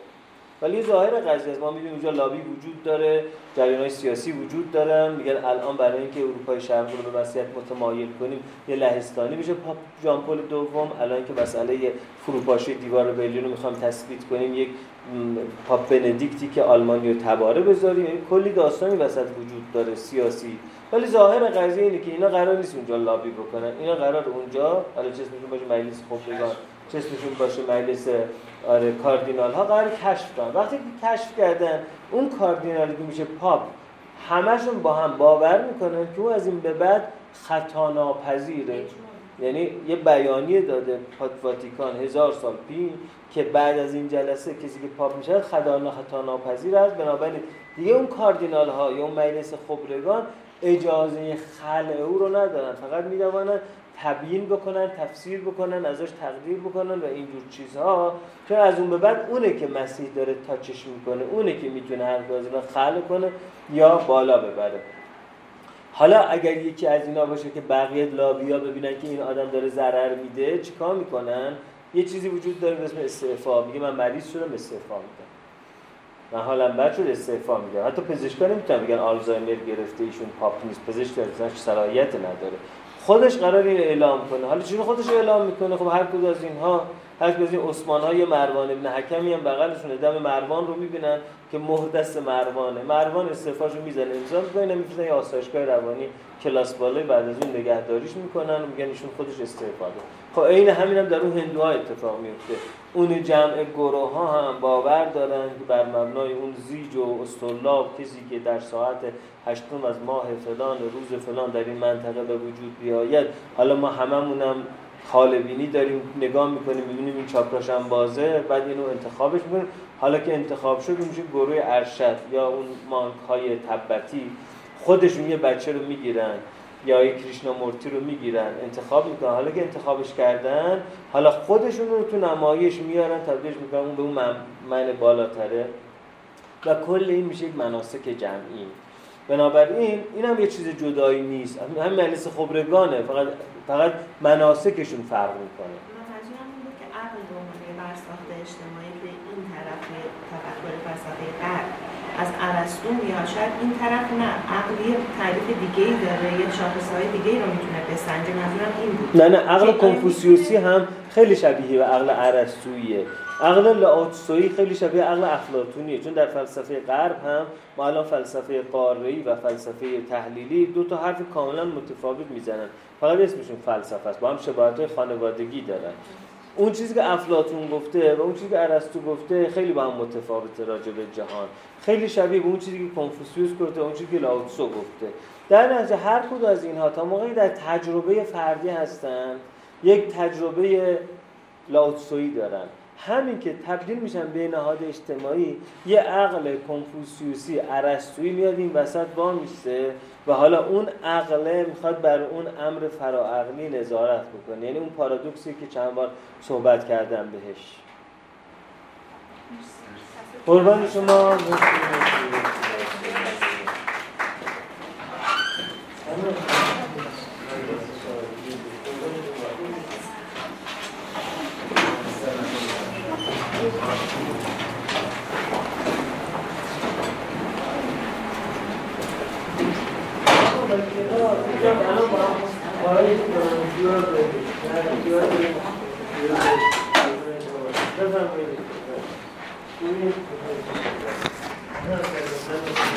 ولی ظاهر قضیه ما می‌دونیم اونجا لابی وجود داره جریان سیاسی وجود دارن. میگن الان برای اینکه اروپای شرقی رو به مسیحیت متمایل کنیم یه لهستانی میشه. پاپ ژان پل دوم الان که مسئله فروپاشی دیوار برلین رو می‌خوام تثبیت کنیم یک پاپ بندیکتی که آلمانی رو تباره بذاریم. یعنی کلی داستانی وسط وجود داره سیاسی. ولی ظاهر قضیه اینه که اینا قرار نیست اونجا لابی بکنن. اینا قرار اونجا حالا چه اسمشون باشه مجلس خبرگان چه اسمشون باشه مجلس آره کاردینال ها قرار کشف کنن. وقتی که کشف کردن اون کاردینالی که میشه پاپ همشون با هم باور می‌کنن که او از این به بعد خطا ناپذیره یعنی یه بیانیه داده پاد واتیکان هزار سال پیش که بعد از این جلسه کسی که پاپ میشه خطا خطا ناپذیر است. بنابراین دیگه اون کاردینال ها یا اون مجلس خبرگان اجازه خلع او رو ندارن. فقط می‌توانن تبیین بکنن تفسیر بکنن ازش تقدیر بکنن و اینجور چیزها. چون از اون به بعد اونه که مسیح داره تاچش می‌کنه اونه که می‌تونه هر اینا خلع کنه یا بالا ببره. حالا اگر یکی از اینا باشه که بقیه لابیا ببینن که این آدم داره ضرر میده چیکار می‌کنن؟ یه چیزی وجود داره به اسم استعفا. میگه من مریض شدم استعفا میدم. من حالم بد شد استعفا میدم. حتی پزشکا نمی‌تونن بگن آلزایمر گرفته ایشون پاپ نیست. پزشک صلاحیت نداره. خودش قرار اعلام کنه. حالا چون خودش اعلام می‌کنه؟ خب هر کدوم از اینها هر کدوم از این عثمان های مروان ابن حکمی هم بغلشون دم مروان رو می‌بینن که مهر دست مروانه. مروان استعفاشو می‌زنه امضا می‌کنه. میفرستن یه آسایشگاه روانی. کلاس بالای بعد از اون نگهداریش می‌کنن. میگن ایشون خودش استعفا خب عین همین هم در اون هندوها اتفاق میفته اون جمع گروه ها هم باور دارن که بر مبنای اون زیج و استولاب کسی که در ساعت هشتم از ماه فلان روز فلان در این منطقه به وجود بیاید. حالا ما هممونم خالبینی داریم نگاه می‌کنیم می‌بینیم این چاکراش هم بازه بعد اینو انتخابش می‌کنیم. حالا که انتخاب شد میشه گروه ارشد یا اون مانک های تبتی. خودشون یه بچه رو می‌گیرن. یا یک مورتی رو می‌گیرن انتخاب می‌کنن. حالا که انتخابش کردن حالا خودشون رو تو نمایش میارن تبدیلش می‌کنن اون به اون من بالاتره. و کل این میشه یک مناسک جمعی. بنابراین این هم یه چیز جدایی نیست. هم مجلس خبرگانه فقط فقط مناسکشون فرق می‌کنه. که اجتماعی به این طرف تفکر فلسفه از ارسطو میاد شاید این طرف نه عقلی تعریف دیگه ای داره یه شاخص های دیگه ای رو می‌تونه بسنجه. منظورم این بود. نه نه عقل کنفوسیوسی هم خیلی شبیه به عقل ارسطوییه. عقل لاوتسویی خیلی شبیه عقل افلاطونیه چون در فلسفه غرب هم ما الان فلسفه قاره‌ای و فلسفه تحلیلی دو تا حرف کاملا متفاوت می‌زنن. فقط اسمشون فلسفه است با هم شباهت خانوادگی دارن. اون چیزی که افلاطون گفته و اون چیزی که ارسطو گفته خیلی با هم متفاوته راجع به جهان. خیلی شبیه اون چیزی که کنفوسیوس گفته اون چیزی که لاوتسو گفته. در نتیجه هر کدوم از اینها تا موقعی در تجربه فردی هستن یک تجربه لاوتسویی دارن. همین که تبدیل میشن به نهاد اجتماعی یه عقل کنفوسیوسی ارسطویی میاد این وسط با میسته و حالا اون عقله می‌خواد بر اون امر فراعقلی نظارت بکنه. یعنی اون پارادوکسی که چند بار صحبت کردم بهش. पूर्वं Thank you. 我们这个是那个，那个是。